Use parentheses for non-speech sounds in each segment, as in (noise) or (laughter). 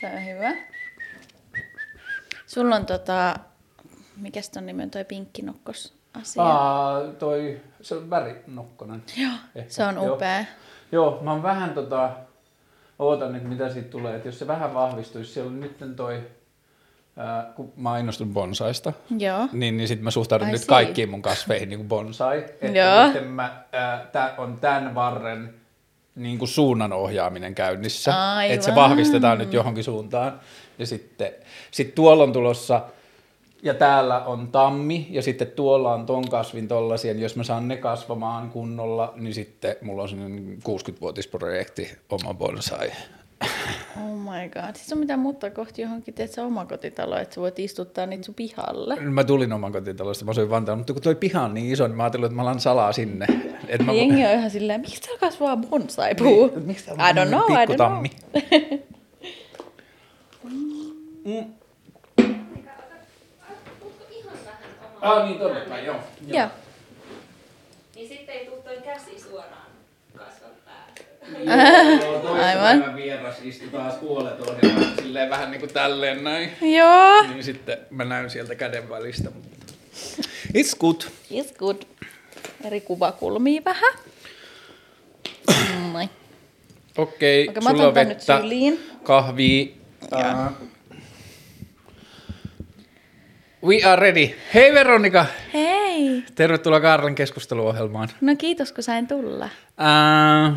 Tämä on hyvä. Sulla on tota, mikäs ton nimi on toi pinkkinokkos asia? Aa, toi, se on värinokkonen. Joo, Ehkä. se on Joo. upea. Joo, mä oon vähän tota, ootan, että mitä siitä tulee. Että jos se vähän vahvistuisi, siellä on nyt toi, ää, kun mä innostun bonsaista, Joo. niin, niin sit mä suhtaudun Ai nyt siinä. kaikkiin mun kasveihin niin kuin bonsai. Että Joo. nytten mä, ää, tää on tämän varren niin kuin suunnan ohjaaminen käynnissä. Aivan. Että se vahvistetaan nyt johonkin suuntaan. Ja sitten sit tuolla on tulossa, ja täällä on tammi, ja sitten tuolla on ton kasvin tollasia, niin jos mä saan ne kasvamaan kunnolla, niin sitten mulla on sellainen 60-vuotisprojekti oma bonsai. (laughs) Oh my god. Siis on mitään muuttaa kohti johonkin, teet sä omakotitalo, että sä voit istuttaa niitä sun pihalle. Mä tulin oman kotitalosta, mä asuin Vantaalla, mutta kun toi piha on niin iso, niin mä ajattelin, että mä alan salaa sinne. Et mä, Jengi on ihan silleen, miksi täällä kasvaa bonsai-puu? Niin, miksi täällä I on don't know, I don't pikkutammi? know. Ah niin, tonne päin, joo. Joo. Niin sitten ei tule toi käsi suoraan kasvan päälle. Joo, toisen Aivan. päivän vieras istui taas puolet ohjelmasta silleen vähän niin kuin tälleen näin. Joo. Niin sitten mä näyn sieltä käden välistä. mutta- It's good. It's good. Eri kuvakulmia vähän. Noin. Okei, Okei, mä sulla otan on nyt vettä, syliin. kahvia. Uh, we are ready. Hei Veronika, Hei. tervetuloa Kaarlen keskusteluohjelmaan. No kiitos, kun sain tulla. Uh,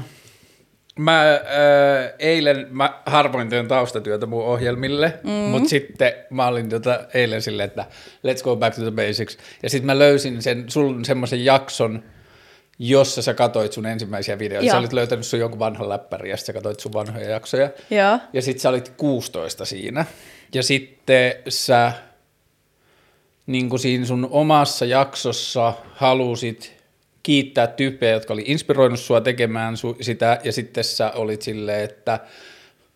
mä uh, eilen, mä harvoin teen taustatyötä mun ohjelmille, mm. mutta sitten mä olin tota eilen silleen, että let's go back to the basics. Ja sitten mä löysin sen, sun semmoisen jakson, jossa sä katoit sun ensimmäisiä videoita. Sä Joo. olit löytänyt sun jonkun vanhan läppärin ja sä katoit sun vanhoja jaksoja. Joo. Ja sitten sä olit 16 siinä. Ja sitten sä niin kuin siinä sun omassa jaksossa halusit kiittää tyyppejä, jotka oli inspiroinut sua tekemään su- sitä, ja sitten sä olit silleen, että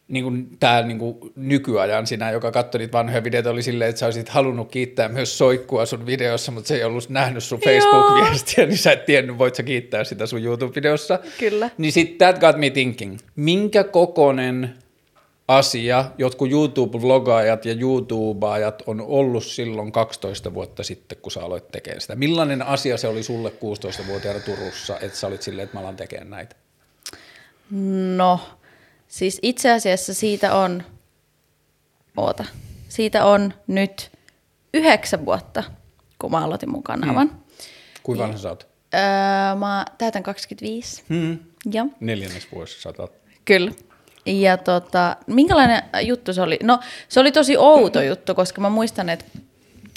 niin kuin tämä niin kuin nykyajan sinä, joka katsoi niitä vanhoja videoita, oli silleen, että sä olisit halunnut kiittää myös soikkua sun videossa, mutta se ei ollut nähnyt sun. Facebook-viestiä, (laughs) niin sä et tiennyt, voit sä kiittää sitä sun YouTube-videossa. Kyllä. Niin sitten that got me thinking, minkä kokonen asia jotkut YouTube-vlogaajat ja YouTubeajat on ollut silloin 12 vuotta sitten, kun sä aloit tekemään sitä. Millainen asia se oli sulle 16-vuotiaana Turussa, että sä olit silleen, että mä alan tekemään näitä? No, siis itse asiassa siitä on, oota, siitä on nyt yhdeksän vuotta, kun mä aloitin mun kanavan. Mm. Kuinka vanha sä oot? Öö, mä täytän 25. Hmm. Joo, Neljännes vuosi sä oot. kyllä. Ja tota, minkälainen juttu se oli? No, se oli tosi outo juttu, koska mä muistan, että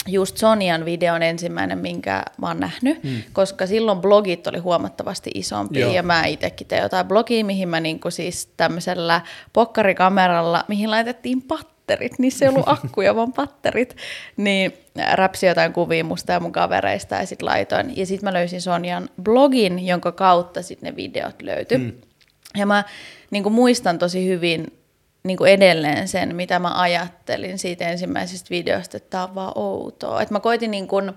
just Sonian video on ensimmäinen, minkä mä oon nähnyt, hmm. koska silloin blogit oli huomattavasti isompia Joo. ja mä itsekin tein jotain blogia, mihin mä niinku siis tämmöisellä pokkarikameralla, mihin laitettiin patterit, niissä ei ollut akkuja, vaan patterit, niin räpsi jotain kuvia musta ja mun kavereista ja sit laitoin. Ja sit mä löysin Sonjan blogin, jonka kautta sit ne videot löytyi. Hmm. Ja mä niin kuin muistan tosi hyvin niin kuin edelleen sen, mitä mä ajattelin siitä ensimmäisestä videosta, että tää on vaan outoa. Että mä koitin niin kuin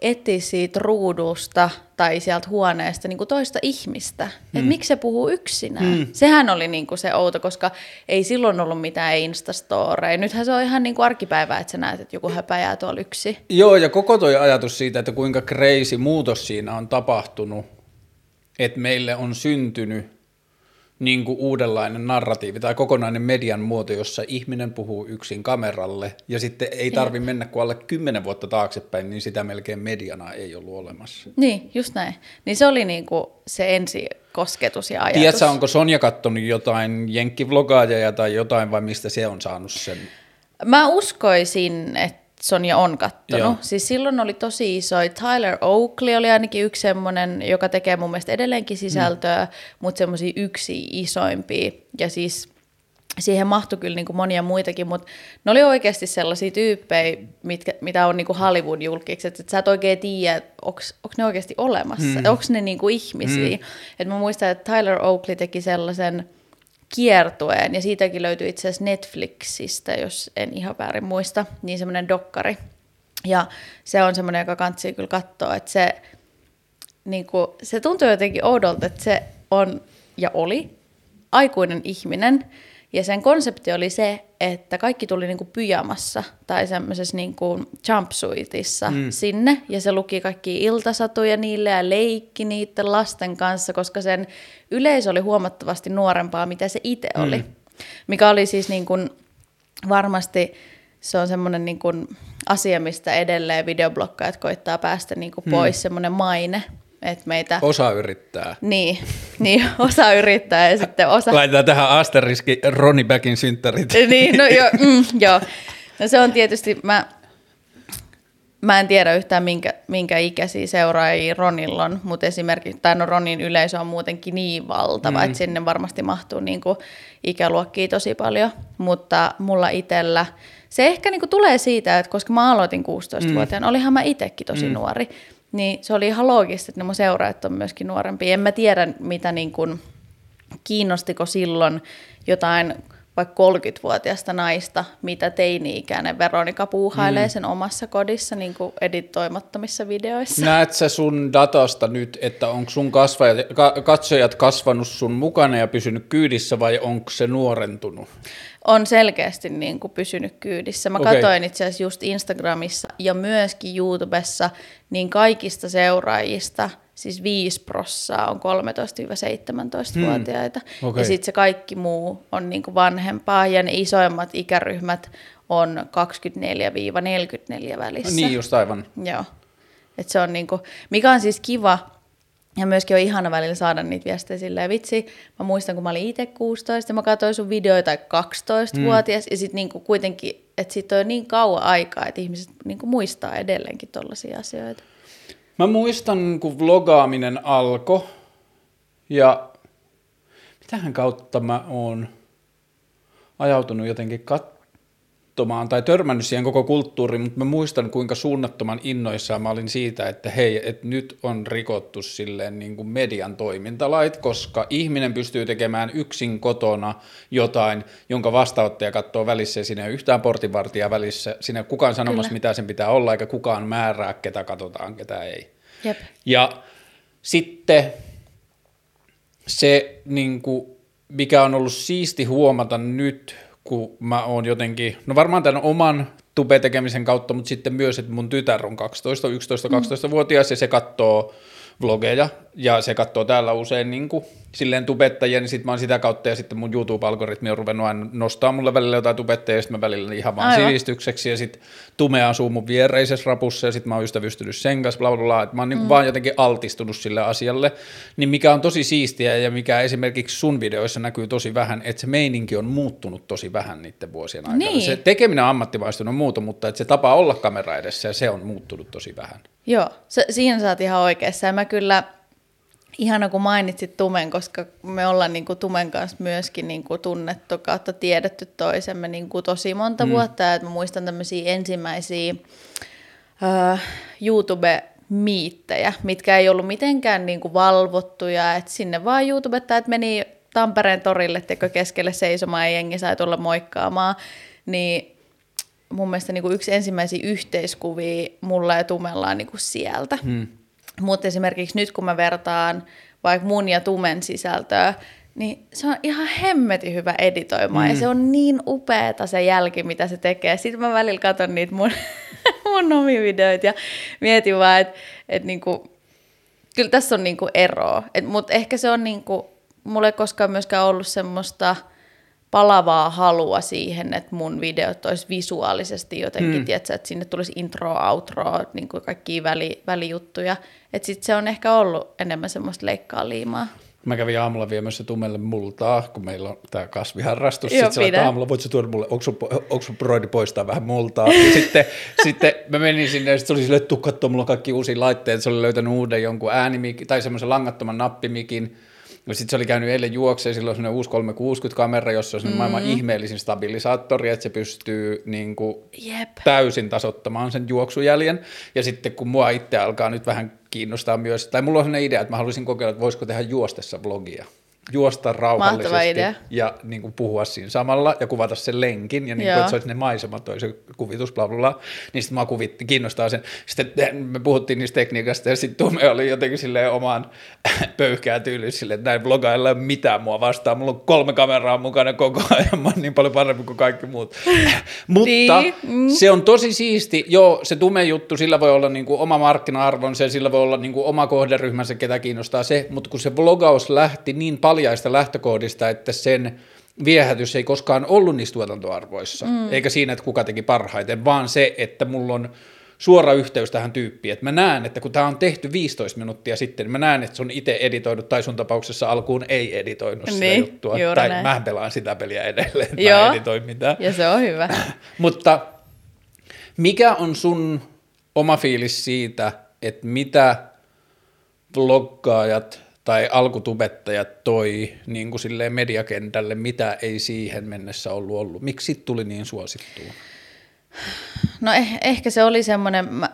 etsiä siitä ruudusta tai sieltä huoneesta niin kuin toista ihmistä. Mm. Että miksi se puhuu yksinään. Mm. Sehän oli niin kuin se outo, koska ei silloin ollut mitään Instastoreja. Nythän se on ihan niin kuin arkipäivää, että sä näet, että joku häpäjää tuolla yksi. Joo, ja koko toi ajatus siitä, että kuinka crazy muutos siinä on tapahtunut, että meille on syntynyt niin kuin uudenlainen narratiivi tai kokonainen median muoto, jossa ihminen puhuu yksin kameralle ja sitten ei tarvi mennä kuin alle kymmenen vuotta taaksepäin, niin sitä melkein mediana ei ollut olemassa. Niin, just näin. Niin se oli niin kuin se ensi kosketus ja ajatus. Tiedätkö, onko Sonja kattonut jotain jenkkivlogaajia tai jotain vai mistä se on saanut sen? Mä uskoisin, että Sonja on kattonut. Joo. Siis silloin oli tosi iso. Tyler Oakley oli ainakin yksi semmoinen, joka tekee mun mielestä edelleenkin sisältöä, mm. mutta semmoisia yksi isoimpia. Ja siis siihen mahtui kyllä niin kuin monia muitakin, mutta ne oli oikeasti sellaisia tyyppejä, mitkä, mitä on niin kuin Hollywood-julkikset, että sä et oikein tiedä, onko ne oikeasti olemassa, mm. onko ne niin kuin ihmisiä. Mm. Et mä muistan, että Tyler Oakley teki sellaisen kiertueen, ja siitäkin löytyy itse asiassa Netflixistä, jos en ihan väärin muista, niin semmoinen dokkari. Ja se on semmoinen, joka kantsii kyllä katsoa, että se, niin kuin, se tuntuu jotenkin oudolta, että se on ja oli aikuinen ihminen, Ja sen konsepti oli se, että kaikki tuli niinku pyjamassa tai semmoisessa niinku jumpsuitissa mm. sinne. Ja se luki kaikki iltasatuja niille ja leikki niiden lasten kanssa, koska sen yleisö oli huomattavasti nuorempaa, mitä se itse mm. oli. Mikä oli siis niinku varmasti se on semmoinen niin kuin asia, mistä edelleen videoblokkaajat koittaa päästä niin kuin pois, hmm. semmoinen maine, että meitä... Osa yrittää. Niin, niin, osa yrittää ja sitten osa... Laitetaan tähän asteriski Ronnie Backin synttärit. niin, no jo, mm, joo. No se on tietysti, mä, mä en tiedä yhtään minkä, minkä ikäisiä seuraajia Ronilla on, mutta esimerkiksi, tai no Ronin yleisö on muutenkin niin valtava, mm. että sinne varmasti mahtuu niin kuin ikäluokkia tosi paljon, mutta mulla itsellä se ehkä niin kuin tulee siitä, että koska mä aloitin 16-vuotiaana, mm. olihan mä itsekin tosi mm. nuori, niin se oli ihan loogista, että ne mun seuraajat on myöskin nuorempia. En mä tiedä, mitä niin kuin, kiinnostiko silloin jotain vaikka 30-vuotiaista naista, mitä teini-ikäinen Veronika puuhailee mm. sen omassa kodissa niin kuin editoimattomissa videoissa. Näet sä sun datasta nyt, että onko sun kasvajat, katsojat kasvanut sun mukana ja pysynyt kyydissä vai onko se nuorentunut? on selkeästi niin kuin pysynyt kyydissä. Mä okay. katsoin itse asiassa just Instagramissa ja myöskin YouTubessa, niin kaikista seuraajista siis 5 prossaa on 13-17-vuotiaita. Hmm. Okay. Ja sitten se kaikki muu on niin kuin vanhempaa ja ne isoimmat ikäryhmät on 24-44 välissä. Niin just aivan. Joo. Et se on niin kuin, mikä on siis kiva, ja myöskin on ihana välillä saada niitä viestejä silleen, vitsi, mä muistan kun mä olin itse 16 ja mä katsoin sun videoita 12-vuotias mm. ja sitten niinku kuitenkin, että siitä on niin kauan aikaa, että ihmiset niinku muistaa edelleenkin tollaisia asioita. Mä muistan, kun vlogaaminen alkoi ja mitähän kautta mä oon ajautunut jotenkin kat- katsomaan tai törmännyt siihen koko kulttuuriin, mutta mä muistan kuinka suunnattoman innoissaan mä olin siitä, että hei, että nyt on rikottu silleen niin kuin median toimintalait, koska ihminen pystyy tekemään yksin kotona jotain, jonka vastaanottaja katsoo välissä ja siinä ei yhtään portinvartijaa välissä, siinä ei kukaan sanomassa, Kyllä. mitä sen pitää olla, eikä kukaan määrää, ketä katsotaan, ketä ei. Jep. Ja sitten se, niin kuin, mikä on ollut siisti huomata nyt, kun mä oon jotenkin, no varmaan tämän oman tube-tekemisen kautta, mutta sitten myös, että mun tytär on 12, 11, 12-vuotias ja se katsoo vlogeja ja se katsoo täällä usein niin kuin, silleen tubettajia, niin sitten mä oon sitä kautta ja sitten mun YouTube-algoritmi on ruvennut aina nostaa mulle välillä jotain tubettajia ja sitten mä välillä ihan vaan Aivan. sivistykseksi ja sitten Tume asuu mun viereisessä rapussa ja sitten mä oon ystävystynyt sen kanssa, bla bla bla, että mä oon niin mm. vaan jotenkin altistunut sille asialle, niin mikä on tosi siistiä ja mikä esimerkiksi sun videoissa näkyy tosi vähän, että se meininki on muuttunut tosi vähän niiden vuosien aikana. Niin. Se tekeminen ammattimaistunut on muutu, mutta että se tapa olla kamera edessä ja se on muuttunut tosi vähän. Joo, se, siinä sä oot ihan oikeassa ja mä kyllä Ihana, kun mainitsit Tumen, koska me ollaan niin kuin Tumen kanssa myöskin niin kuin tunnettu kautta tiedetty toisemme niin kuin tosi monta mm. vuotta. Ja mä muistan tämmöisiä ensimmäisiä uh, YouTube-miittejä, mitkä ei ollut mitenkään niin kuin valvottuja. Et sinne vaan että meni Tampereen torille teko keskelle seisomaan ja jengi sai tulla moikkaamaan. Niin mun mielestä niin kuin yksi ensimmäisiä yhteiskuvia mulla ja Tumella on niin kuin sieltä. Mm. Mutta esimerkiksi nyt kun mä vertaan vaikka mun ja Tumen sisältöä, niin se on ihan hemmetin hyvä editoimaan mm. ja se on niin upeeta se jälki, mitä se tekee. Sitten mä välillä katson niitä mun, (laughs) mun omia videoita ja mietin vaan, että et niinku, kyllä tässä on niinku eroa. Mutta ehkä se on niinku, mulla ei koskaan myöskään ollut semmoista – palavaa halua siihen, että mun videot olisi visuaalisesti jotenkin, mm. tiedätkö, että sinne tulisi intro, outro, niin kuin kaikkia väli, välijuttuja. Että sitten se on ehkä ollut enemmän semmoista leikkaa liimaa. Mä kävin aamulla viemässä Tumelle multaa, kun meillä on tämä kasviharrastus. Joo, sitten että aamulla voit sä tuoda mulle, onko sun broidi poistaa vähän multaa? Ja sitten, (laughs) sitten mä menin sinne ja sitten se oli sille, että mulla on kaikki uusia laitteita. Se oli löytänyt uuden jonkun äänimikin tai semmoisen langattoman nappimikin No sitten se oli käynyt eilen juokseen, sillä on uusi 360-kamera, jossa on mm. maailman ihmeellisin stabilisaattori, että se pystyy niin kuin Jep. täysin tasottamaan sen juoksujäljen. Ja sitten kun mua itse alkaa nyt vähän kiinnostaa myös, tai mulla on sellainen idea, että mä haluaisin kokeilla, että voisiko tehdä juostessa vlogia. Juosta rauhallisesti idea. ja niin kuin puhua siinä samalla ja kuvata sen lenkin ja niin kuin, että se olisi ne maisemat, toi se kuvitus, bla bla bla. Niin sitten mä kuvittiin, kiinnostaa sen. Sitten me puhuttiin niistä tekniikasta ja sitten Tume oli jotenkin silleen omaan (laughs) pöyhkää tyyliin silleen, että näin blogailla ei ole mitään mua vastaan. Mulla on kolme kameraa mukana koko ajan, (laughs) mä oon niin paljon parempi kuin kaikki muut. (laughs) Mutta Niin, mm. se on tosi siisti. Joo, se tume juttu, sillä voi olla niinku oma markkina-arvonsa ja sillä voi olla niinku oma kohderyhmänsä, ketä kiinnostaa se, mutta kun se vlogaus lähti niin paljaista lähtökohdista, että sen viehätys ei koskaan ollut niissä tuotantoarvoissa, mm. eikä siinä, että kuka teki parhaiten, vaan se, että mulla on suora yhteys tähän tyyppiin, että mä näen, että kun tämä on tehty 15 minuuttia sitten, niin mä näen, että se on itse editoinut, tai sun tapauksessa alkuun ei editoinut sitä Niin, juttua, tai näin. mä pelaan sitä peliä edelleen, Joo. mä editoin mitään. Ja se on hyvä. (clears throat) Mutta mikä on sun oma fiilis siitä, että mitä bloggaajat tai alkutubettajat toi niin kuin silleen mediakentälle, mitä ei siihen mennessä ollut ollut? Miksi sit tuli niin suosittua? No eh, ehkä se oli semmoinen, mä-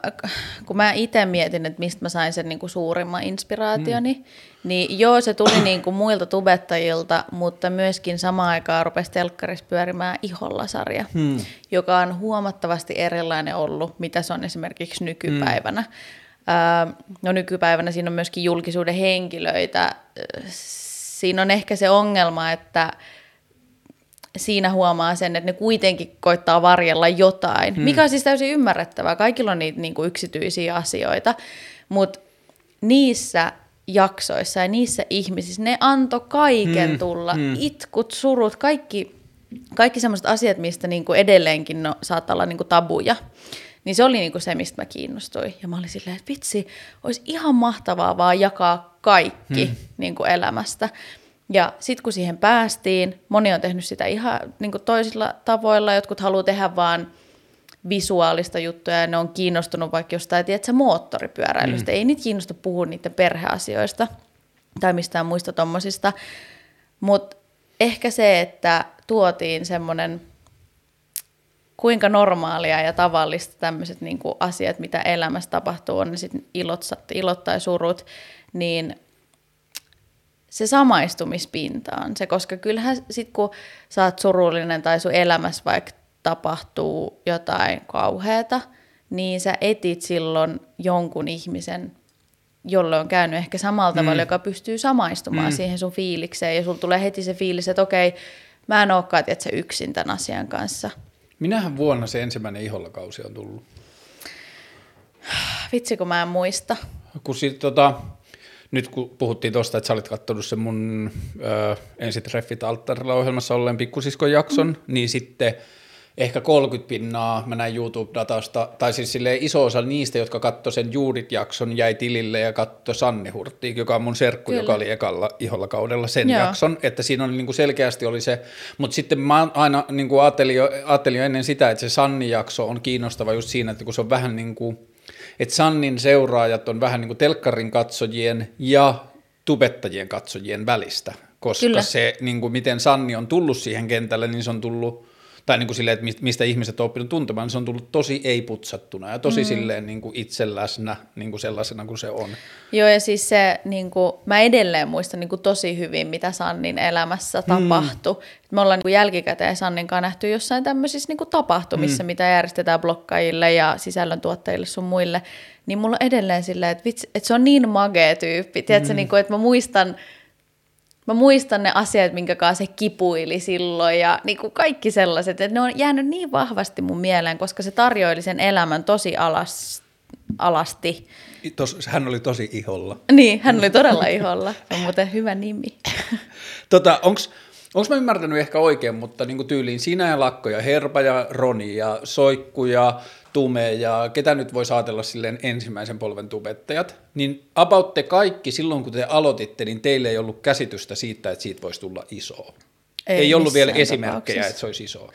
kun mä itse mietin, että mistä mä sain sen niinku suurimman inspiraationi, mm. niin joo, se tuli niinku muilta tubettajilta, mutta myöskin samaan aikaan rupesi telkkarissa pyörimään Iholla-sarja, hmm. joka on huomattavasti erilainen ollut, mitä se on esimerkiksi nykypäivänä. Hmm. No nykypäivänä siinä on myöskin julkisuuden henkilöitä. Siinä on ehkä se ongelma, että siinä huomaa sen, että ne kuitenkin koittaa varjella jotain, hmm. mikä on siis täysin ymmärrettävää. Kaikilla on niitä niin kuin yksityisiä asioita, mutta niissä jaksoissa ja niissä ihmisissä ne antoi kaiken hmm. tulla, hmm. itkut, surut, kaikki, kaikki sellaiset asiat, mistä niin kuin edelleenkin no, saattaa olla niin kuin tabuja. Niin se oli niin kuin se, mistä mä kiinnostuin. Ja mä olin silleen, että vitsi, olisi ihan mahtavaa vaan jakaa kaikki hmm. niin kuin elämästä. Ja sitten kun siihen päästiin, moni on tehnyt sitä ihan niin kuin toisilla tavoilla, jotkut haluaa tehdä vaan visuaalista juttuja ja ne on kiinnostunut vaikka jostain, tiedätkö, moottoripyöräilystä. Mm. Ei niitä kiinnosta puhua niiden perheasioista tai mistään muista tommosista. Mutta ehkä se, että tuotiin semmoinen kuinka normaalia ja tavallista tämmöiset niinku asiat, mitä elämässä tapahtuu, on ne sitten ilot, ilot tai surut, niin se samaistumispinta on se, koska kyllähän sit kun sä oot surullinen tai sun elämässä vaikka tapahtuu jotain kauheata, niin sä etit silloin jonkun ihmisen, jolle on käynyt ehkä samalla tavalla, mm. joka pystyy samaistumaan mm. siihen sun fiilikseen, ja sulla tulee heti se fiilis, että okei, mä en olekaan tiedätkö, yksin tämän asian kanssa. Minähän vuonna se ensimmäinen ihollakausi on tullut? Vitsi, kun mä en muista. Kun sit, tota, nyt kun puhuttiin tuosta, että sä olit katsonut sen mun ö, ensitreffit alttarilla ohjelmassa olleen pikkusiskon jakson, mm. niin sitten ehkä 30 pinnaa mä näin YouTube-datasta, tai siis silleen iso osa niistä, jotka katsoi sen Juudit-jakson, jäi tilille ja katsoi Sanni Hurtti, joka on mun serkku, Kyllä. joka oli ekalla iholla kaudella sen Joo. jakson, että siinä oli niinku selkeästi oli se, mutta sitten mä aina niinku ajattelin, jo, ajattelin jo ennen sitä, että se Sanni-jakso on kiinnostava just siinä, että kun se on vähän niin kuin, että Sannin seuraajat on vähän niin kuin telkkarin katsojien ja tubettajien katsojien välistä, koska. Kyllä. se, niin kuin miten Sanni on tullut siihen kentälle, niin se on tullut, tai niin kuin silleen, että mist- mistä ihmiset on oppinut tuntemaan, niin se on tullut tosi ei-putsattuna ja tosi mm. silleen niin kuin itse läsnä niin kuin sellaisena kuin se on. Joo, ja siis se, niin kuin, mä edelleen muistan niin kuin, tosi hyvin, mitä Sannin elämässä tapahtui. Me ollaan niin kuin, jälkikäteen Sannin kanssa nähty jossain tämmöisissä niin kuin, tapahtumissa, mm. mitä järjestetään blokkaajille ja sisällöntuottajille sun muille. Niin mulla on edelleen silleen, että, vitsi, että se on niin magea tyyppi. Tiedätkö, niin kuin, että mä muistan, Mä muistan ne asiat, minkä kanssa se kipuili silloin ja niin kuin kaikki sellaiset, että ne on jäänyt niin vahvasti mun mieleen, koska se tarjoili sen elämän tosi alas, alasti. Tos, hän oli tosi iholla. Niin, hän oli todella iholla. Se on muuten hyvä nimi. Tota, onks, onks mä ymmärtänyt ehkä oikein, mutta niin tyyliin sinä ja Lakko ja Herpa ja Roni ja Soikku ja Tume ja ketä nyt voi ajatella silleen ensimmäisen polven tubettajat, niin about te kaikki silloin kun te aloititte, niin teille ei ollut käsitystä siitä, että siitä voisi tulla isoa. Ei, Ei ollut vielä esimerkkejä, että se olisi isoa.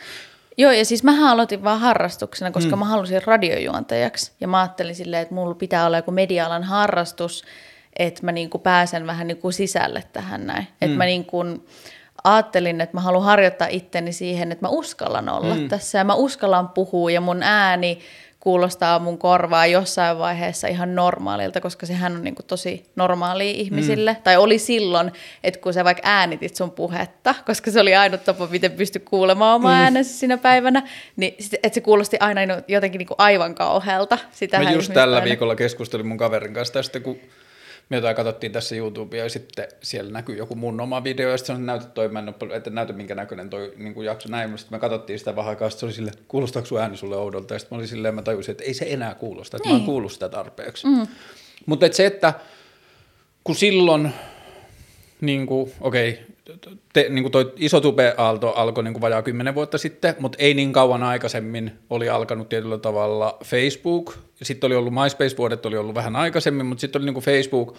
Joo, ja siis mähän aloitin vaan harrastuksena, koska mm. mä halusin radiojuontajaksi. Ja mä ajattelin silleen, että mulla pitää olla joku media-alan harrastus, että mä niinku pääsen vähän niinku sisälle tähän näin. Mm. Että mä niinku ajattelin, että mä haluan harjoittaa itteni siihen, että mä uskallan olla mm. tässä ja mä uskallan puhua ja mun ääni kuulostaa mun korvaa jossain vaiheessa ihan normaalilta, koska sehän on niin kuin tosi normaalia ihmisille. Mm. Tai oli silloin, että kun sä vaikka äänitit sun puhetta, koska se oli ainut tapa, miten pysty kuulemaan omaa mm. äänensä siinä päivänä, niin että se kuulosti aina jotenkin niin kuin aivan kauhealta. Mä just tällä aina. viikolla keskustelin mun kaverin kanssa tästä, kun me jotain katsottiin tässä YouTubea ja sitten siellä näkyy joku mun oma video ja sitten se on näytä toi, mä en ole, että näytä minkä näköinen toi niin kuin jakso näin, sitten me katsottiin sitä vähän aikaa, se oli sille, kuulostaako sun ääni sulle oudolta ja sitten mä olin silleen, mä tajusin, että ei se enää kuulosta, että niin. mä oon kuullut sitä tarpeeksi. Mm. Mutta et se, että kun silloin, niin kuin, okei, okay, te, niin kuin toi iso tubeaalto alkoi niin kuin vajaa kymmenen vuotta sitten, mutta ei niin kauan aikaisemmin oli alkanut tietyllä tavalla Facebook. Sitten oli ollut MySpace-vuodet, oli ollut vähän aikaisemmin, mutta sitten oli niin kuin Facebook.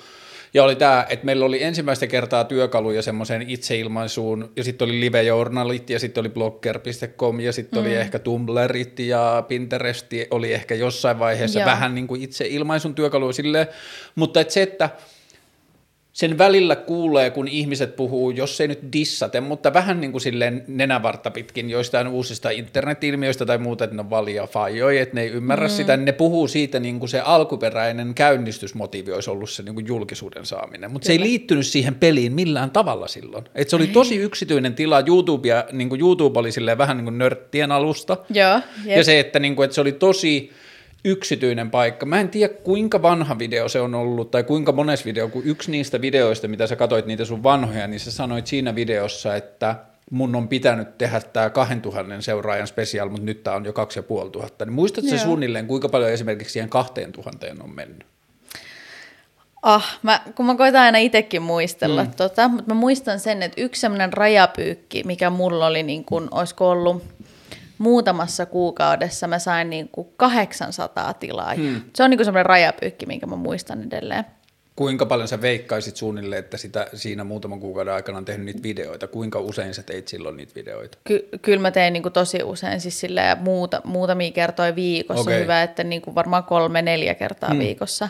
Ja oli tämä, että meillä oli ensimmäistä kertaa työkaluja semmoiseen itseilmaisuun, ja sitten oli live-journalit, ja sitten oli blogger.com, ja sitten mm. oli ehkä Tumblrit, ja Pinterest oli ehkä jossain vaiheessa Joo. vähän niin kuin itseilmaisun työkaluja silleen, mutta et se, että – sen välillä kuulee, kun ihmiset puhuu, jos ei nyt dissate, mutta vähän niin kuin silleen nenävartta pitkin joistain uusista internetilmiöistä tai muuta, että ne on valia fajoi, että ne ei ymmärrä mm. sitä, ne puhuu siitä niin kuin se alkuperäinen käynnistysmotiivi olisi ollut se niin kuin julkisuuden saaminen, mutta se ei liittynyt siihen peliin millään tavalla silloin. Et se oli tosi yksityinen tila, YouTubea, niin kuin YouTube oli silleen vähän niin kuin nörttien alusta, Joo, ja se, että, niin kuin, että se oli tosi yksityinen paikka. Mä en tiedä, kuinka vanha video se on ollut, tai kuinka mones video, kun yksi niistä videoista, mitä sä katsoit niitä sun vanhoja, niin sä sanoit siinä videossa, että mun on pitänyt tehdä tämä 2000 seuraajan special, mutta nyt tämä on jo 2500. Niin muistatko se suunnilleen, kuinka paljon esimerkiksi siihen 2000 on mennyt? Ah, mä, kun mä koitan aina itsekin muistella, mm. tota, mutta mä muistan sen, että yksi sellainen rajapyykki, mikä mulla oli, niin kun, olisiko ollut muutamassa kuukaudessa mä sain niin kuin 800 tilaa. Hmm. Se on niin kuin semmoinen rajapyykki, minkä mä muistan edelleen. Kuinka paljon sä veikkaisit suunnilleen, että sitä siinä muutaman kuukauden aikana on tehnyt niitä videoita? Kuinka usein sä teit silloin niitä videoita? Ky- kyllä mä tein niin kuin tosi usein, siis muuta, muutamia kertoja viikossa. Okay. Hyvä, että niin kuin varmaan kolme, neljä kertaa hmm. viikossa.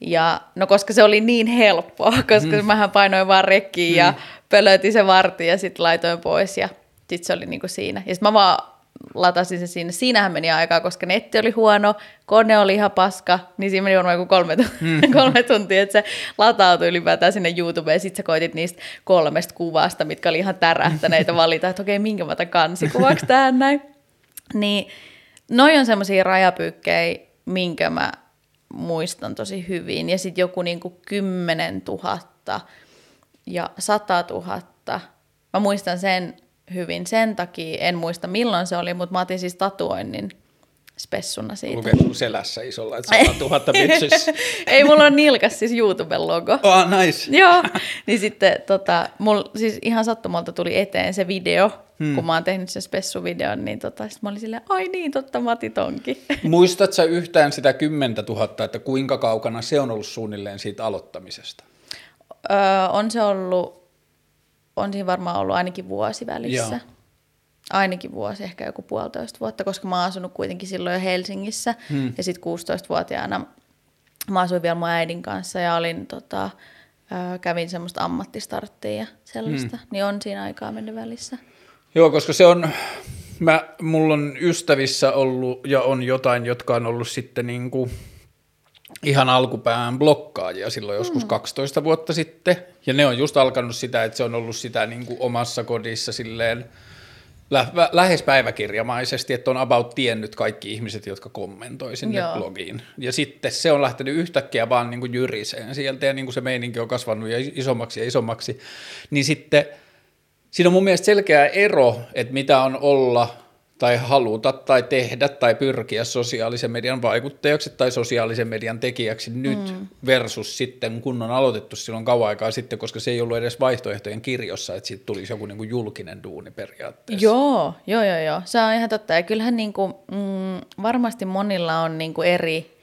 Ja no koska se oli niin helppoa, koska hmm. mähän painoin vaan rekkiin hmm. ja pölötin se vartin ja sitten laitoin pois ja sitten se oli niinku siinä. Ja sitten mä vaan latasin se siinä. Siinähän meni aikaa, koska netti oli huono, kone oli ihan paska, niin siinä meni varmaan joku kolme, mm. (laughs) kolme tuntia, että se latautui ylipäätään sinne YouTubeen, ja sitten sä koitit niistä kolmesta kuvasta, mitkä oli ihan tärähtäneitä (laughs) valita, että okei, minkä mä otan kansikuvaksi tähän näin. Niin noi on semmoisia rajapyykkejä, minkä mä muistan tosi hyvin. Ja sitten joku niinku kymmenen tuhatta ja sata tuhatta. Mä muistan sen hyvin sen takia. En muista milloin se oli, mutta mä otin siis tatuoinnin spessuna siitä. Lukee sun selässä isolla, että 100 000 bitches. (laughs) Ei, mulla on nilkas siis YouTuben logo. Oh, nice. Joo, niin sitten tota, mul, siis ihan sattumalta tuli eteen se video, hmm. kun mä oon tehnyt sen spessuvideon, niin tota, sit mä olin silleen, ai niin, totta, mä otin tonkin. (laughs) Muistatko yhtään sitä 10 000, että kuinka kaukana se on ollut suunnilleen siitä aloittamisesta? Öö, on se ollut on siinä varmaan ollut ainakin vuosi välissä. Joo. Ainakin vuosi, ehkä joku puolitoista vuotta, koska mä oon asunut kuitenkin silloin jo Helsingissä. Hmm. Ja sitten 16-vuotiaana mä asuin vielä mun äidin kanssa ja olin, tota, kävin semmoista ammattistarttia ja sellaista. Hmm. Niin on siinä aikaa mennyt välissä. Joo, koska se on, mä, mulla on ystävissä ollut ja on jotain, jotka on ollut sitten niin kuin ihan alkupään blokkaajia silloin joskus mm. 12 vuotta sitten. Ja ne on just alkanut sitä, että se on ollut sitä niin kuin omassa kodissa silleen lä- lähes päiväkirjamaisesti, että on about tiennyt kaikki ihmiset, jotka kommentoi sinne Joo. blogiin. Ja sitten se on lähtenyt yhtäkkiä vaan niin kuin jyriseen sieltä ja niin kuin se meininki on kasvanut ja isommaksi ja isommaksi. Niin sitten siinä on mun mielestä selkeä ero, että mitä on olla – tai haluta tai tehdä tai pyrkiä sosiaalisen median vaikuttajaksi tai sosiaalisen median tekijäksi nyt mm. versus sitten, kun on aloitettu silloin kauan aikaa sitten, koska se ei ollut edes vaihtoehtojen kirjossa, että siitä tulisi joku niin kuin julkinen duuni periaatteessa. Joo, joo, joo, joo. Se on ihan totta. Ja kyllähän niin kuin, mm, varmasti monilla on niin kuin eri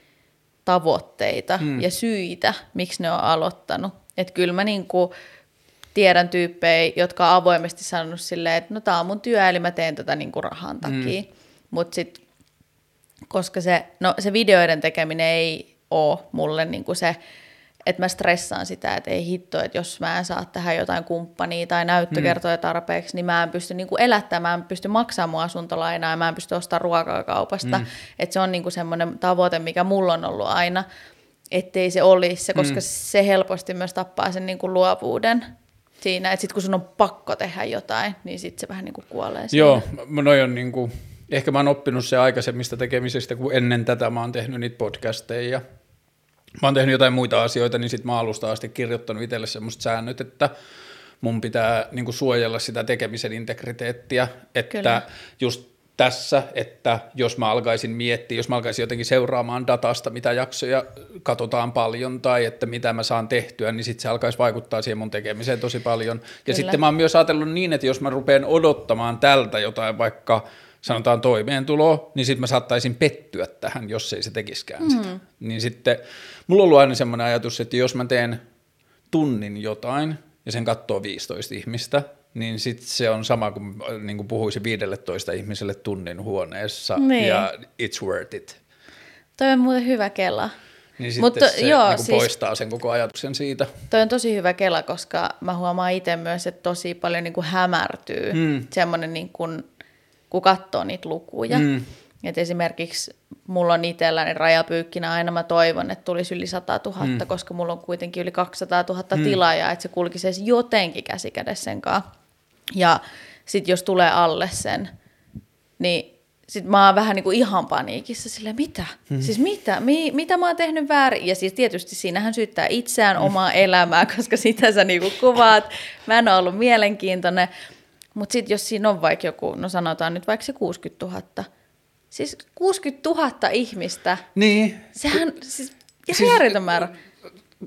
tavoitteita mm. ja syitä, miksi ne on aloittanut. Että kyllä mä niin kuin, tiedän tyyppejä, jotka on avoimesti sanonut silleen, että no tämä on mun työ, eli mä teen tätä niinku rahan takia. Mm. Mutta sitten, koska se, no, se videoiden tekeminen ei ole mulle niinku se että mä stressaan sitä, että ei hitto, että jos mä en saa tähän jotain kumppania tai näyttökertoja tarpeeksi, niin mä en pysty niin kuin elättämään, mä en pysty maksamaan mun asuntolainaa ja mä en pysty ostamaan ruokaa kaupasta. Mm. Että se on niin kuin semmoinen tavoite, mikä mulla on ollut aina, ettei se olisi se, koska mm. se helposti myös tappaa sen niin kuin luovuuden siinä, että sitten kun sun on pakko tehdä jotain, niin sitten se vähän niin kuin kuolee siinä. Joo, noi on niin kuin, ehkä mä oon oppinut se aikaisemmista tekemisistä, kun ennen tätä mä oon tehnyt niitä podcasteja ja mä oon tehnyt jotain muita asioita, niin sitten mä alusta asti kirjoittanut itselle semmoista säännöt, että mun pitää niin kuin suojella sitä tekemisen integriteettiä, että Kyllä. just tässä, että jos mä alkaisin miettiä, jos mä alkaisin jotenkin seuraamaan datasta, mitä jaksoja katsotaan paljon tai että mitä mä saan tehtyä, niin sitten se alkaisi vaikuttaa siihen mun tekemiseen tosi paljon. Ja Kyllä. sitten mä oon myös ajatellut niin, että jos mä rupean odottamaan tältä jotain vaikka sanotaan toimeentuloa, niin sitten mä saattaisin pettyä tähän, jos ei se tekiskään mm. sitä. Niin sitten mulla on ollut aina semmoinen ajatus, että jos mä teen tunnin jotain ja sen katsoo 15 ihmistä, niin sitten se on sama kuin, niin kuin puhuisi 15 ihmiselle tunnin huoneessa niin. ja it's worth it. Toi on muuten hyvä kela. Niin sitten Mutta, se joo, niin siis, poistaa sen koko ajatuksen siitä. Toi on tosi hyvä kela, koska mä huomaan itse myös, että tosi paljon niin kuin hämärtyy mm. semmoinen, niin kuin, kun katsoo niitä lukuja. Mm. Et esimerkiksi mulla on itselläni rajapyykkinä aina mä toivon, että tulisi yli 100 000, mm. koska mulla on kuitenkin yli 200 000 mm. tilaajaa, että se kulkisi edes jotenkin käsikädessä sen kanssa. Ja sitten jos tulee alle sen, niin sitten mä oon vähän niin kuin ihan paniikissa, sillä mitä? Hmm. Siis mitä? Mi- mitä mä oon tehnyt väärin? Ja siis tietysti siinähän syyttää itseään omaa hmm. elämää, (laughs) koska sitä sä niin kuin kuvaat. Mä en ole ollut mielenkiintoinen. Mutta sitten jos siinä on vaikka joku, no sanotaan nyt vaikka se 60 000. Siis 60 000 ihmistä. Niin. Sehän siis ihan siis, määrä.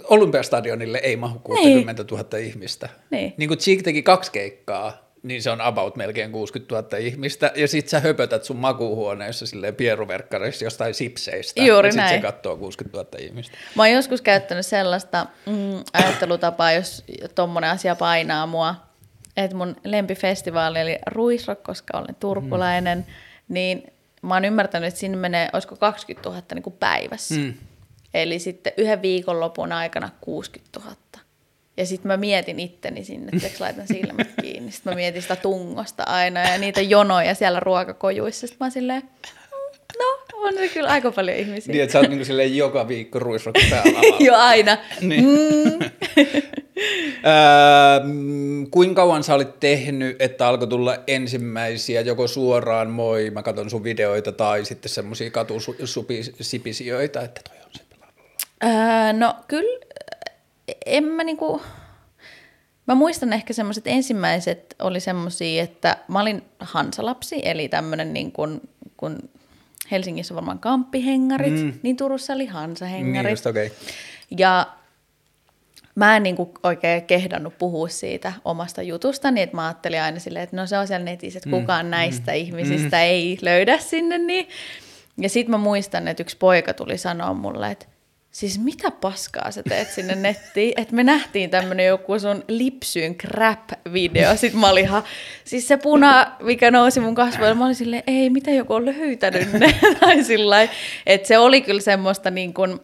Olympiastadionille ei mahu 60 000 niin. ihmistä. Niin. niin kuin Cheek teki kaksi keikkaa, niin se on about melkein 60 000 ihmistä, ja sit sä höpötät sun makuuhuoneessa silleen pieruverkkarissa jostain sipseistä, Juuri ja sit näin. se katsoo 60 000 ihmistä. Mä oon joskus käyttänyt sellaista mm, ajattelutapaa, jos tommonen asia painaa mua, että mun lempifestivaali eli Ruisrock, koska olen turkulainen, mm. niin mä oon ymmärtänyt, että sinne menee, olisiko 20 000 niin kuin päivässä. Mm. Eli sitten yhden viikonlopun aikana 60 000. Ja sitten mä mietin itteni sinne, että laitan silmät kiinni. Sitten mä mietin sitä tungosta aina ja niitä jonoja siellä ruokakojuissa. Sitten mä silleen, no on se kyllä aika paljon ihmisiä. Niin, että sä oot niinku silleen joka viikko ruisrokki päällä (laughs) Joo, aina. niin. Mm. öö, (laughs) kuinka kauan sä olit tehnyt, että alkoi tulla ensimmäisiä joko suoraan moi, mä katson sun videoita, tai sitten semmoisia katusipisioita, että toi Öö, no kyllä, en mä niinku, mä muistan ehkä semmoiset ensimmäiset oli semmoisia, että mä olin hansalapsi, eli tämmöinen niin kuin, kun Helsingissä varmaan kamppihengarit, mm. niin Turussa oli hansahengarit. Niin just, okay. Ja mä en niin kuin oikein kehdannut puhua siitä omasta jutusta, niin että mä ajattelin aina silleen, että no se on siellä netissä, että mm. kukaan mm. näistä mm. ihmisistä mm. ei löydä sinne. Niin. Ja sitten mä muistan, että yksi poika tuli sanoa mulle, että Siis mitä paskaa sä teet sinne nettiin? Että me nähtiin tämmönen joku sun lipsyyn crap-video. Sitten mä olin ihan, siis se puna, mikä nousi mun kasvoille, mä olin silleen, ei, mitä joku on löytänyt ne. (laughs) tai sillä Että se oli kyllä semmoista niin kuin,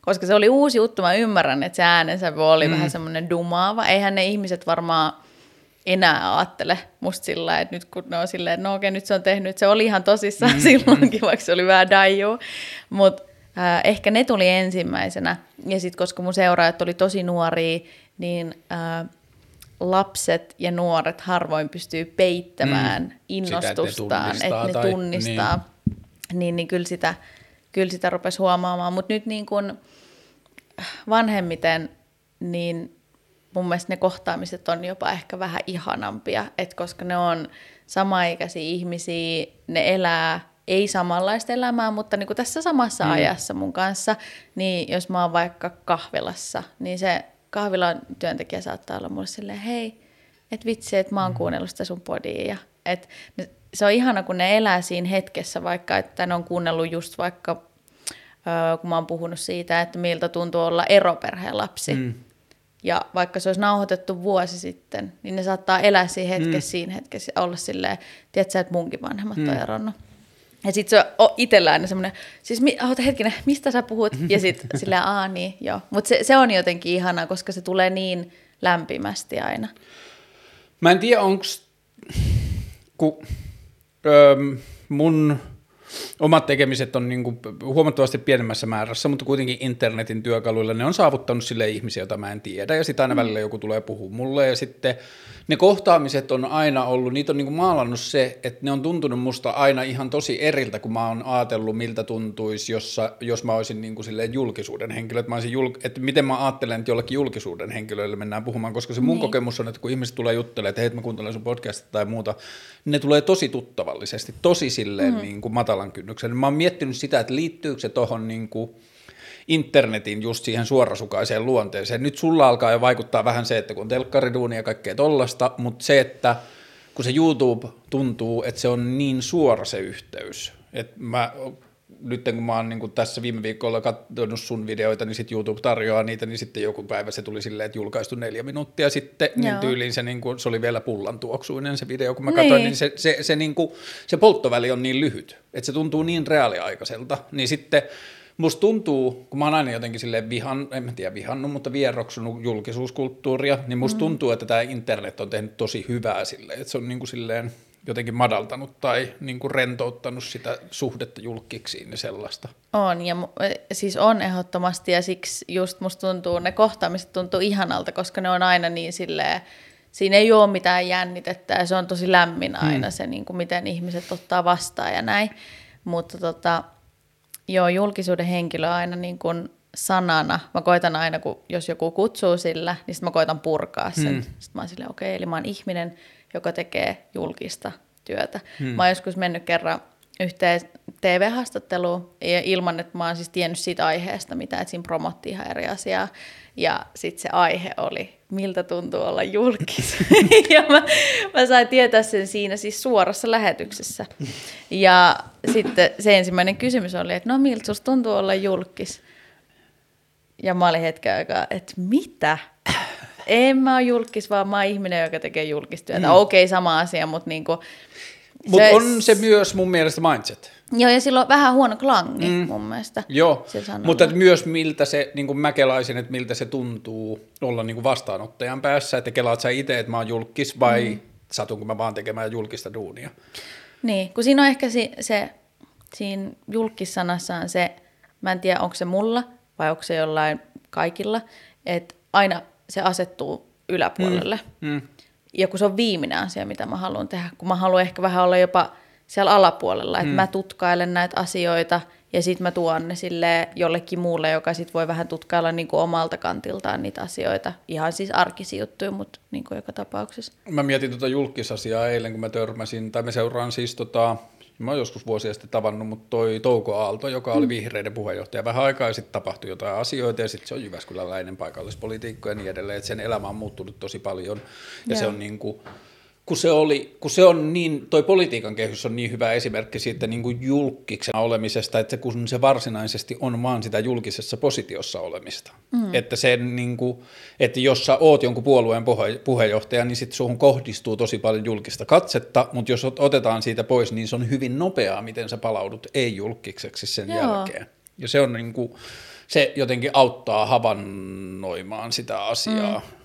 koska se oli uusi juttu, mä ymmärrän, että se äänensä oli mm. vähän semmoinen dumaava. Eihän ne ihmiset varmaan enää ajattele musta sillä että nyt kun ne on silleen, no okei, nyt se on tehnyt, se oli ihan tosissaan mm. (laughs) silloinkin, vaikka se oli vähän daiju. Mutta Äh, ehkä ne tuli ensimmäisenä. Ja sitten koska mun seuraajat oli tosi nuoria, niin äh, lapset ja nuoret harvoin pystyy peittämään mm. innostustaan, sitä, että ne tunnistaa. Että ne tunnistaa. Niin. Niin, niin kyllä sitä, kyllä sitä rupesi huomaamaan. Mutta nyt niin kun vanhemmiten, niin mun mielestä ne kohtaamiset on jopa ehkä vähän ihanampia, että koska ne on samaikäisiä ihmisiä, ne elää ei samanlaista elämää, mutta niin kuin tässä samassa mm. ajassa mun kanssa, niin jos mä oon vaikka kahvilassa, niin se kahvilan työntekijä saattaa olla mulle silleen, hei, et vitsi, että mä oon mm. kuunnellut sitä sun podia. Ja, et, se on ihana, kun ne elää siinä hetkessä, vaikka että ne on kuunnellut just vaikka, kun mä oon puhunut siitä, että miltä tuntuu olla eroperheen lapsi. Mm. Ja vaikka se olisi nauhoitettu vuosi sitten, niin ne saattaa elää siinä hetkessä, mm. siinä hetkessä olla silleen, tiedätkö että munkin vanhemmat mm. on eronnut. Ja sit se on itsellä aina semmoinen, siis mi, oota hetkinen, mistä sä puhut? (laughs) Ja sit sillä aa niin, joo. Mutta se, se on jotenkin ihanaa, koska se tulee niin lämpimästi aina. Mä en tiedä, onko kun öö, mun omat tekemiset on niin kuin huomattavasti pienemmässä määrässä, mutta kuitenkin internetin työkaluilla ne on saavuttanut sille ihmisiä, joita mä en tiedä, ja sitten aina mm. välillä joku tulee puhua mulle, ja sitten ne kohtaamiset on aina ollut, niitä on niin kuin maalannut se, että ne on tuntunut musta aina ihan tosi eriltä, kun mä oon ajatellut, miltä tuntuisi, jossa, jos mä olisin niin kuin silleen julkisuuden henkilö, että, mä olisin jul, että miten mä ajattelen, että jollakin julkisuuden henkilöille mennään puhumaan, koska se mun niin. kokemus on, että kun ihmiset tulee juttelemaan, että hei, mä kuuntelen sun podcastia tai muuta, niin ne tulee tosi tuttavallisesti, tosi silleen mm. niin kuin matalan kynnyksen. Mä oon miettinyt sitä, että liittyykö se tohon niin kuin, internetin just siihen suorasukaiseen luonteeseen. Nyt sulla alkaa jo vaikuttaa vähän se, että kun on telkkariduuni ja kaikkea tollasta, mutta se, että kun se YouTube tuntuu, että se on niin suora se yhteys. että mä, nyt kun mä oon niin tässä viime viikolla katsonut sun videoita, niin sitten YouTube tarjoaa niitä, niin sitten joku päivä se tuli silleen, että julkaistu neljä minuuttia sitten, niin Joo. niin tyyliin se, niin kuin, se oli vielä pullan tuoksuinen se video, kun mä katsoin, niin, niin se, se, se, niin kuin, se polttoväli on niin lyhyt, että se tuntuu niin reaaliaikaiselta, niin sitten Musta tuntuu, kun mä oon aina jotenkin silleen vihan, en mä tiedä vihannut, mutta vieroksunut julkisuuskulttuuria, niin musta mm. tuntuu, että tämä internet on tehnyt tosi hyvää silleen, että se on niin kuin silleen jotenkin madaltanut tai niin kuin rentouttanut sitä suhdetta julkiksiin ja sellaista. On, ja siis on ehdottomasti, ja siksi just musta tuntuu, ne kohtaamiset tuntuu ihanalta, koska ne on aina niin silleen, siinä ei ole mitään jännitettä, ja se on tosi lämmin aina hmm. se, niin kuin miten ihmiset ottaa vastaan ja näin. Mutta tota, Joo, julkisuuden henkilö aina niin kuin sanana. Mä koitan aina, kun jos joku kutsuu sillä, niin sitten mä koitan purkaa sen. Hmm. Sitten mä oon silleen, okei, okay, eli mä oon ihminen, joka tekee julkista työtä. Hmm. Mä oon joskus mennyt kerran yhteen TV-haastatteluun ilman, että mä oon siis tiennyt siitä aiheesta mitä, että siinä promotti ihan eri asiaa. Ja sitten se aihe oli, miltä tuntuu olla julkis. (laughs) ja mä, mä sain tietää sen siinä siis suorassa lähetyksessä. Ja sitten se ensimmäinen kysymys oli, että no miltä susta tuntuu olla julkis? Ja mä olin hetken aikaa, että mitä? En mä ole julkis, vaan mä oon ihminen, joka tekee julkistyötä. Mm. Okei, okay, sama asia, mutta niinku, mutta on se myös mun mielestä mindset. Joo, ja sillä on vähän huono klangi mm. mun mielestä. Joo, mutta myös miltä se, niin kuin mä kelaisin, että miltä se tuntuu olla niin kuin vastaanottajan päässä, että kelaat sä itse, että mä oon julkis vai mm. satunko mä vaan tekemään julkista duunia. Niin, kun siinä on ehkä se, se siinä julkissanassaan se, mä en tiedä onko se mulla vai onko se jollain kaikilla, että aina se asettuu yläpuolelle. Mm. Mm. Ja kun se on viimeinen asia, mitä mä haluan tehdä, kun mä haluan ehkä vähän olla jopa siellä alapuolella, että mm. mä tutkailen näitä asioita ja sitten mä tuon ne sille jollekin muulle, joka sitten voi vähän tutkailla niin kuin omalta kantiltaan niitä asioita. Ihan siis arkisia juttuja, mutta niin kuin joka tapauksessa. Mä mietin tuota julkisasiaa eilen, kun mä törmäsin, tai mä seuraan siis tota, mä oon joskus vuosia sitten tavannut, mutta toi Touko Aalto, joka oli mm. vihreiden puheenjohtaja, vähän aikaa sitten tapahtui jotain asioita ja sitten se on Jyväskyläläinen paikallispolitiikko ja niin edelleen, että sen elämä on muuttunut tosi paljon ja yeah. se on niin kuin, kun se, oli, kun se on niin, toi politiikan kehys on niin hyvä esimerkki siitä niin kuin julkiksen olemisesta, että se, kun se varsinaisesti on vaan sitä julkisessa positiossa olemista. Mm. Että, se, niin kuin, että jos sä oot jonkun puolueen puhe, puheenjohtaja, niin sitten suhun kohdistuu tosi paljon julkista katsetta, mutta jos otetaan siitä pois, niin se on hyvin nopeaa, miten sä palaudut ei-julkiseksi sen Joo. jälkeen. Ja se on niin kuin, se jotenkin auttaa havainnoimaan sitä asiaa. Mm.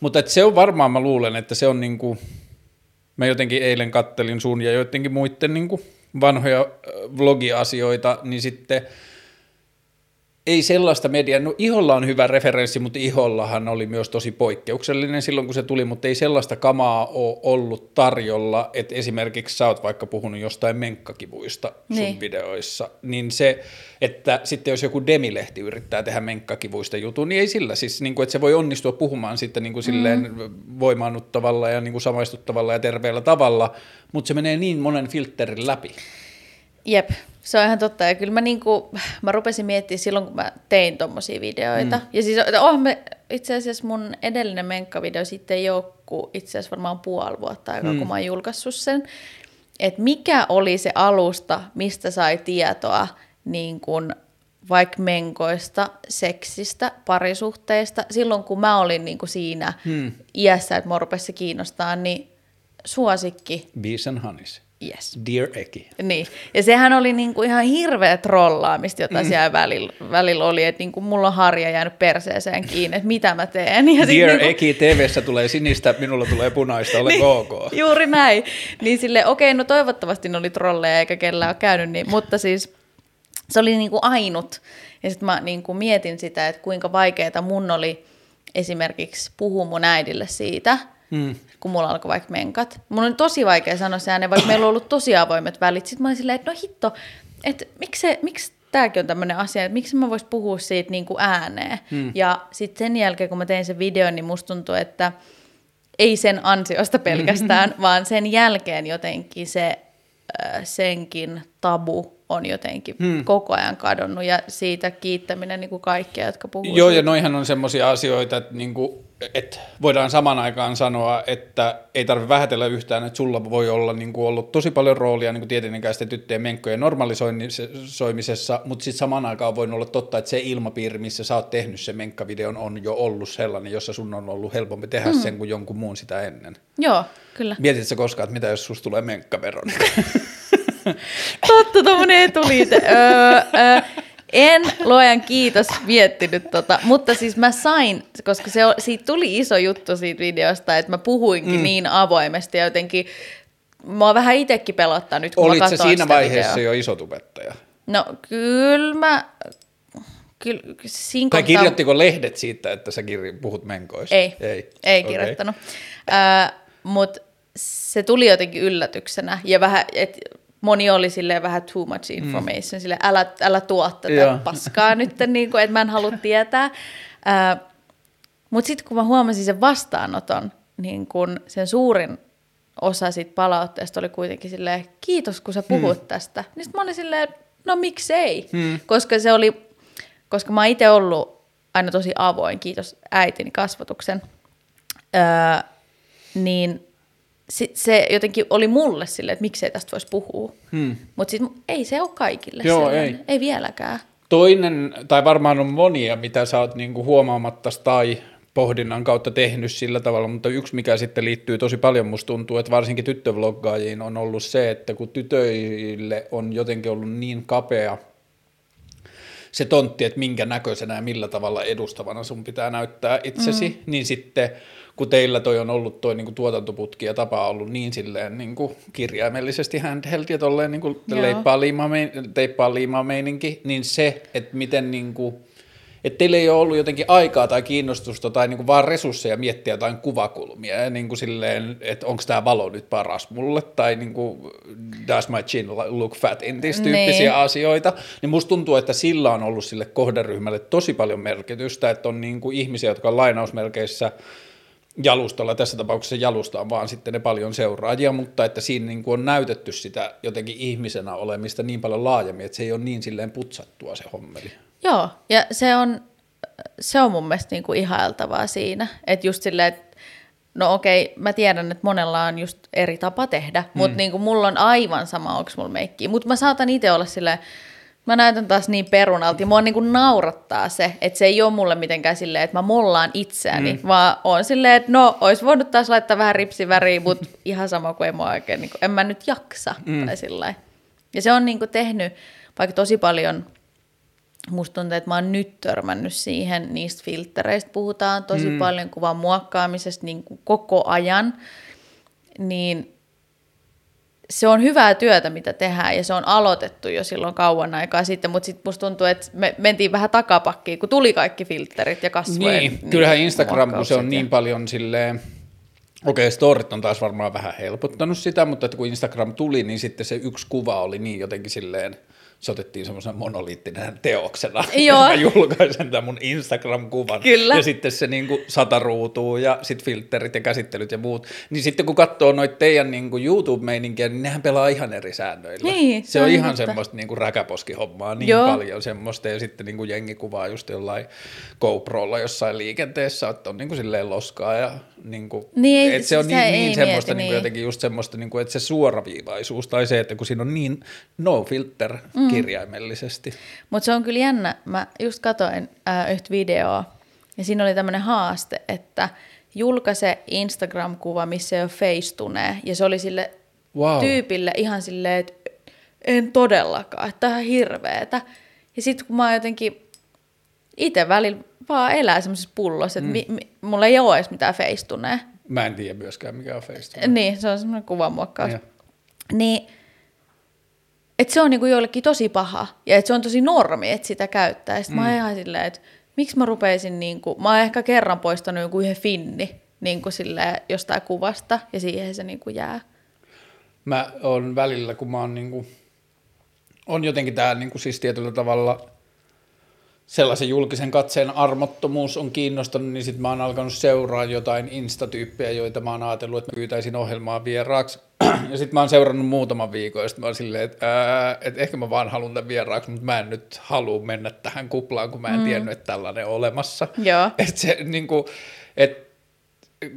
Mutta se on varmaan, mä luulen, että se on niin kuin, mä jotenkin eilen kattelin sun ja joidenkin muiden niin kuin vanhoja vlogiasioita, niin sitten – ei sellaista mediaa, no Iholla on hyvä referenssi, mutta Ihollahan oli myös tosi poikkeuksellinen silloin, kun se tuli, mutta ei sellaista kamaa ole ollut tarjolla, että esimerkiksi sä oot vaikka puhunut jostain menkkakivuista sun niin. videoissa, niin se, että sitten jos joku demilehti yrittää tehdä menkkakivuista jutun, niin ei sillä siis, niin kuin, että se voi onnistua puhumaan sitten niin kuin silleen mm. voimaannuttavalla ja niin kuin samaistuttavalla ja terveellä tavalla, mutta se menee niin monen filterin läpi. Jep, se on ihan totta. Ja kyllä mä, niinku, mä rupesin miettimään silloin, kun mä tein tommosia videoita. Mm. Ja siis oh, me, itse asiassa mun edellinen menkkavideo sitten ei ole kuin itse asiassa varmaan puoli vuotta aikaa, mm. kun mä oon julkaissut sen. Että mikä oli se alusta, mistä sai tietoa niin kun vaikka menkoista, seksistä, parisuhteista. Silloin kun mä olin niin kuin siinä mm. iässä, että mua rupesi kiinnostaa, niin suosikki. Bees and Honeys Yes. Dear Eki. Niin. Ja sehän oli niinku ihan hirveä trollaamista, jota mm. siellä välillä, välillä oli, että niinku mulla on harja jäänyt perseeseen kiinni, että mitä mä teen. Ja Dear niinku, Eki, TV-ssä tulee sinistä, minulla tulee punaista, ole niin, ok. Juuri näin. Niin sille okei, no toivottavasti ne oli trolleja eikä kellään ole käynyt niin, mutta siis se oli niinku ainut. Ja sitten mä niinku mietin sitä, että kuinka vaikeaa mun oli esimerkiksi puhua mun äidille siitä, mm. Kun mulla alkoi vaikka menkat. Mun on tosi vaikea sanoa se ääneen, vaikka meillä on ollut tosi avoimet välit. Sitten mä olin silleen, että no hitto, että miksi, se, miksi tämäkin on tämmöinen asia, että miksi mä vois puhua siitä niin kuin ääneen. Mm. Ja sitten sen jälkeen, kun mä tein sen videon, niin musta tuntui, että ei sen ansiosta (laughs) pelkästään, vaan sen jälkeen jotenkin se senkin tabu on jotenkin hmm. koko ajan kadonnut ja siitä kiittäminen niin kuin kaikkia, jotka puhuu Joo, siitä. ja noihan on semmoisia asioita, että, niin kuin, että voidaan saman aikaan sanoa, että ei tarvitse vähätellä yhtään, että sulla voi olla niin kuin ollut tosi paljon roolia niin tieteenikäisten tyttöjen menkkojen normalisoimisessa, mutta sitten saman aikaan voinut olla totta, että se ilmapiiri, missä sä oot tehnyt sen menkkavideon, on jo ollut sellainen, jossa sun on ollut helpompi tehdä hmm. sen kuin jonkun muun sitä ennen. Joo, kyllä. Mietitkö koskaan, että mitä jos susta tulee menkkaveron? (laughs) Totta, tuommoinen etuliite. Öö, öö, en luojan kiitos miettinyt tota, mutta siis mä sain, koska se, siitä tuli iso juttu siitä videosta, että mä puhuinkin mm. niin avoimesti ja jotenkin, mua vähän itsekin pelottaa nyt, kun Olit mä se siinä vaiheessa videoa. jo iso tubettaja? No kyllä mä, kyllä, siinä Tai kohtaa- kirjoittiko lehdet siitä, että sä kirj- puhut menkoista? Ei, ei, ei Okei. kirjoittanut. Okay. Mutta se tuli jotenkin yllätyksenä ja vähän, et moni oli silleen vähän too much information, mm. sille älä, älä tuo tätä Joo. paskaa nyt, niin kuin, että mä en halua tietää. Mutta sitten kun mä huomasin sen vastaanoton, niin kun sen suurin osa siitä palautteesta oli kuitenkin silleen, kiitos kun sä puhut hmm. tästä. Niin sit mä olin silleen, no miksei, hmm. koska se oli, koska mä itse ollut aina tosi avoin, kiitos äitini kasvatuksen, öö, niin sit se jotenkin oli mulle silleen, että miksei tästä voisi puhua. Hmm. Mutta sitten ei se ole kaikille Joo, sellainen. ei. ei vieläkään. Toinen, tai varmaan on monia, mitä sä oot niinku huomaamatta tai pohdinnan kautta tehnyt sillä tavalla, mutta yksi, mikä sitten liittyy tosi paljon, musta tuntuu, että varsinkin tyttövloggaajiin on ollut se, että kun tytöille on jotenkin ollut niin kapea se tontti, että minkä näköisenä ja millä tavalla edustavana sun pitää näyttää itsesi, mm. niin sitten kun teillä toi on ollut toi niinku tuotantoputki ja tapa ollut niin silleen niinku kirjaimellisesti handheld ja tolleen niinku Joo. leippaa liimaa, mein- teippaa liimaa meininki, niin se, että miten niinku, että teillä ei ole ollut jotenkin aikaa tai kiinnostusta tai niinku vaan resursseja miettiä jotain kuvakulmia ja niinku silleen, että onko tämä valo nyt paras mulle tai niinku, does my chin look fat in this tyyppisiä Niin. asioita, niin musta tuntuu, että sillä on ollut sille kohderyhmälle tosi paljon merkitystä, että on niinku ihmisiä, jotka on lainausmerkeissä jalustalla, tässä tapauksessa jalusta on vaan sitten ne paljon seuraajia, mutta että siinä niin kuin on näytetty sitä jotenkin ihmisenä olemista niin paljon laajemmin, että se ei ole niin silleen putsattua se hommeli. Joo, ja se on, se on mun mielestä niinku ihailtavaa siinä, että just silleen, että no okei, mä tiedän, että monella on just eri tapa tehdä, mm. mutta niinku mulla on aivan sama, onko mulla meikkiä, mutta mä saatan itse olla silleen, mä näytän taas niin perunalta, ja mua niinku naurattaa se, että se ei ole mulle mitenkään silleen, että mä mollaan itseäni, mm. vaan on silleen, että no, ois voinut taas laittaa vähän ripsiväriä, mutta (laughs) ihan sama kuin ei mua oikein, niinku, en mä nyt jaksa, mm. tai sillä Ja se on niinku tehnyt vaikka tosi paljon musta tuntuu, että mä oon nyt törmännyt siihen, niistä filtreistä puhutaan tosi mm. paljon, kuvan muokkaamisesta niin kuin koko ajan, niin se on hyvää työtä, mitä tehdään, ja se on aloitettu jo silloin kauan aikaa sitten, mutta sitten musta tuntuu, että me mentiin vähän takapakkiin, kun tuli kaikki filterit ja kasvojen Niin, kyllähän Instagram, kun se on niin ja- paljon silleen, okei, okay, storit on taas varmaan vähän helpottanut sitä, mutta että kun Instagram tuli, niin sitten se yksi kuva oli niin jotenkin silleen, se otettiin semmoisen monoliittinen teoksena. (laughs) Joo. (laughs) Mä julkaisen tämän mun Instagram-kuvan. Kyllä. Ja sitten se niin kuin sata ruutuu ja sitten filterit ja käsittelyt ja muut. Niin sitten kun katsoo noita teidän niin kuin YouTube-meininkiä, niin nehän pelaa ihan eri säännöillä. Niin, se, se on on ihan totta. semmoista niin kuin räkäposkihommaa niin Joo. paljon semmoista. Ja sitten niin kuin jengi kuvaa just jollain GoProlla jossain liikenteessä, että on niin kuin silleen loskaa ja niin kuin, Niin, että se on niin, niin mieti, semmoista niin niin. jotenkin just semmoista, niin kuin, että se suoraviivaisuus tai se, että kun siinä on niin no filter mm. kirjaimellisesti. Mutta se on kyllä jännä. Mä just katoin äh, yhtä videoa, ja siinä oli tämmöinen haaste, että julkaise Instagram-kuva, missä ei ole facetunee. Ja se oli sille Wow. tyypille ihan silleen, että en todellakaan, että tämä on hirveetä. Ja sitten kun mä oon jotenkin itse välillä vaan elää semmoisessa pullossa, että mm. mi, mi, mulla ei ole edes mitään feistunea. Mä en tiedä myöskään, mikä on Facebook. Niin, se on semmoinen kuvanmuokkaus. Joo. Niin, että se on niinku joillekin tosi paha ja että se on tosi normi, että sitä käyttää. Ja sit mm. mä oon ihan silleen, että miksi mä rupeisin, niinku, mä oon ehkä kerran poistanut joku yhden finni niinku silleen, jostain kuvasta ja siihen se niinku jää. Mä oon välillä, kun mä oon niinku, on jotenkin tää niinku siis tietyllä tavalla sellaisen julkisen katseen armottomuus on kiinnostanut, niin sitten mä oon alkanut seuraa jotain instatyyppejä, joita mä oon ajatellut, että mä pyytäisin ohjelmaa vieraaksi. (clears throat) Ja sitten mä oon seurannut muutaman viikon, ja sitten mä oon silleen, että, ää, että ehkä mä vaan haluan tämän vieraaksi, mutta mä en nyt halua mennä tähän kuplaan, kun mä en mm. tiennyt, että tällainen on olemassa. Joo. Että se niinku, että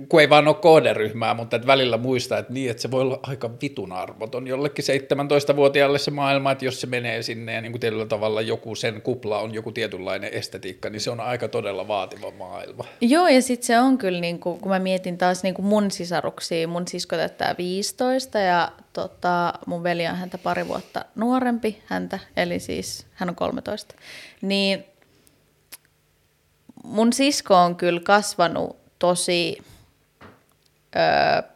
kun ei vaan ole kohderyhmää, mutta että välillä muistaa, että niin, että se voi olla aika vitun arvoton jollekin 17-vuotiaalle se maailma, että jos se menee sinne ja niin kuin tietyllä tavalla joku sen kupla on joku tietynlainen estetiikka, niin se on aika todella vaativa maailma. Joo, ja sitten se on kyllä, niin kuin, kun mä mietin taas niin kuin mun sisaruksia, mun sisko täyttää 15 ja tota, mun veli on häntä pari vuotta nuorempi häntä, eli siis hän on 13, niin mun sisko on kyllä kasvanut tosi, öö,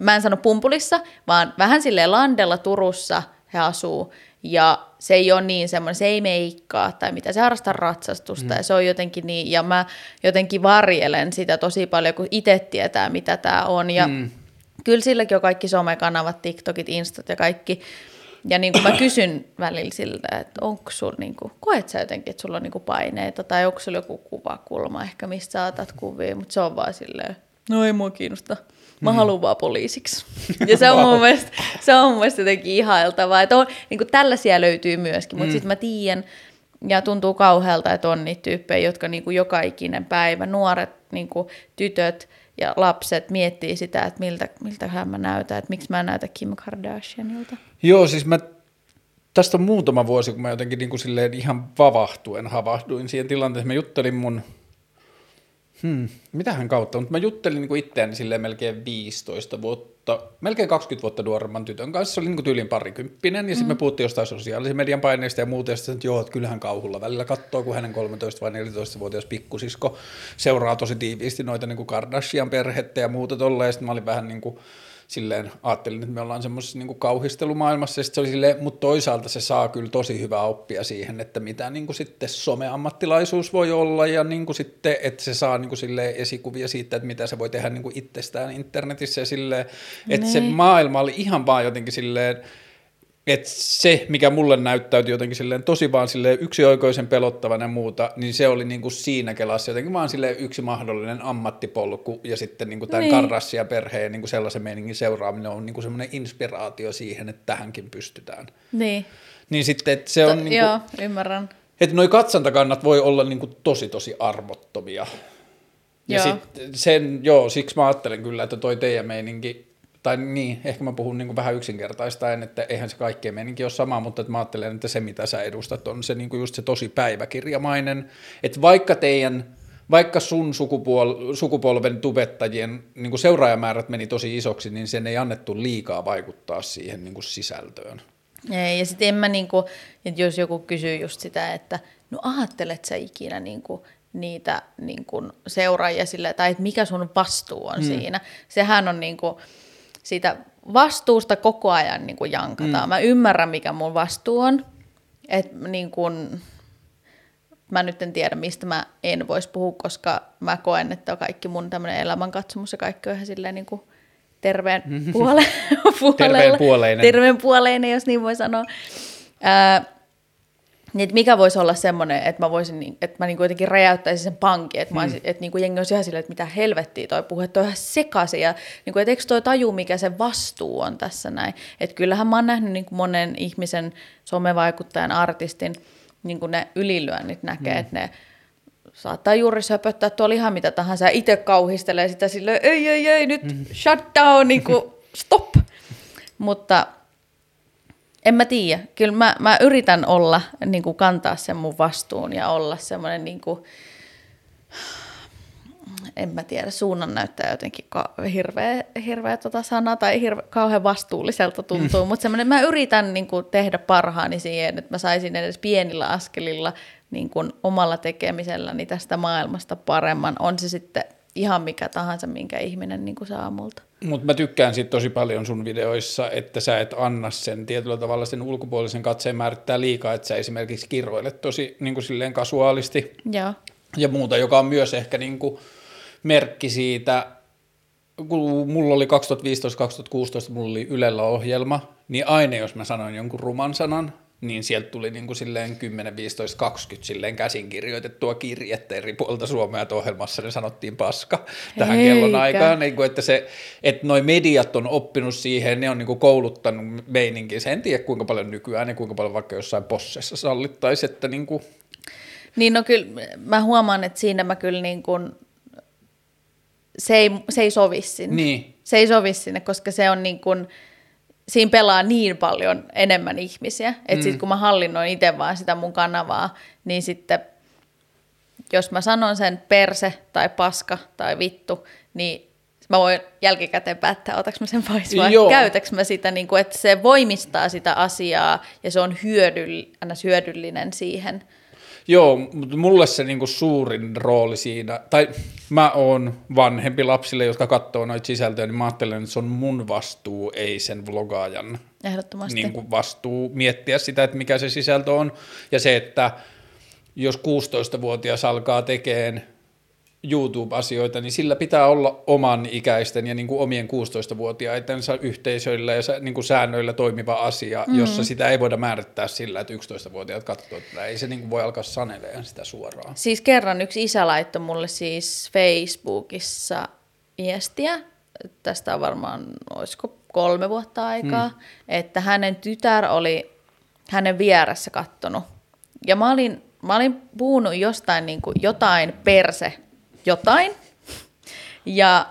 mä en sano pumpulissa, vaan vähän silleen landella Turussa he asuu, ja se ei ole niin semmoinen, se ei meikkaa tai mitä, se harrastaa ratsastusta mm. ja se on jotenkin niin, ja mä jotenkin varjelen sitä tosi paljon, kun itse tietää, mitä tämä on, ja mm. kyllä silläkin on kaikki somekanavat, TikTokit, Instat ja kaikki, ja niin kuin mä kysyn välillä siltä, että onko sulla, niin kuin, koet sä jotenkin, että sulla on niin kuin paineita, tai onko sulla joku kuvakulma ehkä, mistä sä otat kuvia, mutta se on vaan silleen, no ei mua kiinnosta. Mä haluan vaan poliisiksi. Ja se on, mun mielestä, se on mun mielestä jotenkin ihailtavaa. Että on, niin kuin tällaisia löytyy myöskin, mutta mm. sitten mä tiedän, ja tuntuu kauhealta, että on niitä tyyppejä, jotka niin kuin joka ikinen päivä, nuoret niin kuin tytöt ja lapset miettii sitä, että miltä, miltähän mä näytän, että miksi mä en näytä Kim Kardashianilta. Joo, siis mä tästä on muutama vuosi, kun mä jotenkin niin kuin silleen ihan vavahtuen havahduin siihen tilanteeseen. Mä juttelin mun, hmm, mitähän kautta, mutta mä juttelin niin itseäni silleen melkein 15 vuotta, melkein 20 vuotta nuoremman tytön kanssa. Se oli niin tyylin parikymppinen ja sitten me puhuttiin jostain sosiaalisen median paineista ja muuta. Ja sitten että joo, että kyllähän kauhulla välillä katsoo, kun hänen 13 vai 14-vuotias pikkusisko seuraa tosi tiiviisti noita niin Kardashian perhettä ja muuta tolleen. Ja sitten mä olin vähän niin kuin, silleen ajattelin, että me ollaan semmoisessa niin kauhistelumaailmassa, ja se oli silleen, mutta toisaalta se saa kyllä tosi hyvää oppia siihen, että mitä niin kuin sitten someammattilaisuus voi olla, ja niin kuin sitten, että se saa niin kuin silleen esikuvia siitä, että mitä se voi tehdä niin kuin itsestään internetissä, ja silleen, että se Niin. maailma oli ihan vaan jotenkin silleen, että se, mikä mulle näyttäytyi jotenkin silleen tosi vaan silleen yksioikoisen pelottavana ja muuta, niin se oli niinku siinä kelassa jotenkin vaan silleen yksi mahdollinen ammattipolku ja sitten niinku tämän Niin. niin. Kardashian perheen niinku sellaisen meiningin seuraaminen on niinku semmoinen inspiraatio siihen, että tähänkin pystytään. Niin, Niin sitten, että se on to, niinku, joo, ymmärrän. että noi katsantakannat voi olla niinku tosi tosi armottomia. Ja Joo. sitten sen, joo, siksi mä ajattelen kyllä, että toi teidän meininki, tai niin, ehkä mä puhun niin vähän yksinkertaistaen, että eihän se kaikkien meininki ole sama, mutta että mä ajattelen, että se mitä sä edustat on se niin just se tosi päiväkirjamainen, että vaikka teidän, vaikka sun sukupuol- sukupolven tubettajien niin seuraajamäärät meni tosi isoksi, niin sen ei annettu liikaa vaikuttaa siihen niin sisältöön. Ei, ja sitten en mä niinku, että jos joku kysyy just sitä, että no ajattelet sä ikinä niinku niitä niinku seuraajia sille, tai että mikä sun vastuu on mm. siinä. Sehän on niinku, siitä vastuusta koko ajan niinku jankataan. Mm. Mä ymmärrän, mikä mun vastuu on. Et niinku, mä nyt en tiedä, mistä mä en voisi puhua, koska mä koen, että kaikki mun tämmöinen elämänkatsomus ja kaikki on ihan silleen niinku terveen puole- puolella. puoleinen. Terveen puoleinen, jos niin voi sanoa. Ää, niin että mikä voisi olla semmoinen, että mä voisin, niin- että mä niinku jotenkin räjäyttäisin sen pankin, että, mä olisin, että niinku jengi olisi ihan silleen, että mitä helvettiä toi puhe, että toi on ihan sekaisin ja niinku, että eikö toi taju, mikä se vastuu on tässä näin. Että kyllähän mä oon nähnyt niinku monen ihmisen, somevaikuttajan, artistin, niinku ne ylilyönnit näkee, mm. että ne saattaa juuri söpöttää tuolla ihan mitä tahansa ja itse kauhistelee sitä silleen, ei, ei, ei, nyt shut down, niin kuin, stop. (laughs) Mutta en mä tiedä. Kyllä mä, mä yritän olla, niin kuin kantaa sen mun vastuun ja olla semmoinen niin kuin, en mä tiedä, suunnannäyttäjä jotenkin ka- hirveä, hirveä tota sana tai hirve, kauhean vastuulliselta tuntuu, mm. mutta semmoinen, mä yritän niin kuin, tehdä parhaani siihen, että mä saisin edes pienillä askelilla niin kuin, omalla tekemiselläni tästä maailmasta paremman, on se sitten ihan mikä tahansa, minkä ihminen niin kuin, saa multa. Mutta mä tykkään siitä tosi paljon sun videoissa, että sä et anna sen tietyllä tavalla sen ulkopuolisen katseen määrittää liikaa, että sä esimerkiksi kirjoilet tosi niin kuin silleen kasuaalisti Joo. ja muuta, joka on myös ehkä niin kuin merkki siitä, kun mulla oli 2015-2016, mulla oli Ylellä ohjelma, niin aina jos mä sanoin jonkun ruman sanan, niin sieltä tuli niin kuin silleen 10, 15, 20 silleen käsin kirjoitettua kirjettä eri puolta Suomea, että ohjelmassa ne sanottiin paska tähän Eikä. kellon aikaan, niin kuin, että, se, että noi mediat on oppinut siihen, ne on niin kuin kouluttanut meininkin, en tiedä kuinka paljon nykyään ja kuinka paljon vaikka jossain possessa sallittaisi, että niin kuin, Niin no kyllä mä huomaan, että siinä mä kyllä niin kuin, se ei, se ei sovi sinne. Niin. Se ei sovi sinne, koska se on niin kuin, siinä pelaa niin paljon enemmän ihmisiä, että mm. sitten kun mä hallinnoin itse vaan sitä mun kanavaa, niin sitten jos mä sanon sen perse tai paska tai vittu, niin mä voin jälkikäteen päättää, otaks mä sen pois vai Joo. käytäks mä sitä, niin kuin, että se voimistaa sitä asiaa ja se on hyödyll, hyödyllinen siihen. Joo, mutta mulle se niinku suurin rooli siinä, tai mä oon vanhempi lapsille, jotka katsoo noita sisältöjä, niin mä ajattelen, että se on mun vastuu, ei sen vlogaajan Ehdottomasti. niin kuin vastuu miettiä sitä, että mikä se sisältö on. Ja se, että jos 16-vuotias alkaa tekemään YouTube-asioita, niin sillä pitää olla oman ikäisten ja niin kuin omien 16-vuotiaitensa yhteisöillä ja niin kuin säännöillä toimiva asia, mm. jossa sitä ei voida määrittää sillä, että 11-vuotiaat katsoo tätä. Ei se niin kuin voi alkaa sanelemaan sitä suoraan. Siis kerran yksi isä laittoi mulle siis Facebookissa viestiä, tästä on varmaan, olisiko kolme vuotta aikaa, mm. että hänen tytär oli hänen vieressä kattonut. Ja mä olin, mä olin puhunut jostain niin kuin jotain perse, jotain. Ja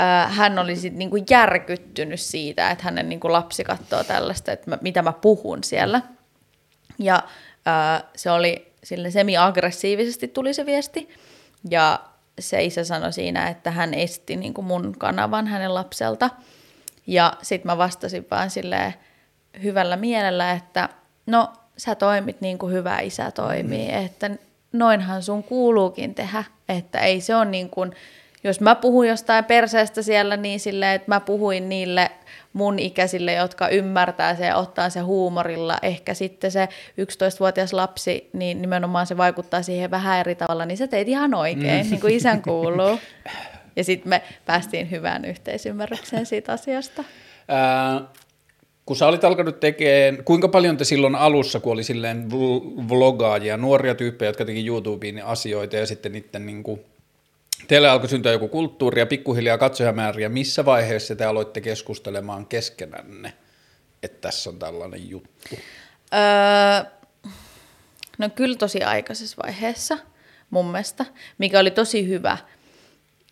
äh, hän oli sit niinku järkyttynyt siitä, että hänen niinku lapsi katsoo tällaista, että mä, mitä mä puhun siellä. Ja äh, se oli sille semi-aggressiivisesti tuli se viesti. Ja se isä sanoi siinä, että hän esti niinku mun kanavan hänen lapselta. Ja sitten mä vastasin vaan silleen hyvällä mielellä, että no sä toimit niin kuin hyvä isä toimii, että noinhan sun kuuluukin tehdä, että ei se ole niin kuin, jos mä puhun jostain perseestä siellä niin silleen, että mä puhuin niille mun ikäisille, jotka ymmärtää se ja ottaa se huumorilla, ehkä sitten se 11-vuotias lapsi, niin nimenomaan se vaikuttaa siihen vähän eri tavalla, niin sä teit ihan oikein, mm. niin kuin isän kuuluu. (laughs) Ja sitten me päästiin hyvään yhteisymmärrykseen siitä asiasta. Ää, kun sä olit alkanut tekemään, kuinka paljon te silloin alussa, kun oli silleen vl- vlogaajia, nuoria tyyppejä, jotka teki YouTubeen asioita ja sitten niiden niin kuin, teille alkoi syntyä joku kulttuuri ja pikkuhiljaa katsojamääriä, missä vaiheessa te aloitte keskustelemaan keskenänne, että tässä on tällainen juttu? Öö, no kyllä tosi aikaisessa vaiheessa mun mielestä, mikä oli tosi hyvä,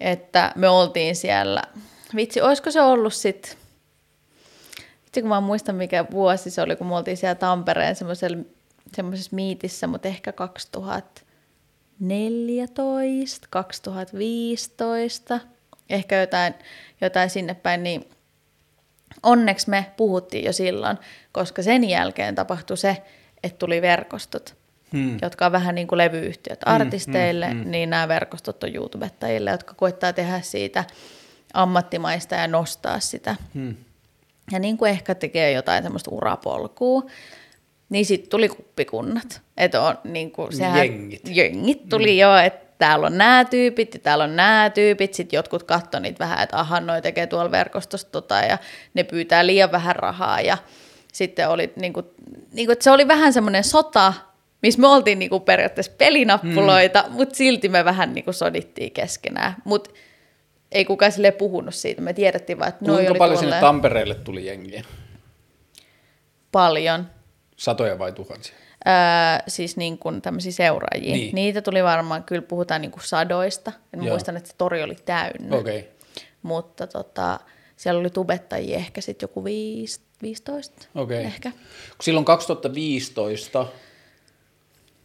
että me oltiin siellä. Vitsi, olisiko se ollut sitten, vitsi kun mä muistan mikä vuosi se oli, kun me oltiin siellä Tampereen semmoisessa miitissä, mutta ehkä 2014, 2015, ehkä jotain, jotain sinne päin, niin onneksi me puhuttiin jo silloin, koska sen jälkeen tapahtui se, että tuli verkostot, hmm. jotka on vähän niin kuin levyyhtiöt artisteille, hmm, hmm, niin nämä verkostot on YouTubettajille, jotka koittaa tehdä siitä ammattimaista ja nostaa sitä. Hmm. Ja niin kuin ehkä tekee jotain semmoista urapolkua, niin sitten tuli kuppikunnat. Että on niin kuin sehän, Jengit. Jengit tuli mm. jo, että täällä on nämä tyypit ja täällä on nämä tyypit. Sitten jotkut katsoi niitä vähän, että aha, noi tekee tuolla verkostossa tota ja ne pyytää liian vähän rahaa. Ja sitten oli niin kuin, niin kuin, se oli vähän semmoinen sota, missä me oltiin niin kuin periaatteessa pelinappuloita, mm. mutta silti me vähän niin kuin sodittiin keskenään. Mutta ei kukaan sille puhunut siitä. Me tiedettiin vaan, että noi Kuinka oli paljon sinne tuolleen Tampereelle tuli jengiä? paljon. Satoja vai tuhansia? Öö, siis niin kuin tämmöisiä seuraajia. Niin. Niitä tuli varmaan, kyllä puhutaan niin kuin sadoista. En Joo. muistan, että se tori oli täynnä. Okay. Mutta tota, siellä oli tubettajia ehkä sitten joku viis, 15 Okei. ehkä. Silloin 2015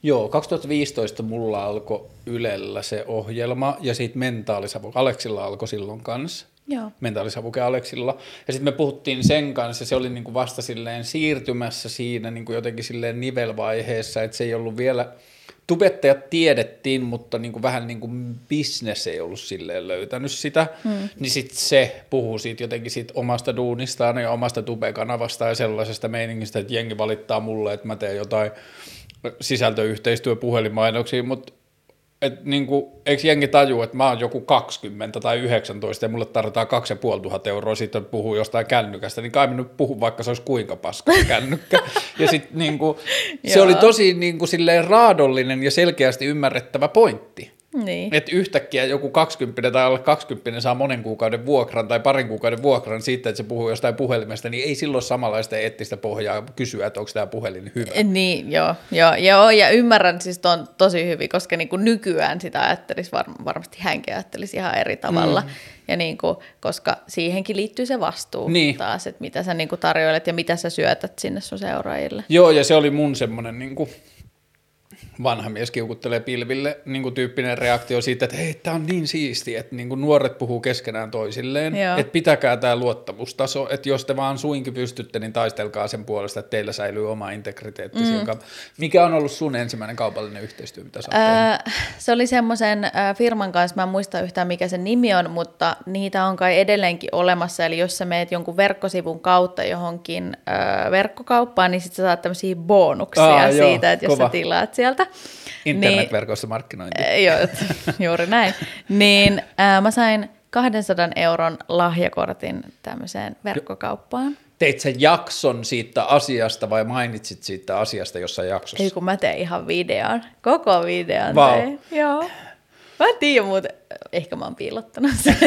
Joo, 2015 mulla alkoi Ylellä se ohjelma ja sitten Mentaalisavu. Aleksilla alkoi silloin kanssa. Joo. Mentaalisavuke Aleksilla. Ja sitten me puhuttiin sen kanssa, se oli niinku vasta silleen siirtymässä siinä niinku jotenkin silleen nivelvaiheessa, että se ei ollut vielä, tubettajat tiedettiin, mutta niinku vähän niin kuin business ei ollut silleen löytänyt sitä, mm. niin sitten se puhuu siitä jotenkin siitä omasta duunistaan ja omasta tube-kanavasta ja sellaisesta meiningistä, että jengi valittaa mulle, että mä teen jotain sisältöyhteistyö puhelinmainoksia, mutta et niinku, eikö jengi taju, että mä oon joku 20 tai 19 ja mulle tarvitaan 2500 euroa siitä puhuu jostain kännykästä, niin kai mä nyt puhun, vaikka se olisi kuinka paska (laughs) kännykkä. ja sit niinku, se oli tosi niinku silleen raadollinen ja selkeästi ymmärrettävä pointti. Niin. Että yhtäkkiä joku 20 tai alle 20 saa monen kuukauden vuokran tai parin kuukauden vuokran siitä, että se puhuu jostain puhelimesta, niin ei silloin samanlaista eettistä pohjaa kysyä, että onko tämä puhelin hyvä. Niin, joo, joo, joo ja ymmärrän siis ton tosi hyvin, koska niin kuin nykyään sitä ajattelisi, var, varmasti hänkin ajattelisi ihan eri tavalla. Mm. Ja niin kuin, koska siihenkin liittyy se vastuu Niin. taas, että mitä sä niin kuin tarjoilet ja mitä sä syötät sinne sun seuraajille. Joo, ja se oli mun semmoinen niin kuin, vanha mies kiukuttelee pilville niin kuin tyyppinen reaktio siitä, että hei, tämä on niin siisti, että niin kuin nuoret puhuu keskenään toisilleen, Joo. että pitäkää tämä luottamustaso, että jos te vaan suinkin pystytte, niin taistelkaa sen puolesta, että teillä säilyy oma integriteetti. Mm. Mikä on ollut sun ensimmäinen kaupallinen yhteistyö, mitä sä? Ää, se oli semmoisen firman kanssa, mä en muista yhtään mikä sen nimi on, mutta niitä on kai edelleenkin olemassa. Eli jos sä meet jonkun verkkosivun kautta johonkin ää, verkkokauppaan, niin sit sä saat tämmöisiä bonuksia Aa, joo, siitä, että jos kova. sä tilaat sieltä. Internetverkossa markkinointi. Niin, joo, (laughs) juuri näin. Niin ää, mä sain 200 euron lahjakortin tämmöiseen verkkokauppaan. Teit sä jakson siitä asiasta vai mainitsit siitä asiasta jossain jaksossa? Ei kun mä tein ihan videon, koko videon Vau. tein. Joo. Mä en tiedä muuten, ehkä mä oon piilottanut sen.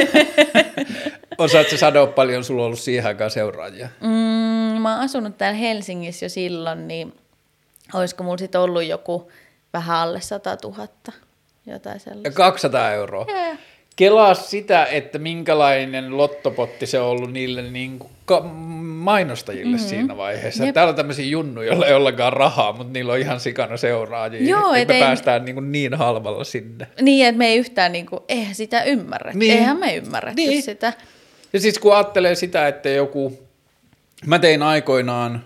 (laughs) Osaatko sanoa paljon, sulla on ollut siihen aikaan seuraajia? Mm, mä oon asunut täällä Helsingissä jo silloin, niin olisiko mulla sit ollut joku vähän alle 100 000, jotain sellaista. 200 euroa. Joo. Kelaa sitä, että minkälainen lottopotti se on ollut niille niin kuin ka- mainostajille mm-hmm. siinä vaiheessa. Jep. Täällä on tämmöisiä junnuja, joilla ei ollenkaan rahaa, mutta niillä on ihan sikana seuraajia. Joo, Et me ei- päästään niin, kuin niin halvalla sinne. Niin, että me ei yhtään, niin kuin, eihän sitä ymmärretty. Niin. Eihän me ymmärretty Niin. sitä. Ja siis kun ajattelee sitä, että joku, mä tein aikoinaan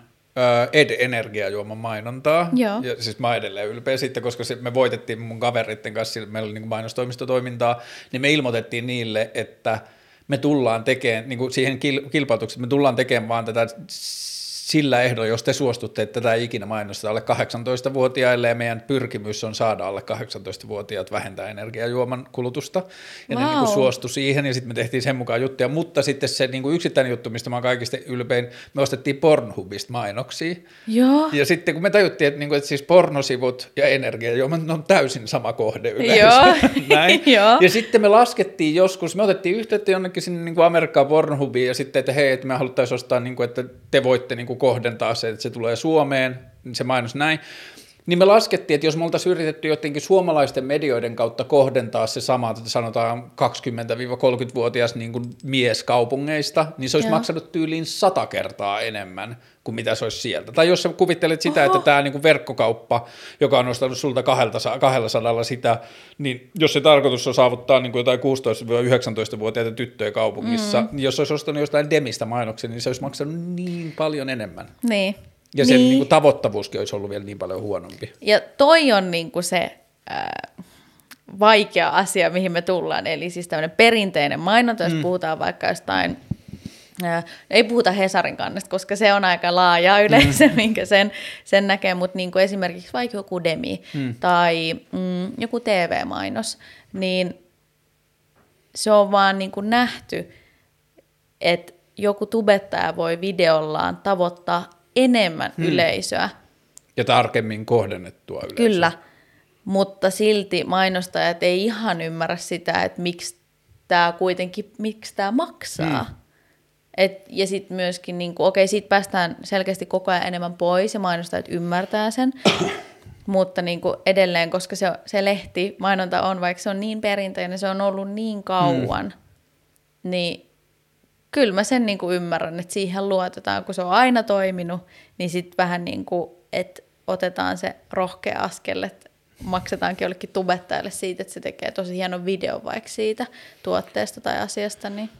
Ed-energiajuoman mainontaa. Joo. Ja siis mä edelleen ylpeä sitten, koska se, me voitettiin mun kavereiden kanssa, meillä oli niin mainostoimistotoimintaa, niin me ilmoitettiin niille, että me tullaan tekemään, niin kuin siihen kil, kilpailutukseen, me tullaan tekemään vaan tätä sillä ehdolla, jos te suostutte, että tätä ei ikinä mainosta alle 18-vuotiaille ja meidän pyrkimys on saada alle 18-vuotiaat vähentää energiajuoman kulutusta. Ja ne Vau. niin kuin suostui siihen ja sitten me tehtiin sen mukaan juttuja, mutta sitten se niin kuin yksittäinen juttu, mistä mä oon kaikista ylpein, me ostettiin Pornhubista mainoksia. Joo. Ja sitten kun me tajuttiin, että, niin kuin, että siis pornosivut ja energiajuomat, ne on täysin sama kohde yleensä. Joo. (laughs) (laughs) Näin. Joo. Ja sitten me laskettiin joskus, me otettiin yhteyttä jonnekin sinne niin kuin Amerikkaan Pornhubiin ja sitten, että hei, että me haluttaisiin ostaa, niin kuin, että te voitte niin kuin kohdentaa se, että se tulee Suomeen, se mainos näin. Niin me laskettiin, että jos me oltaisiin yritetty jotenkin suomalaisten medioiden kautta kohdentaa se sama, että sanotaan 20-30-vuotias niin kuin mies kaupungeista, niin se olisi Joo. maksanut tyyliin sata kertaa enemmän kuin mitä se olisi sieltä. Tai jos sä kuvittelet sitä, Oho. että tämä niin kuin verkkokauppa, joka on ostanut sulta 200 200 sitä, niin jos se tarkoitus on saavuttaa niin kuin jotain 16-19-vuotiaita tyttöjä kaupungissa, mm. niin jos se olisi ostanut jostain Demistä mainoksen, niin se olisi maksanut niin paljon enemmän. Niin. Ja sen niin. niin kuin tavoittavuuskin olisi ollut vielä niin paljon huonompi. Ja toi on niinku se ää, vaikea asia, mihin me tullaan. Eli siis tämmöinen perinteinen mainonta, jos mm. puhutaan vaikka jostain, ää, ei puhuta Hesarin kannesta, koska se on aika laaja yleensä, mm. (laughs) minkä sen, sen näkee, mutta niinku esimerkiksi vaikka joku Demi mm. tai mm, joku TV-mainos, niin se on vaan niinku nähty, että joku tubettaja voi videollaan tavoittaa enemmän mm. yleisöä, Ja tarkemmin kohdennettua yleisöä. Kyllä, mutta silti mainostajat ei ihan ymmärrä sitä, että miksi tämä kuitenkin, miksi tämä maksaa. Mm. Et, ja sitten myöskin, niin okei, siitä päästään selkeästi koko ajan enemmän pois ja mainostajat ymmärtää sen, (coughs) mutta niin kuin edelleen, koska se, se lehti, mainonta on, vaikka se on niin perinteinen, se on ollut niin kauan, mm. niin kyllä mä sen niin kuin ymmärrän, että siihen luotetaan, kun se on aina toiminut, niin sitten vähän niin kuin, että otetaan se rohkea askel, että maksetaankin jollekin tubettajalle siitä, että se tekee tosi hienon video vaikka siitä tuotteesta tai asiasta, niin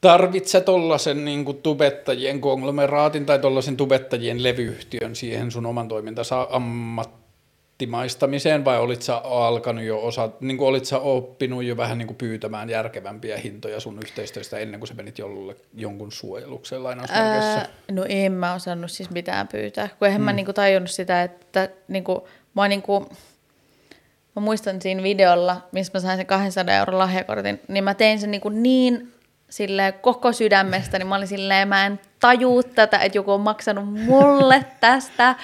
Tarvitset tollasen niin tubettajien konglomeraatin tai tollasen tubettajien levyyhtiön siihen sun oman toimintansa ammattimaistamiseen vai olit sä alkanut jo osa, niin olit sä oppinut jo vähän niin pyytämään järkevämpiä hintoja sun yhteistyöstä ennen kuin sä menit jolle, jonkun suojelukseen lainausmerkeissä? Ää, no en mä osannut siis mitään pyytää, kun eihän mm. mä niinku tajunnut sitä, että niinku, mä niinku, mä muistan siinä videolla, missä mä sain sen 200 euron lahjakortin, niin mä tein sen niinku niin silleen koko sydämestä, niin mä olin silleen, mä en tajuu tätä, että joku on maksanut mulle tästä.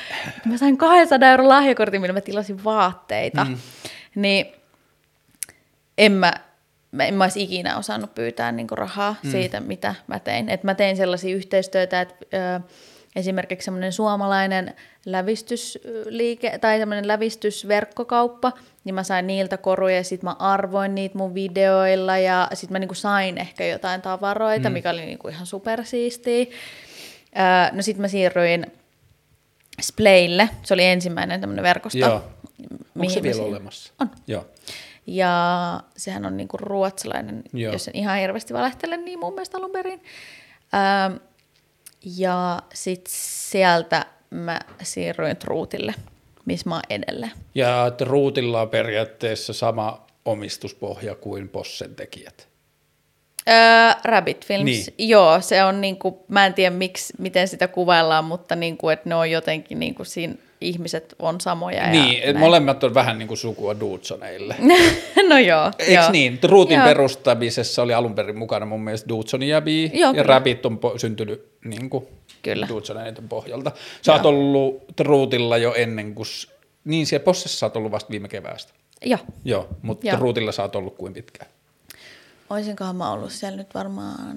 Mä sain 200 euron lahjakortin, millä mä tilasin vaatteita. Mm. Niin en mä, en mä olisi ikinä osannut pyytää niinku rahaa mm. siitä, mitä mä tein. Et mä tein sellaisia yhteistyötä, että ö, esimerkiksi semmoinen suomalainen lävistysliike tai semmoinen lävistysverkkokauppa, niin mä sain niiltä koruja ja sitten mä arvoin niitä mun videoilla ja sitten mä niinku sain ehkä jotain tavaroita, mm. mikä oli niinku ihan supersiistiä. Öö, no sitten mä siirryin Splaylle, se oli ensimmäinen tämmöinen verkosto. Joo. Onko se vielä olemassa? On. Joo. Ja sehän on niinku ruotsalainen, Joo. jos en ihan hirveästi valehtele, niin mun mielestä alun perin. Öö, ja sitten sieltä mä siirryin Truutille, missä mä oon edelleen. Ja että Ruutilla on periaatteessa sama omistuspohja kuin Possen tekijät. Öö, Rabbit Films, niin. joo, se on niinku, mä en tiedä miksi, miten sitä kuvaillaan, mutta niinku, että ne on jotenkin niinku siinä ihmiset on samoja. Niin, ja molemmat on vähän niin kuin sukua Dudsoneille. (laughs) no joo. Eikö joo. niin? Ruutin joo. perustamisessa oli alun perin mukana mun mielestä Dudsonin ja Bee, joo, ja kyllä. Rabbit on po- syntynyt niin kuin kyllä. Dudsoneiden pohjalta. Sä joo. oot ollut Ruutilla jo ennen kuin, niin siellä Possessa sä oot ollut vasta viime keväästä. Joo. Joo, mutta joo. Ruutilla sä oot ollut kuin pitkään? Oisinkohan mä ollut siellä nyt varmaan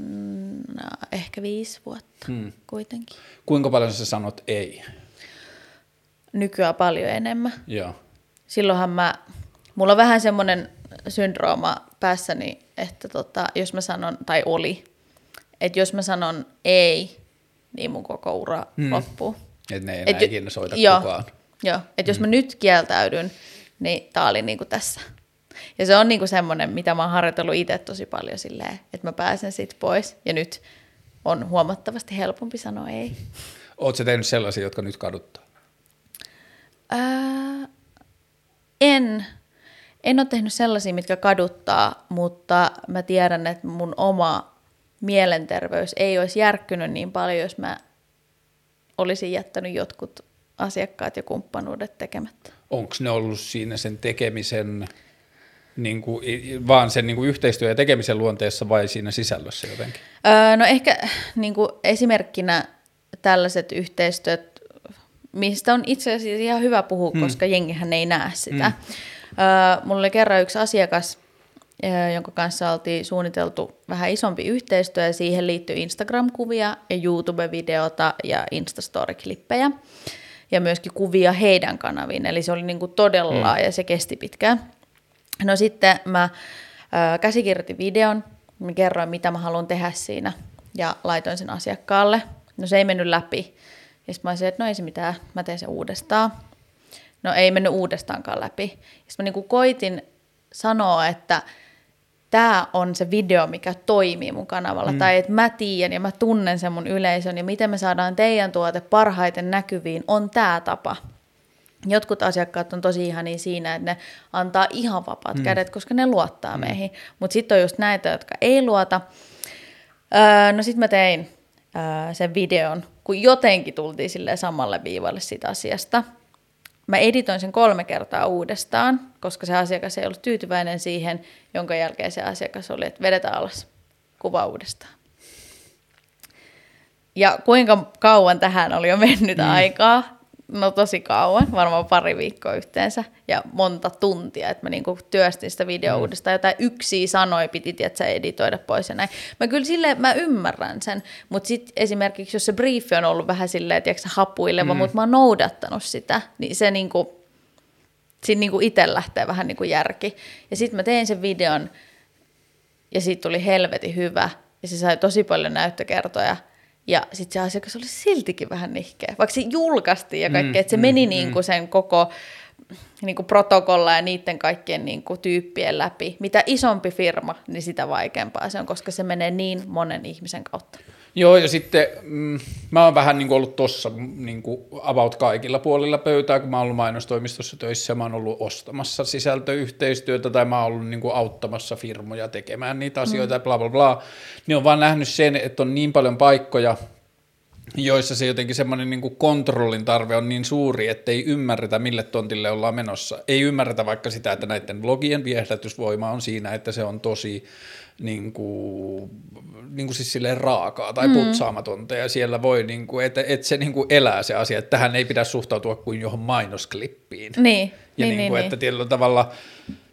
no, ehkä viisi vuotta hmm. kuitenkin. Kuinka paljon sä sanot ei? Nykyään paljon enemmän. Joo. Silloinhan mä, mulla on vähän semmoinen syndrooma päässäni, että tota, jos mä sanon, tai oli, että jos mä sanon ei, niin mun koko ura hmm. loppuu. Että ne ei enää Et, ikinä soita jo, kukaan. Joo, että hmm. jos mä nyt kieltäydyn, niin tää oli niinku tässä. Ja se on niinku semmoinen, mitä mä oon harjoitellut itse tosi paljon silleen, että mä pääsen siitä pois. Ja nyt on huomattavasti helpompi sanoa ei. Oletko tehnyt sellaisia, jotka nyt kaduttaa? En. En ole tehnyt sellaisia, mitkä kaduttaa, mutta mä tiedän, että mun oma mielenterveys ei olisi järkkynyt niin paljon, jos mä olisin jättänyt jotkut asiakkaat ja kumppanuudet tekemättä. Onko ne ollut siinä sen tekemisen, niin kuin, vaan sen niin kuin yhteistyö- ja tekemisen luonteessa vai siinä sisällössä jotenkin? Öö, no ehkä niin kuin esimerkkinä tällaiset yhteistyöt mistä on itse asiassa ihan hyvä puhua, hmm. koska jengihän ei näe sitä. Hmm. Uh, mulla oli kerran yksi asiakas, jonka kanssa oltiin suunniteltu vähän isompi yhteistyö, ja siihen liittyy Instagram-kuvia ja YouTube-videota ja Instastory-klippejä, ja myöskin kuvia heidän kanaviin, eli se oli niin kuin todella hmm. ja se kesti pitkään. No sitten mä ö, käsikirjoitin videon, mä kerroin mitä mä haluan tehdä siinä, ja laitoin sen asiakkaalle. No se ei mennyt läpi, ja sitten mä olisin, että no ei se mitään, mä teen sen uudestaan. No ei mennyt uudestaankaan läpi. Sitten mä niinku koitin sanoa, että tämä on se video, mikä toimii mun kanavalla, mm. tai että mä tiedän ja mä tunnen sen mun yleisön, ja miten me saadaan teidän tuote parhaiten näkyviin, on tämä tapa. Jotkut asiakkaat on tosi ihania siinä, että ne antaa ihan vapaat mm. kädet, koska ne luottaa mm. meihin. Mutta sitten on just näitä, jotka ei luota. Öö, no sitten mä tein öö, sen videon kun jotenkin tultiin sille samalle viivalle siitä asiasta. Mä editoin sen kolme kertaa uudestaan, koska se asiakas ei ollut tyytyväinen siihen, jonka jälkeen se asiakas oli, että vedetään alas, kuva uudestaan. Ja kuinka kauan tähän oli jo mennyt mm. aikaa, no tosi kauan, varmaan pari viikkoa yhteensä ja monta tuntia, että mä niinku työstin sitä videoa mm. uudestaan. Jotain yksiä sanoja piti, että editoida pois ja näin. Mä kyllä silleen, mä ymmärrän sen, mutta sitten esimerkiksi jos se briefi on ollut vähän silleen, tiedätkö, hapuileva, mm. mutta mä oon noudattanut sitä, niin se niinku, siinä niinku itse lähtee vähän niinku järki. Ja sitten mä tein sen videon ja siitä tuli helvetin hyvä ja se sai tosi paljon näyttökertoja Ja sitten se asiakas oli siltikin vähän nihkeä, vaikka se julkaistiin ja kaikkea, mm, että se meni mm, niin kuin sen koko niin kuin protokolla ja niiden kaikkien niin kuin tyyppien läpi. Mitä isompi firma, niin sitä vaikeampaa se on, koska se menee niin monen ihmisen kautta. Joo, ja sitten mm, mä oon vähän niin kuin ollut tossa niin kuin about kaikilla puolilla pöytää, kun mä oon ollut mainostoimistossa töissä, mä oon ollut ostamassa sisältöyhteistyötä tai mä oon ollut niin kuin auttamassa firmoja tekemään niitä asioita mm. ja bla bla bla, niin on vaan nähnyt sen, että on niin paljon paikkoja, joissa se jotenkin semmoinen niin kontrollin tarve on niin suuri, että ei ymmärretä, mille tontille ollaan menossa. Ei ymmärretä vaikka sitä, että näiden blogien viehätysvoima on siinä, että se on tosi niin kuin, niin kuin siis silleen raakaa tai mm. putsaamatonta ja siellä voi, niin kuin, että, että se niin kuin elää se asia, että tähän ei pidä suhtautua kuin johon mainosklippiin. Niin, ja niin, niin, kuin, niin, että niin. tietyllä tavalla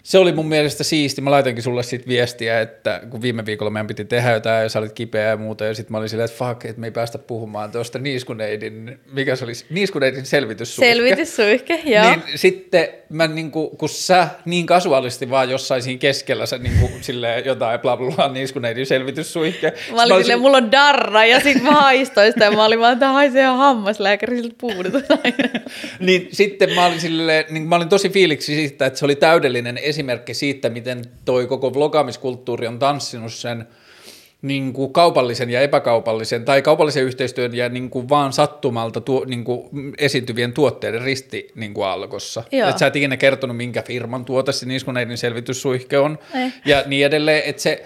se oli mun mielestä siisti. Mä laitoinkin sulle sitten viestiä, että kun viime viikolla meidän piti tehdä jotain ja sä olit kipeä ja muuta, ja sitten mä olin silleen, että fuck, että me ei päästä puhumaan tuosta Niiskuneidin, mikä se oli, Niiskuneidin selvityssuihke. Selvityssuihke, (laughs) joo. Niin sitten mä niinku, kun sä niin kasuaalisti vaan jossain siinä keskellä sä niinku silleen jotain bla bla bla Niiskuneidin selvityssuihke. Mä olin silleen, mulla on darra, ja sit mä haistoin sitä, ja mä olin vaan, että haisee ihan hammaslääkäri, siltä puudutus (laughs) niin sitten mä olin, silleen, niin mä olin tosi fiiliksi siitä, että se oli täydellinen esimerkki siitä, miten toi koko vlogaamiskulttuuri on tanssinut sen niin kuin kaupallisen ja epäkaupallisen tai kaupallisen yhteistyön ja niin kuin vaan sattumalta tuo, niin kuin esiintyvien tuotteiden risti niin kuin alkossa. Et sä et ikinä kertonut, minkä firman tuote se Niiskuneidin selvityssuihke on Ei. ja niin edelleen, että se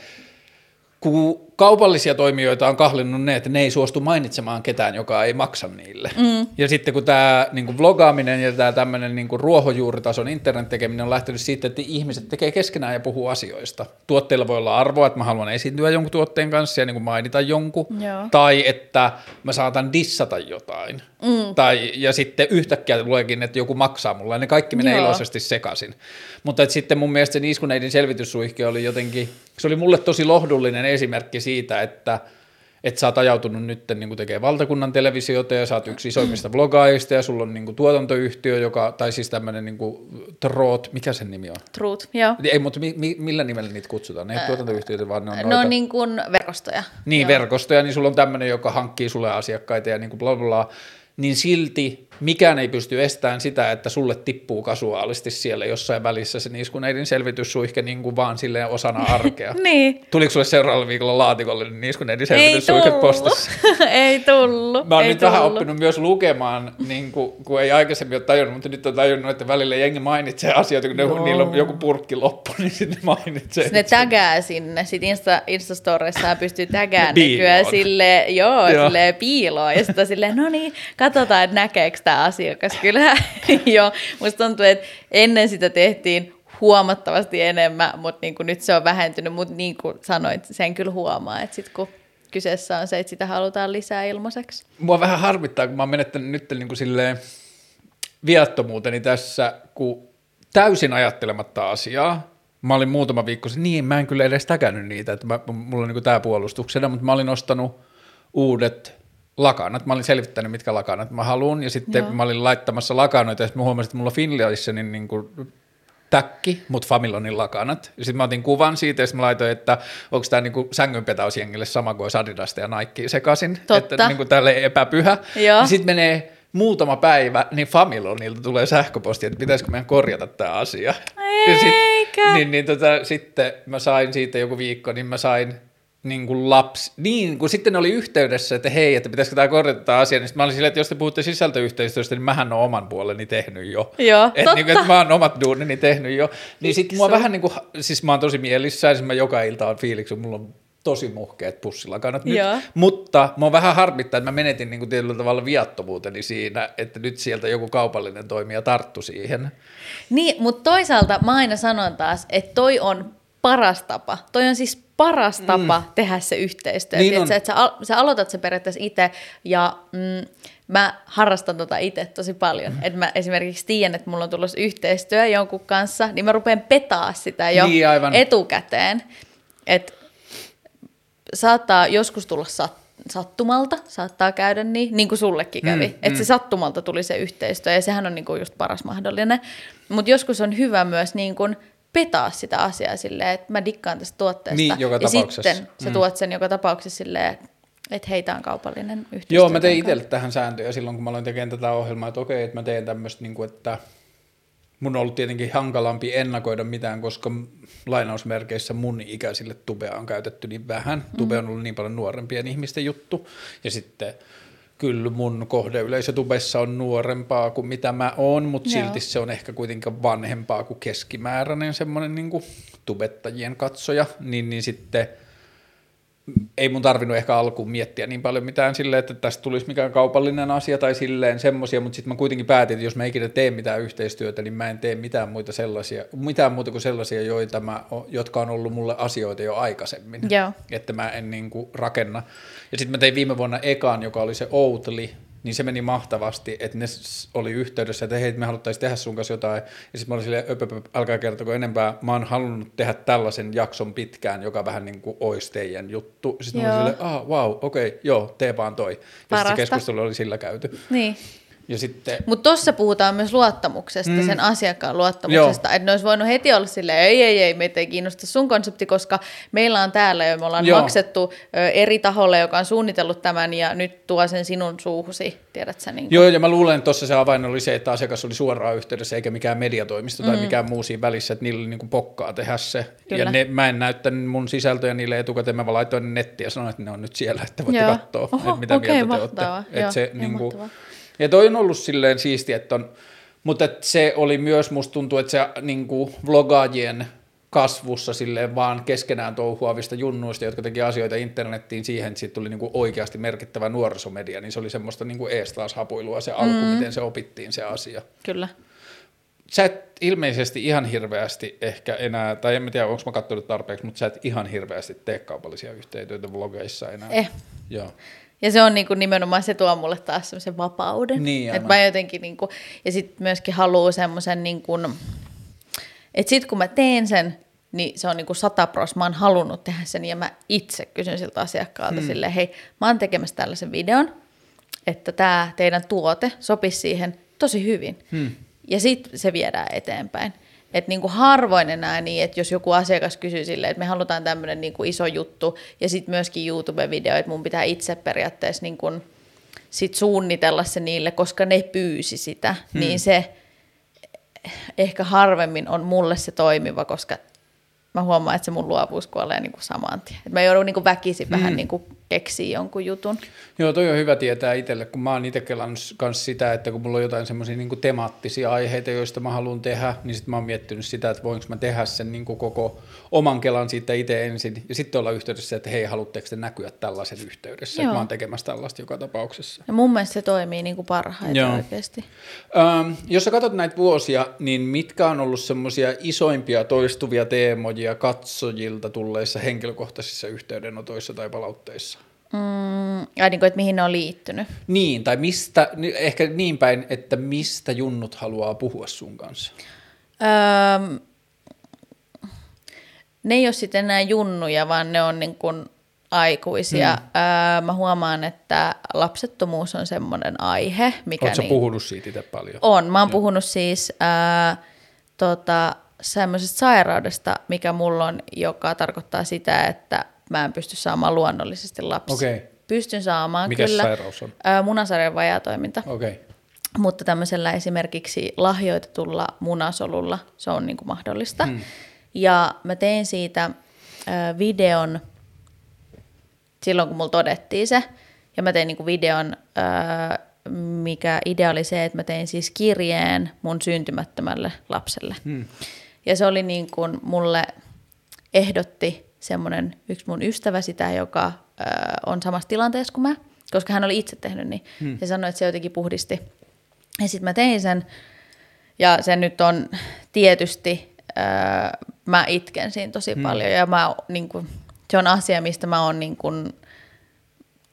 kun kaupallisia toimijoita on kahlinnut ne, että ne ei suostu mainitsemaan ketään, joka ei maksa niille. Mm. Ja sitten kun tämä niin vlogaaminen ja tämä tämmöinen niin ruohonjuuritason internet-tekeminen on lähtenyt siitä, että ihmiset tekee keskenään ja puhuu asioista. Tuotteilla voi olla arvoa, että mä haluan esiintyä jonkun tuotteen kanssa ja niin kuin mainita jonkun, Joo. tai että mä saatan dissata jotain. Mm. Tai, ja sitten yhtäkkiä tuleekin, että joku maksaa mulle, ja ne kaikki menee Joo. iloisesti sekaisin. Mutta sitten mun mielestä se Niiskuneidin selvityssuihke oli jotenkin, se oli mulle tosi lohdullinen esimerkki siitä, että että sä oot ajautunut nyt niin tekemään valtakunnan televisiota ja sä oot yksi isoimmista vlogaajista ja sulla on niin kuin, tuotantoyhtiö, joka, tai siis tämmöinen niin Troot, mikä sen nimi on? Truth, joo. Ei, mutta mi, mi, millä nimellä niitä kutsutaan? Ne ei tuotantoyhtiöitä, vaan ne on Ne noita. on niin kuin verkostoja. Niin, Joo. verkostoja, niin sulla on tämmöinen, joka hankkii sulle asiakkaita ja niin kuin bla bla bla, niin silti mikään ei pysty estämään sitä, että sulle tippuu kasuaalisti siellä jossain välissä se niiskuneidin selvityssuihke niin kuin vaan silleen osana arkea. (laughs) Niin. Tuliko sulle seuraavalla viikolla laatikolle niin niiskuneidin Ei selvityssuihke postissa? (laughs) ei tullut. Mä oon ei nyt vähän tullut. oppinut myös lukemaan, niin kuin, kun ei aikaisemmin ole tajunnut, mutta nyt on tajunnut, että välillä jengi mainitsee asioita, kun ne, niillä on joku purkki loppu, niin sitten mainitsee. Ne tägää sinne. Sitten Insta, Instastoreissa pystyy tägään nykyään sille, joo, Joo. sille piiloon. Ja sitten silleen, no niin, katsotaan, että näkeekö tämä asiakas. Kyllä, (laughs) joo. Musta tuntuu, että ennen sitä tehtiin huomattavasti enemmän, mutta niin kuin nyt se on vähentynyt. Mutta niin kuin sanoit, sen kyllä huomaa, että sitten kun kyseessä on se, että sitä halutaan lisää ilmaiseksi. Mua vähän harmittaa, kun mä oon menettänyt nyt niin kuin silleen viattomuuteni tässä, kun täysin ajattelematta asiaa. Mä olin muutama viikko sitten, niin mä en kyllä edes täkännyt niitä, että mä, mulla on niin tämä puolustuksena, mutta mä olin ostanut uudet lakanat. Mä olin selvittänyt, mitkä lakanat mä haluan, ja sitten Joo. mä olin laittamassa lakanoita, ja sitten mä huomasin, että mulla on Finlaysonin niin kuin täkki, mutta Familonin lakanat. Ja sitten mä otin kuvan siitä, ja sitten mä laitoin, että onko tämä niinku sängynpetausjengille sama kuin Adidasta ja Nike sekaisin. Totta. Että niinku tälle epäpyhä. Joo. Sitten menee muutama päivä, niin Familonilta tulee sähköposti, että pitäisikö meidän korjata tämä asia. Ja sit, Eikä. niin, niin tota, sitten mä sain siitä joku viikko, niin mä sain niin kuin lapsi, niin kun sitten oli yhteydessä, että hei, että pitäisikö tämä korjata tämä asia, niin mä olin silleen, että jos te puhutte sisältöyhteistyöstä, niin mähän olen oman puoleni tehnyt jo. Joo, että totta. niin, kuin, että mä oon omat duunini tehnyt jo. Niin sitten mua vähän niin kuin, siis mä oon tosi mielissään, siis mä joka ilta on fiiliksi, mulla on tosi muhkeat pussilakanat nyt, Joo. mutta mä oon vähän harmittaa, että mä menetin niin kuin tietyllä tavalla viattomuuteni siinä, että nyt sieltä joku kaupallinen toimija tarttu siihen. Niin, mutta toisaalta mä aina sanon taas, että toi on paras tapa. Toi on siis paras tapa mm. tehdä se yhteistyö. Niin on. että sä, al- sä aloitat se periaatteessa itse ja mm, mä harrastan tota itse tosi paljon. Mm. Että mä esimerkiksi tiedän, että mulla on tulossa yhteistyö jonkun kanssa, niin mä rupean petaa sitä jo Niin, aivan. etukäteen. Että saattaa joskus tulla sat, sattumalta, saattaa käydä niin, niin kuin sullekin kävi. Mm, Mm, että mm. se sattumalta tuli se yhteistyö ja sehän on niin kuin just paras mahdollinen. Mutta joskus on hyvä myös niin kuin petaa sitä asiaa silleen, että mä dikkaan tästä tuotteesta. Niin, joka ja sitten sä tuot sen joka tapauksessa silleen, Että heitä on kaupallinen yhteistyö. Joo, mä tein itselle tähän sääntöjä silloin, kun mä aloin tekemään tätä ohjelmaa, että okei, että mä teen tämmöistä, niin kuin, että mun on ollut tietenkin hankalampi ennakoida mitään, koska lainausmerkeissä mun ikäisille tubea on käytetty niin vähän. Tube on ollut niin paljon nuorempien ihmisten juttu. Ja sitten kyllä mun kohdeyleisö tubessa on nuorempaa kuin mitä mä oon, mutta Joo. silti se on ehkä kuitenkin vanhempaa kuin keskimääräinen semmoinen niin kuin tubettajien katsoja. Niin, niin sitten ei mun tarvinnut ehkä alkuun miettiä niin paljon mitään silleen, että tästä tulisi mikään kaupallinen asia tai silleen semmoisia, mutta sitten mä kuitenkin päätin, että jos mä ikinä teen mitään yhteistyötä, niin mä en tee mitään muita sellaisia, mitään muuta kuin sellaisia, joita mä, jotka on ollut mulle asioita jo aikaisemmin. Joo. Että mä en niin kuin rakenna. Ja sitten mä tein viime vuonna ekan, joka oli se Outli, niin se meni mahtavasti, että ne oli yhteydessä, että hei, me haluttaisiin tehdä sun kanssa jotain. Ja sitten mä olin silleen, öp, öp, älkää kertoko enempää. Mä oon halunnut tehdä tällaisen jakson pitkään, joka vähän niin kuin olisi teidän juttu. Sitten mä olin Joo. silleen, ah, wow, okei, okay, joo, tee vaan toi. Ja sitten se keskustelu oli sillä käyty. Niin. Ja sitten, Mutta tuossa puhutaan myös luottamuksesta, mm. sen asiakkaan luottamuksesta. Että ne olisi voinut heti olla silleen, ei, ei, ei, meitä ei kiinnosta sun konsepti, koska meillä on täällä jo, me ollaan Joo. Maksettu eri taholle, joka on suunnitellut tämän ja nyt tuo sen sinun suuhusi, tiedät sä niin joo, ja mä luulen, että tuossa se avain oli se, että asiakas oli suoraan yhteydessä, eikä mikään mediatoimisto tai mikään muu siinä välissä, että niillä oli niin kuin pokkaa tehdä se. Kyllä. Ja ne, mä en näyttänyt mun sisältöjä niille etukäteen, mä vaan laitoin ne nettiin ja sanoin, että ne on nyt siellä, että voitte Joo. katsoa, Oho, että mitä okei, mieltä te mahtavaa. olette. Joo, Että se, ihan niin kuin, mahtavaa. Ja toi on ollut silleen siistiä, että on, mutta se oli myös, musta tuntuu, että se niin kuin vlogaajien kasvussa silleen vaan keskenään touhuavista junnuista, jotka teki asioita internettiin siihen, että siitä tuli niin kuin oikeasti merkittävä nuorisomedia, niin se oli semmoista niin kuin ees taas hapuilua se alku, mm. miten se opittiin se asia. Kyllä. Sä et ilmeisesti ihan hirveästi ehkä enää, tai en tiedä, onko mä katsonut tarpeeksi, mutta sä et ihan hirveästi tee kaupallisia yhteistyötä vlogeissa enää. Eh. Joo. Ja se on niinku nimenomaan, se tuo mulle taas semmoisen vapauden. Niin, että mä jotenkin niinku, ja sitten myöskin haluaa semmoisen niinku, että sit kun mä teen sen, niin se on niinku sata pros, mä oon halunnut tehdä sen ja mä itse kysyn siltä asiakkaalta hmm. silleen, hei, mä oon tekemässä tällaisen videon, että tämä teidän tuote sopisi siihen tosi hyvin. Hmm. Ja sitten se viedään eteenpäin. Että niinku harvoin enää niin, että jos joku asiakas kysyy silleen, että me halutaan tämmöinen niinku iso juttu, ja sitten myöskin YouTube-video, että mun pitää itse periaatteessa niinku sit suunnitella se niille, koska ne pyysi sitä, hmm. niin se ehkä harvemmin on mulle se toimiva, koska mä huomaan, että se mun luovuus kuolee niinku saman tien. Et mä joudun niinku väkisin hmm. vähän niinku keksiä jonkun jutun. Joo, toi on hyvä tietää itselle, kun mä oon itse kanssa sitä, että kun mulla on jotain semmoisia niin temaattisia aiheita, joista mä haluan tehdä, niin sitten mä oon miettinyt sitä, että voinko mä tehdä sen niin koko oman kelan siitä itse ensin, ja sitten olla yhteydessä, että hei, haluatteko te näkyä tällaisen yhteydessä, että Joo. mä oon tekemässä tällaista joka tapauksessa. Ja mun mielestä se toimii niinku parhaiten Joo. oikeasti. Ähm, jos sä katsot näitä vuosia, niin mitkä on ollut semmoisia isoimpia toistuvia teemoja katsojilta tulleissa henkilökohtaisissa yhteydenotoissa tai palautteissa? Mm, ja niin kuin, että mihin ne on liittynyt. Niin, tai mistä, ni- ehkä niin päin, että mistä junnut haluaa puhua sun kanssa. Öö, ne ei ole sitten enää junnuja, vaan ne on niin kuin aikuisia. Hmm. Öö, mä huomaan, että lapsettomuus on semmoinen aihe, mikä Oletko niin, puhunut siitä itse paljon? on. Mä oon puhunut siis öö, tota, semmoisesta sairaudesta, mikä mulla on, joka tarkoittaa sitä, että mä en pysty saamaan luonnollisesti lapsia. Okei. Pystyn saamaan Mikä kyllä. sairaus on? Öö, munasarjan vajaatoiminta. Okei. Okay. Mutta tämmöisellä esimerkiksi lahjoitetulla munasolulla se on niin kuin mahdollista. Hmm. Ja mä tein siitä ö, videon silloin, kun mulla todettiin se. Ja mä tein niin kuin videon, ö, mikä idea oli se, että mä tein siis kirjeen mun syntymättömälle lapselle. Hmm. Ja se oli niin kuin mulle ehdotti semmoinen yksi mun ystävä sitä, joka ö, on samassa tilanteessa kuin mä, koska hän oli itse tehnyt niin. Hmm. Se sanoi, että se jotenkin puhdisti. Ja sitten mä tein sen, ja se nyt on tietysti, öö, mä itken siinä tosi hmm. paljon, ja mä, niin kun, se on asia, mistä mä oon niin kun,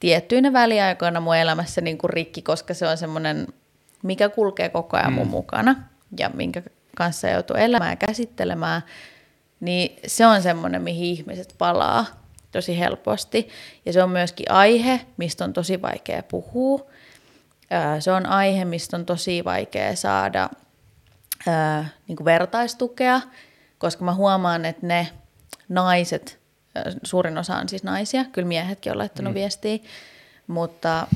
tiettyinä väliaikoina mun elämässä niin kun rikki, koska se on semmoinen, mikä kulkee koko ajan mun mukana, ja minkä kanssa joutuu elämään ja käsittelemään, niin se on semmoinen, mihin ihmiset palaa tosi helposti. Ja se on myöskin aihe, mistä on tosi vaikea puhua. Se on aihe, mistä on tosi vaikea saada niin kuin vertaistukea, koska mä huomaan, että ne naiset, suurin osa on siis naisia, kyllä miehetkin on laittanut mm. viestiä, mutta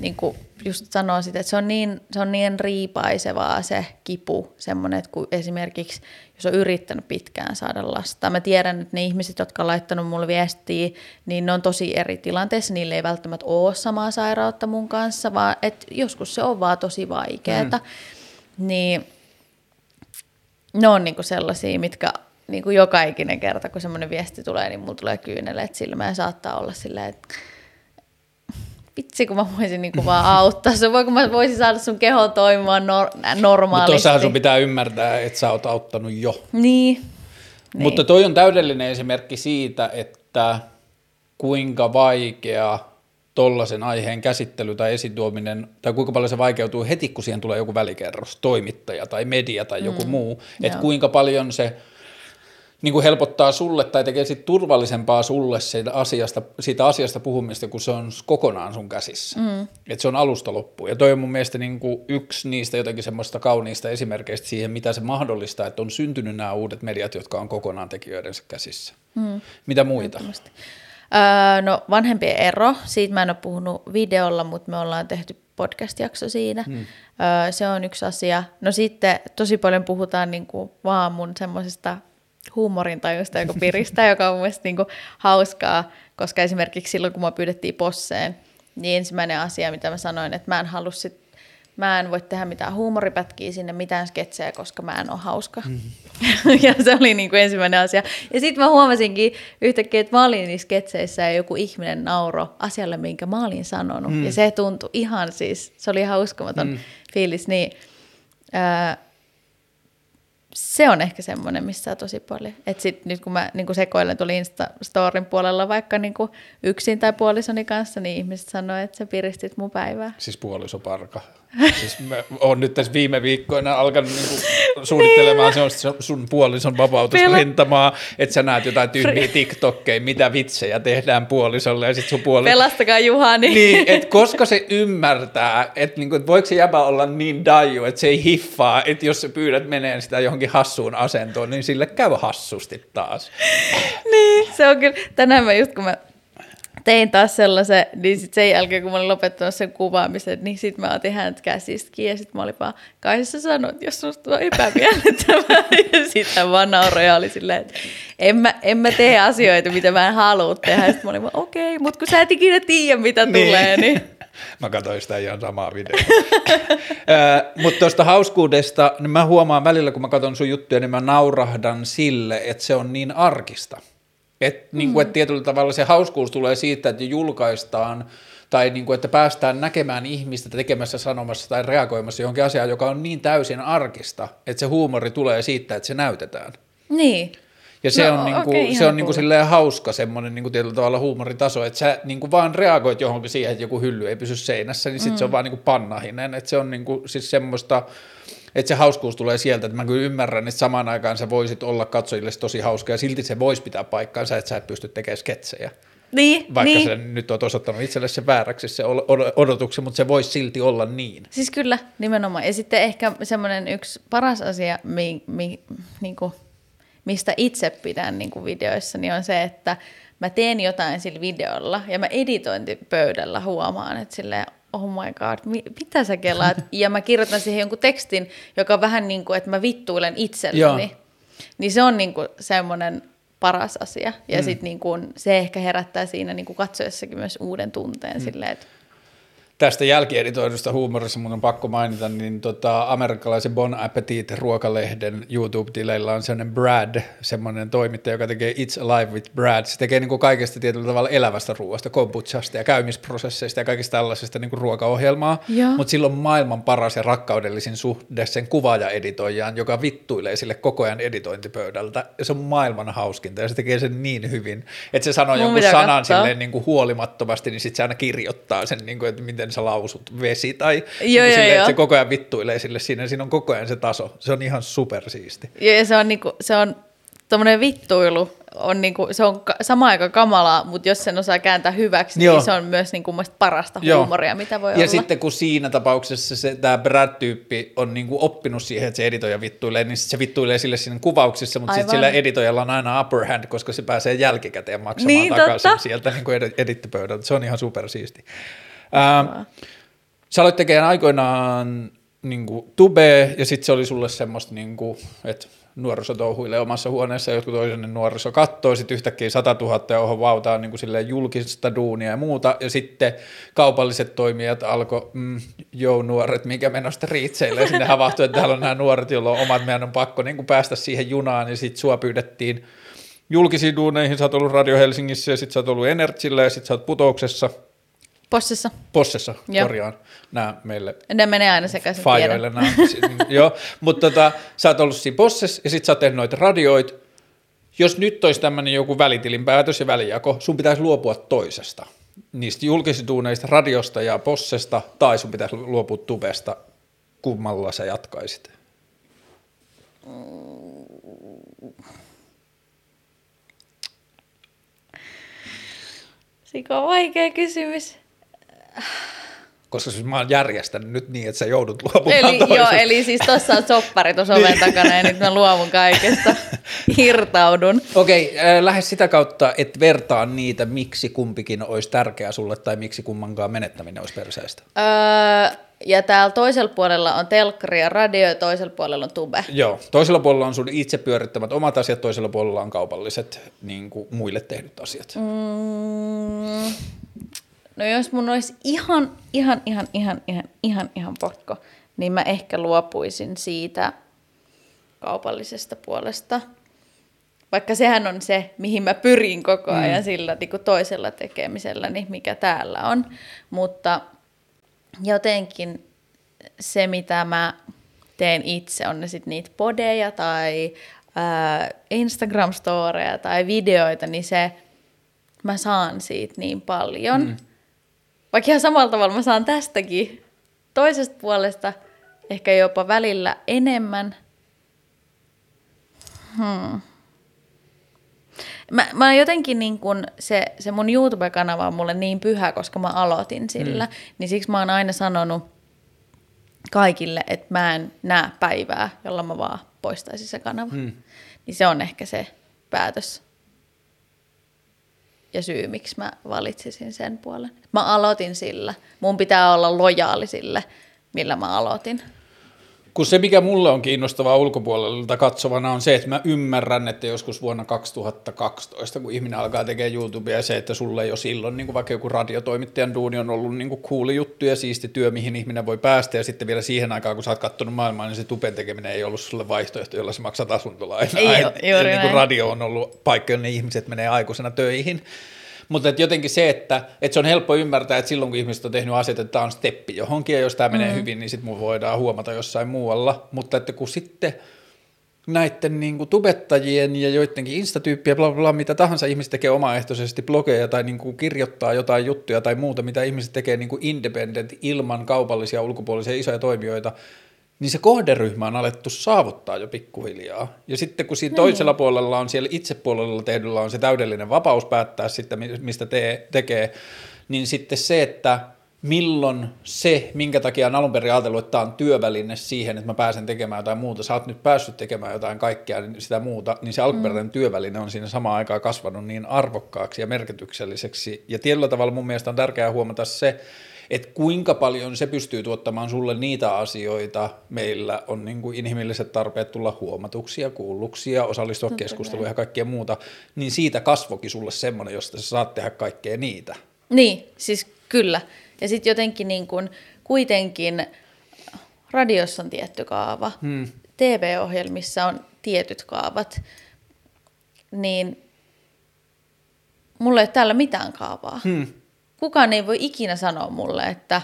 niin kuin just sanoa sitä, että se on, niin, se on niin riipaisevaa se kipu, semmoinen, että kun esimerkiksi jos on yrittänyt pitkään saada lasta. Mä tiedän, että ne ihmiset, jotka on laittanut mulle viestiä, niin ne on tosi eri tilanteissa, niille ei välttämättä ole samaa sairautta mun kanssa, vaan että joskus se on vaan tosi vaikeeta. Mm. Niin ne on niinku sellaisia, mitkä niinku joka ikinen kerta, kun semmoinen viesti tulee, niin mulla tulee kyyneleet silmään ja saattaa olla silleen, että vitsi, kun mä voisin niinku vaan auttaa sun, voi kun mä voisin saada sun keho toimimaan nor- normaalisti. Mutta sun pitää ymmärtää, että sä oot auttanut jo. Niin. niin. Mutta toi on täydellinen esimerkki siitä, että kuinka vaikea tollaisen aiheen käsittely tai esituominen, tai kuinka paljon se vaikeutuu heti, kun siihen tulee joku välikerros, toimittaja tai media tai joku mm. muu, että kuinka paljon se niin kuin helpottaa sulle tai tekee sit turvallisempaa sulle siitä asiasta, siitä asiasta puhumista, kun se on kokonaan sun käsissä. Mm. Että se on alusta loppuun. Ja toi on mun mielestä niin kuin yksi niistä jotenkin semmoista kauniista esimerkkeistä siihen, mitä se mahdollistaa, että on syntynyt nämä uudet mediat, jotka on kokonaan tekijöidensä käsissä. Mm. Mitä muita? Öö, no vanhempien ero, siitä mä en ole puhunut videolla, mutta me ollaan tehty podcast-jakso siinä. Hmm. Öö, se on yksi asia. No sitten tosi paljon puhutaan niin kuin vaan mun semmoisesta huumorin tajusta, joka piristää, joka on mun mielestä niin kuin hauskaa, koska esimerkiksi silloin, kun mä pyydettiin posseen, niin ensimmäinen asia, mitä mä sanoin, että mä en halua sit, mä en voi tehdä mitään huumoripätkiä sinne, mitään sketsejä, koska mä en ole hauska. Mm-hmm. (laughs) ja se oli niin kuin ensimmäinen asia. Ja sitten mä huomasinkin yhtäkkiä, että mä olin niissä sketseissä ja joku ihminen nauro asialle, minkä mä olin sanonut. Mm. Ja se tuntui ihan siis, se oli ihan uskomaton mm. fiilis. Niin, äh, se on ehkä semmoinen, missä on tosi paljon. Et sit nyt kun mä niin sekoilen tuli Insta-storin puolella vaikka niin yksin tai puolisoni kanssa, niin ihmiset sanoo, että sä piristit mun päivää. Siis puolisoparka. Siis mä oon nyt tässä viime viikkoina alkanut niinku suunnittelemaan niin. se sun puolison vapautusrintamaa, että sä näet jotain tyhmiä TikTokkeja, mitä vitsejä tehdään puolisolle ja sit sun puoli... Pelastakaa Juhani. Niin, että koska se ymmärtää, että niinku, et voiko se jäbä olla niin daju, että se ei hiffaa, että jos sä pyydät menee sitä johonkin hassuun asentoon, niin sille käy hassusti taas. Niin, se on kyllä, tänään mä just kun mä tein taas sellaisen, niin sitten sen jälkeen, kun mä olin lopettanut sen kuvaamisen, niin sitten mä otin hänet käsistä kiinni, ja sitten mä olin vaan, kai sä sanoit, jos susta on epämiellyttävää, (laughs) ja sitten vaan nauroi ja oli silleen, että en mä, en mä tee asioita, mitä mä en halua tehdä, sitten mä olin vaan, okei, okay, mutta kun sä et ikinä tiedä, mitä niin. tulee, niin... (laughs) Mä katsoin sitä ihan samaa videota. (laughs) Mutta tuosta hauskuudesta, niin mä huomaan välillä, kun mä katson sun juttuja, niin mä naurahdan sille, että se on niin arkista. Et, niin kuin, että tietyllä tavalla se hauskuus tulee siitä, että julkaistaan tai niin kuin, että päästään näkemään ihmistä tekemässä, sanomassa tai reagoimassa johonkin asiaan, joka on niin täysin arkista, että se huumori tulee siitä, että se näytetään. Niin. Ja se no, on, niin kuin, okay, se on niin kuin silleen hauska semmoinen niin kuin tietyllä tavalla huumoritaso, että sä niin kuin vaan reagoit johonkin siihen, että joku hylly ei pysy seinässä, niin sitten mm. se on mm. vaan niin kuin pannahinen. Että se on niin kuin, siis semmoista, että se hauskuus tulee sieltä, että mä kyllä ymmärrän, että samaan aikaan sä voisit olla katsojille tosi hauska ja silti se voisi pitää paikkaansa, että sä et pysty tekemään sketsejä. Niin, Vaikka niin. se nyt on osoittanut itselle se vääräksi se odotuksen, mutta se voisi silti olla niin. Siis kyllä, nimenomaan. Ja sitten ehkä semmoinen yksi paras asia, mi, mi, niin kuin, mistä itse pidän niin kuin videoissa, niin on se, että mä teen jotain sillä videolla ja mä editointipöydällä huomaan, että silleen, oh my god, mi- mitä sä kelaat? (laughs) Ja mä kirjoitan siihen jonkun tekstin, joka on vähän niin kuin, että mä vittuilen itselleni. Joo. Niin se on niin kuin semmoinen paras asia. Ja mm. sitten niin kuin, se ehkä herättää siinä niin kuin katsojassakin myös uuden tunteen mm. silleen, että tästä jälkieditoidusta huumorissa mun on pakko mainita, niin tota, amerikkalaisen Bon Appetit-ruokalehden YouTube-tileillä on sellainen Brad, semmoinen toimittaja, joka tekee It's Alive with Brad. Se tekee niin kuin kaikesta tietyllä tavalla elävästä ruoasta, kombuchasta ja käymisprosesseista ja kaikista tällaisesta niin kuin ruokaohjelmaa, mutta sillä on maailman paras ja rakkaudellisin suhde sen kuvaaja-editoijaan, joka vittuilee sille koko ajan editointipöydältä. Ja se on maailman hauskinta ja se tekee sen niin hyvin, että se sanoo mun jonkun sanan silleen niin kuin huolimattomasti, niin sitten se aina kirjoittaa sen, niin kuin, että miten sä lausut vesi tai joo, niin joo, silleen, että se koko ajan vittuilee sille siinä, siinä on koko ajan se taso. Se on ihan supersiisti. Joo, ja se on, niinku, se on tommonen vittuilu on niinku, se on ka- sama aika kamalaa, mutta jos sen osaa kääntää hyväksi, Joo. niin se on myös niinku parasta Joo. huumoria, mitä voi ja olla. sitten kun siinä tapauksessa se, tämä Brad-tyyppi on niinku oppinut siihen, että se editoija vittuilee, niin sit se vittuilee sille siinä kuvauksissa, mutta sitten sillä editoijalla on aina upper hand, koska se pääsee jälkikäteen maksamaan Niin, takaisin totta. sieltä niin kuin edittipöydältä. Se on ihan supersiisti. Sä aloit tekemään aikoinaan niin kuin, tubea, ja sitten se oli sulle semmoista, niin kuin, että nuoriso touhuilee omassa huoneessa, ja jotkut toisen nuoriso kattoo, sitten yhtäkkiä 100 000 ja oho vauta on niin kuin silleen julkista duunia ja muuta, ja sitten kaupalliset toimijat alkoi, mm, joo nuoret, mikä menosta riitseilee, sinne havahtui, että täällä on nämä nuoret, joilla on omat, meidän on pakko niin kuin päästä siihen junaan, ja sitten sua pyydettiin julkisiin duuneihin, sä oot ollut Radio Helsingissä, ja sitten sä oot ollut Energillä, ja sitten sä oot putouksessa, Possessa. Possessa, Joo. korjaan, nämä meille Ne menee aina sekaisin, fajoille nämä. Niin, Joo, mutta tota, sä oot ollut siinä Possessa ja sit sä oot tehnyt noita radioit. Jos nyt olisi tämmöinen joku välitilinpäätös ja välijako, sun pitäisi luopua toisesta. Niistä julkisituuneista, radiosta ja Possesta, tai sun pitäisi luopua tubesta. Kummalla sä jatkaisit? Sika on vaikea kysymys. Koska siis mä oon järjestänyt nyt niin, että sä joudut luopumaan Eli, toisesta. joo, eli siis tossa on soppari tuossa oven takana ja nyt mä luovun kaikesta. (laughs) Irtaudun. Okei, äh, lähde sitä kautta, että vertaa niitä, miksi kumpikin olisi tärkeää sulle tai miksi kummankaan menettäminen olisi perseestä. Öö, ja täällä toisella puolella on telkkari ja radio ja toisella puolella on tube. Joo, toisella puolella on sun itse pyörittämät omat asiat, toisella puolella on kaupalliset niin kuin muille tehdyt asiat. Mm. No jos mun olisi ihan, ihan, ihan, ihan, ihan, ihan, ihan pakko, niin mä ehkä luopuisin siitä kaupallisesta puolesta. Vaikka sehän on se, mihin mä pyrin koko ajan mm. sillä niin kuin toisella tekemisellä, niin mikä täällä on. Mutta jotenkin se, mitä mä teen itse, on ne sitten niitä podeja tai ää, Instagram-storeja tai videoita, niin se, mä saan siitä niin paljon. Mm. Vaikka ihan samalla tavalla mä saan tästäkin toisesta puolesta ehkä jopa välillä enemmän. Hmm. Mä, mä jotenkin niin kun se, se mun YouTube-kanava on mulle niin pyhä, koska mä aloitin sillä, mm. niin siksi mä oon aina sanonut kaikille, että mä en näe päivää, jolla mä vaan poistaisin se kanava. Mm. Niin se on ehkä se päätös ja syy, miksi mä valitsisin sen puolen. Mä aloitin sillä. Mun pitää olla lojaali sille, millä mä aloitin. Kun se, mikä mulle on kiinnostavaa ulkopuolelta katsovana, on se, että mä ymmärrän, että joskus vuonna 2012, kun ihminen alkaa tekemään YouTubea, ja se, että sulle jo silloin, niin kuin vaikka joku radiotoimittajan duuni on ollut niin kuin cool juttu ja siisti työ, mihin ihminen voi päästä, ja sitten vielä siihen aikaan, kun sä oot kattonut maailmaa, niin se tupen tekeminen ei ollut sulle vaihtoehto, jolla sä maksat asuntolainaa. Ei Et- juuri ja niin kuin radio on ollut paikka, jonne ihmiset menee aikuisena töihin. Mutta et jotenkin se, että et se on helppo ymmärtää, että silloin kun ihmiset on tehnyt asiat, että tämä on steppi johonkin, ja jos tämä menee hyvin, niin sitten voidaan huomata jossain muualla. Mutta että kun sitten näiden niin kuin tubettajien ja joidenkin instatyyppiä, bla, bla, bla, mitä tahansa ihmiset tekee omaehtoisesti blogeja tai niin kuin kirjoittaa jotain juttuja tai muuta, mitä ihmiset tekee niin kuin independent ilman kaupallisia ulkopuolisia isoja toimijoita, niin se kohderyhmä on alettu saavuttaa jo pikkuhiljaa. Ja sitten kun siinä toisella puolella on, siellä itsepuolella tehdyllä on se täydellinen vapaus päättää sitten, mi- mistä tee, tekee, niin sitten se, että milloin se, minkä takia on alun perin ajatellut, että tämä on työväline siihen, että mä pääsen tekemään jotain muuta, sä oot nyt päässyt tekemään jotain kaikkea niin sitä muuta, niin se alkuperäinen mm. työväline on siinä samaan aikaan kasvanut niin arvokkaaksi ja merkitykselliseksi. Ja tietyllä tavalla mun mielestä on tärkeää huomata se, että kuinka paljon se pystyy tuottamaan sulle niitä asioita, meillä on niin kuin inhimilliset tarpeet tulla huomatuksi ja kuulluksi ja osallistua Totta keskusteluun ja kaikkea muuta, niin siitä kasvokin sulle semmoinen, josta sä saat tehdä kaikkea niitä. Niin, siis kyllä. Ja sitten jotenkin niin kun, kuitenkin radiossa on tietty kaava, hmm. TV-ohjelmissa on tietyt kaavat, niin mulla ei ole täällä mitään kaavaa. Hmm. Kukaan ei voi ikinä sanoa mulle, että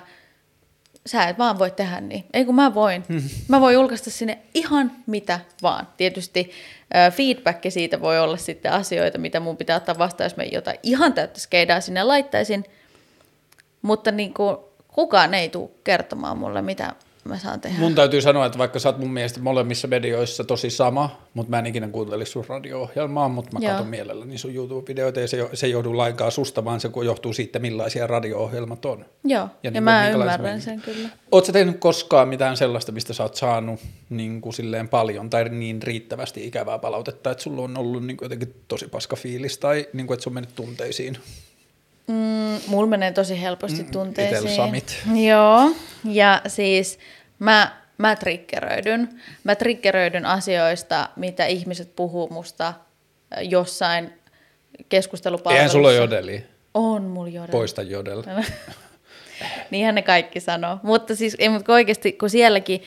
sä et vaan voi tehdä niin. Ei kun mä voin. Mä voin julkaista sinne ihan mitä vaan. Tietysti äh, feedback siitä voi olla sitten asioita, mitä mun pitää ottaa vastaan, jos mä jotain ihan täyttä skeidaa sinne laittaisin. Mutta niin kuin, kukaan ei tule kertomaan mulle, mitä mä saan tehdä. Mun täytyy sanoa, että vaikka sä oot mun mielestä molemmissa medioissa tosi sama, mutta mä en ikinä kuuntelisi sun radio-ohjelmaa, mutta mä Joo. katson mielelläni sun YouTube-videoita ja se, se ei joudu lainkaan susta, vaan se johtuu siitä, millaisia radio-ohjelmat on. Joo, Ja ja, niin mä ymmärrän se sen kyllä. Oletko sä tehnyt koskaan mitään sellaista, mistä sä oot saanut niin kuin silleen paljon tai niin riittävästi ikävää palautetta, että sulla on ollut niin kuin jotenkin tosi paska fiilis tai niin kuin, että se on mennyt tunteisiin? Mm, mulla menee tosi helposti Mm, tunteisiin. samit. Joo, ja siis mä, mä triggeröidyn. Mä triggeröidyn asioista, mitä ihmiset puhuu musta äh, jossain keskustelupalvelussa. Eihän sulla jodeli. On mulla jodel. Poista jodel. (laughs) Niinhän ne kaikki sanoo. Mutta siis ei, mutta oikeasti, kun sielläkin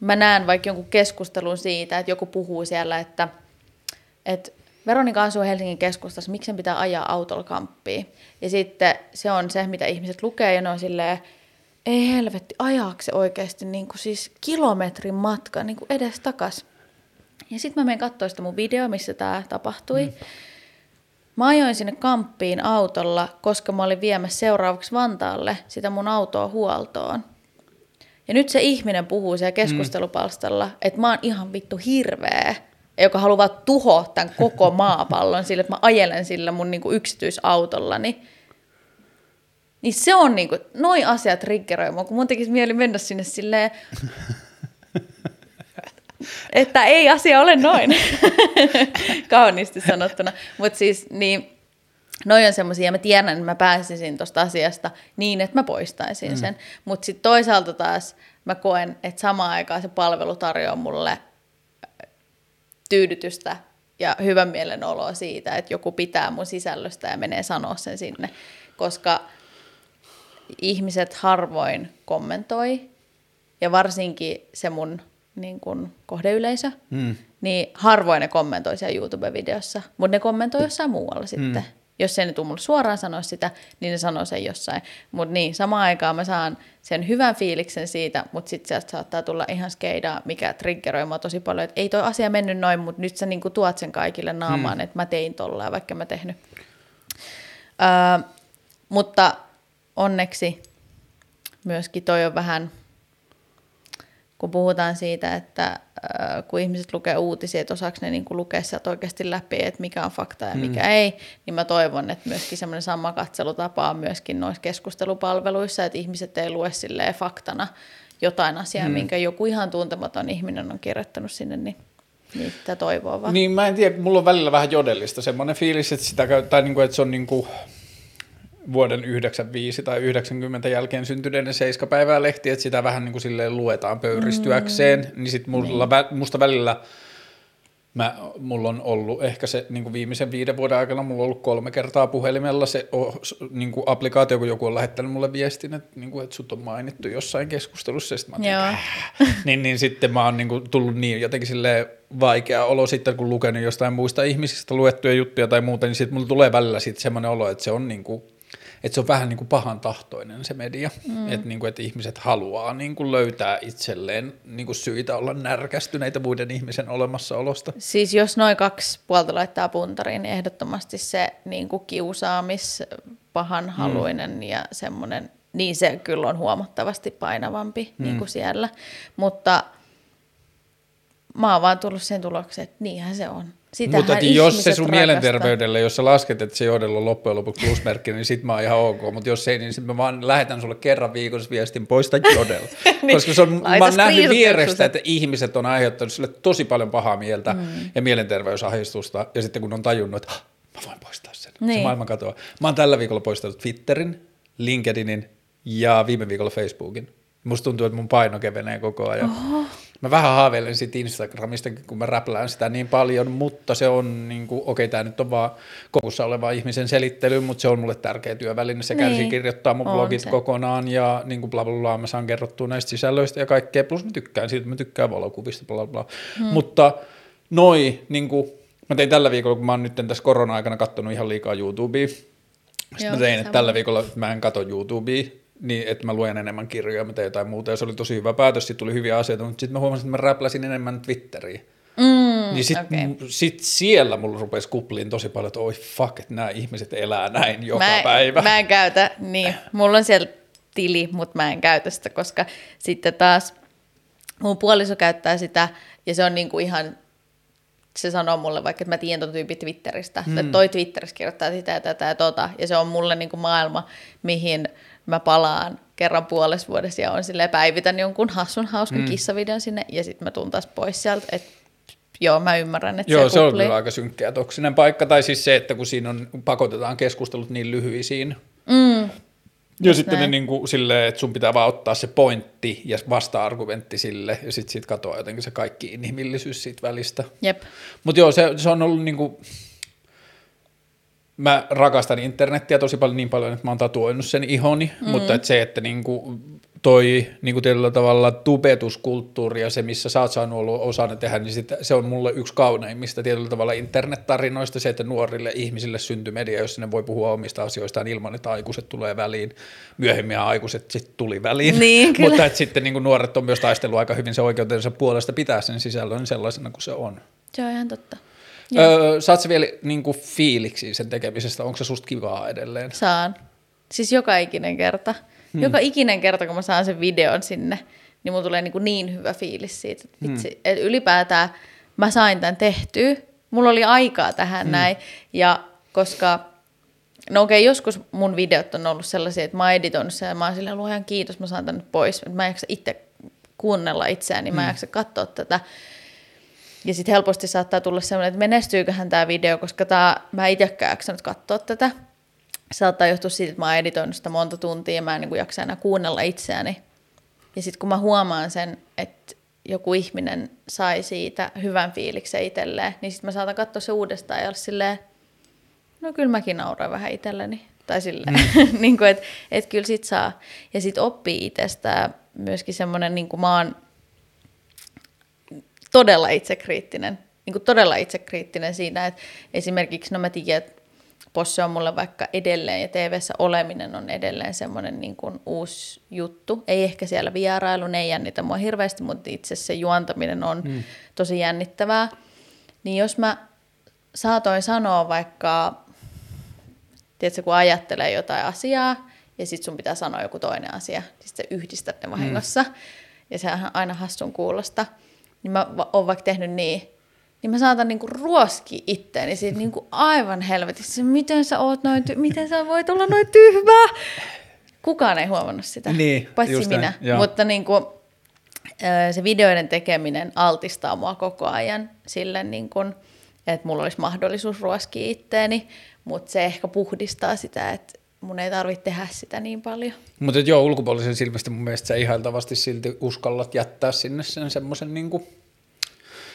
mä näen vaikka jonkun keskustelun siitä, että joku puhuu siellä, että, että Veronika asuu Helsingin keskustassa, miksi sen pitää ajaa autolla kamppiin? Ja sitten se on se, mitä ihmiset lukee, ja ne on silleen, ei helvetti, ajaako se oikeasti niin kuin siis kilometrin matka niin kuin edes takas? Ja sitten mä menen katsoa sitä mun video, missä tämä tapahtui. Mm. Mä ajoin sinne kamppiin autolla, koska mä olin viemässä seuraavaksi Vantaalle sitä mun autoa huoltoon. Ja nyt se ihminen puhuu siellä keskustelupalstalla, mm. että mä oon ihan vittu hirveä, joka haluaa tuhoa tämän koko maapallon sille, että mä ajelen sillä mun niinku yksityisautollani. Niin se on niinku, noi asiat triggeroi mua, kun mun tekisi mieli mennä sinne silleen, (laughs) että ei asia ole noin, (laughs) kauniisti sanottuna. Mutta siis niin, noi on semmoisia, ja mä tiedän, että mä pääsisin tuosta asiasta niin, että mä poistaisin mm. sen. Mutta sitten toisaalta taas mä koen, että samaan aikaan se palvelu tarjoaa mulle tyydytystä ja hyvän mielen oloa siitä, että joku pitää mun sisällöstä ja menee sanoa sen sinne, koska ihmiset harvoin kommentoi, ja varsinkin se mun niin kun, kohdeyleisö, Mm. niin harvoin ne kommentoi siellä YouTube-videossa, mutta ne kommentoi jossain muualla sitten. Jos ei ne tule mulle suoraan sanoa sitä, niin ne sanoo sen jossain. Mutta niin, samaan aikaan mä saan sen hyvän fiiliksen siitä, mutta sitten sieltä saattaa tulla ihan skeidaa, mikä triggeroi mua tosi paljon, että ei toi asia mennyt noin, mutta nyt sä niinku tuot sen kaikille naamaan, hmm. että mä tein tollaan, vaikka mä tehnyt. Öö, mutta onneksi myöskin toi on vähän, kun puhutaan siitä, että äh, kun ihmiset lukee uutisia, että osaako ne niin kuin lukea sieltä oikeasti läpi, että mikä on fakta ja mikä mm. ei, niin mä toivon, että myöskin semmoinen sama katselutapa on myöskin noissa keskustelupalveluissa, että ihmiset ei lue silleen faktana jotain asiaa, mm. minkä joku ihan tuntematon ihminen on kirjoittanut sinne, niin niitä toivoo vaan. Niin mä en tiedä, mulla on välillä vähän jodellista semmoinen fiilis, että, sitä tai niinku, että se on niinku vuoden 95 tai 90 jälkeen syntyneiden seiskapäivää lehti, että sitä vähän niin kuin silleen luetaan pöyristyäkseen, mm. niin sit mulla, niin. musta välillä Mä, mulla on ollut ehkä se niin kuin viimeisen viiden vuoden aikana, mulla on ollut kolme kertaa puhelimella se niin kuin applikaatio, kun joku on lähettänyt mulle viestin, että, niin kuin, että sut on mainittu jossain keskustelussa, ja sit mä Joo. niin, niin sitten mä oon niin kuin, tullut niin jotenkin silleen vaikea olo sitten, kun lukenut jostain muista ihmisistä luettuja juttuja tai muuta, niin sitten mulla tulee välillä sitten semmoinen olo, että se on niin kuin, että se on vähän niin kuin pahan tahtoinen se media, mm. että, niin kuin, että ihmiset haluaa niin kuin löytää itselleen niin kuin syitä olla närkästyneitä muiden ihmisen olemassaolosta. Siis jos noin kaksi puolta laittaa puntariin, niin ehdottomasti se niin kuin kiusaamis, pahanhaluinen mm. ja semmoinen, niin se kyllä on huomattavasti painavampi mm. niin kuin siellä. Mutta mä oon vaan tullut sen tulokseen, että niinhän se on. Sitähän Mutta jos se sun mielenterveydelle, jos sä lasket, että se johdella on loppujen lopuksi plusmerkki, niin sit mä oon ihan ok. Mutta jos ei, niin sit mä vaan lähetän sulle kerran viikossa viestin, poista jodel. Niin, (laughs) Koska se on, mä laita oon nähnyt vierestä, että ihmiset on aiheuttanut sille tosi paljon pahaa mieltä mm. ja mielenterveysahdistusta. Ja sitten kun on tajunnut, että "Ah, mä voin poistaa sen, niin. se Niin. maailma katoaa. Mä oon tällä viikolla poistanut Twitterin, LinkedInin ja viime viikolla Facebookin. Musta tuntuu, että mun paino kevenee koko ajan. Oho. Mä vähän haaveilen siitä Instagramista, kun mä räplään sitä niin paljon, mutta se on niin kuin, okei, tämä nyt on vaan kokussa oleva ihmisen selittely, mutta se on mulle tärkeä työväline. Se Niin. kärsii kirjoittaa mun On blogit se. kokonaan ja niin kuin bla bla bla, mä saan kerrottua näistä sisällöistä ja kaikkea. Plus mä tykkään siitä, mä tykkään valokuvista, bla bla. Hmm. Mutta noi, niin kuin, mä tein tällä viikolla, kun mä oon nyt tässä korona-aikana katsonut ihan liikaa YouTubea, sitten Joo, mä tein, että tällä viikolla mä en katso YouTubea, niin että mä luen enemmän kirjoja, teen jotain muuta, ja se oli tosi hyvä päätös, siitä tuli hyviä asioita, mutta sitten mä huomasin, että mä räpläsin enemmän Twitteriä. Mm, Niin sitten okay. sit siellä mulla rupesi kupliin tosi paljon, että oi fuck, että nämä ihmiset elää näin joka mä, päivä. Mä en käytä, niin. Mulla on siellä tili, mutta mä en käytä sitä, koska sitten taas mun puoliso käyttää sitä ja se on niinku ihan se sanoo mulle vaikka, että mä tiedän ton tyypin Twitteristä, mm. että toi Twitterissä kirjoittaa sitä ja tätä ja tota, ja se on mulle niinku maailma, mihin mä palaan kerran puolessa vuodessa ja on sille päivitän jonkun hassun hauskan mm. kissavideon sinne ja sitten mä tuun taas pois sieltä, että joo, mä ymmärrän, että Joo, se, se on kyllä aika synkkä ja toksinen paikka, tai siis se, että kun siinä on, pakotetaan keskustelut niin lyhyisiin, Mm, ja sitten ne näin. niin kuin silleen, että sun pitää vaan ottaa se pointti ja vasta-argumentti sille, ja sitten siitä katoaa jotenkin se kaikki inhimillisyys siitä välistä. jep. Mutta joo, se, se on ollut niinku, mä rakastan internettiä tosi paljon niin paljon, että mä oon tatuoinut sen ihoni, mm. mutta et se, että niinku toi niinku tietyllä tavalla tubetuskulttuuri ja se, missä sä oot saanut olla osana tehdä, niin sit, se on mulle yksi kauneimmista tietyllä tavalla internettarinoista, se, että nuorille ihmisille syntyy media, jossa ne voi puhua omista asioistaan ilman, että aikuiset tulee väliin. Myöhemmin aikuiset sitten tuli väliin, Niin, (laughs) kyllä. mutta et sitten niinku nuoret on myös taistellut aika hyvin se oikeutensa puolesta pitää sen sisällön sellaisena kuin se on. Se on ihan totta. Joo. Öö, saat vielä niinku fiiliksi sen tekemisestä? Onko se susta kivaa edelleen? Saan. Siis joka ikinen kerta. Hmm. Joka ikinen kerta, kun mä saan sen videon sinne, niin mulla tulee niin, kuin niin hyvä fiilis siitä. Että vitsi, hmm. että ylipäätään mä sain tämän tehtyä. Mulla oli aikaa tähän hmm. näin. Ja koska, no okei, joskus mun videot on ollut sellaisia, että mä oon editoinut sen ja mä oon silleen, luojan kiitos, mä saan tänne pois. Että mä en jaksa itse kuunnella itseäni, mä en jaksa katsoa tätä. Ja sitten helposti saattaa tulla sellainen, että menestyyköhän tämä video, koska tää, mä en itsekään jaksanut katsoa tätä. Saattaa johtua siitä, että mä oon editoinut sitä monta tuntia ja mä en niin jaksa enää kuunnella itseäni. Ja sitten kun mä huomaan sen, että joku ihminen sai siitä hyvän fiiliksen itselleen, niin sitten mä saatan katsoa se uudestaan ja olla silleen, no kyllä mäkin nauroin vähän itselleni. Tai silleen, mm. (laughs) niin kuin, että et kyllä sit saa. Ja sitten oppii itsestään myöskin semmoinen, niin kuin mä oon todella itsekriittinen, niin kuin todella itsekriittinen siinä, että esimerkiksi, no mä tiedän, että Posse on mulle vaikka edelleen ja tv oleminen on edelleen semmoinen niin kuin uusi juttu. Ei ehkä siellä vierailu, ne ei jännitä mua hirveästi, mutta itse se juontaminen on mm. tosi jännittävää. Niin jos mä saatoin sanoa vaikka, tiedätkö, kun ajattelee jotain asiaa ja sitten sun pitää sanoa joku toinen asia, niin sitten yhdistät ne vahingossa. Mm. Ja sehän on aina hassun kuulosta niin mä oon vaikka tehnyt niin, niin mä saatan niinku ruoski itteeni siitä niinku aivan helvetissä. Miten sä oot noin, ty- miten sä voit olla noin tyhmä? Kukaan ei huomannut sitä, Niin, paitsi näin, minä. joo. Mutta niinku, se videoiden tekeminen altistaa mua koko ajan sille, niinku, että mulla olisi mahdollisuus ruoskia itteeni, mutta se ehkä puhdistaa sitä, että mun ei tarvitse tehdä sitä niin paljon. Mutta joo, ulkopuolisen silmästä mun mielestä sä ihailtavasti silti uskallat jättää sinne sen semmoisen niinku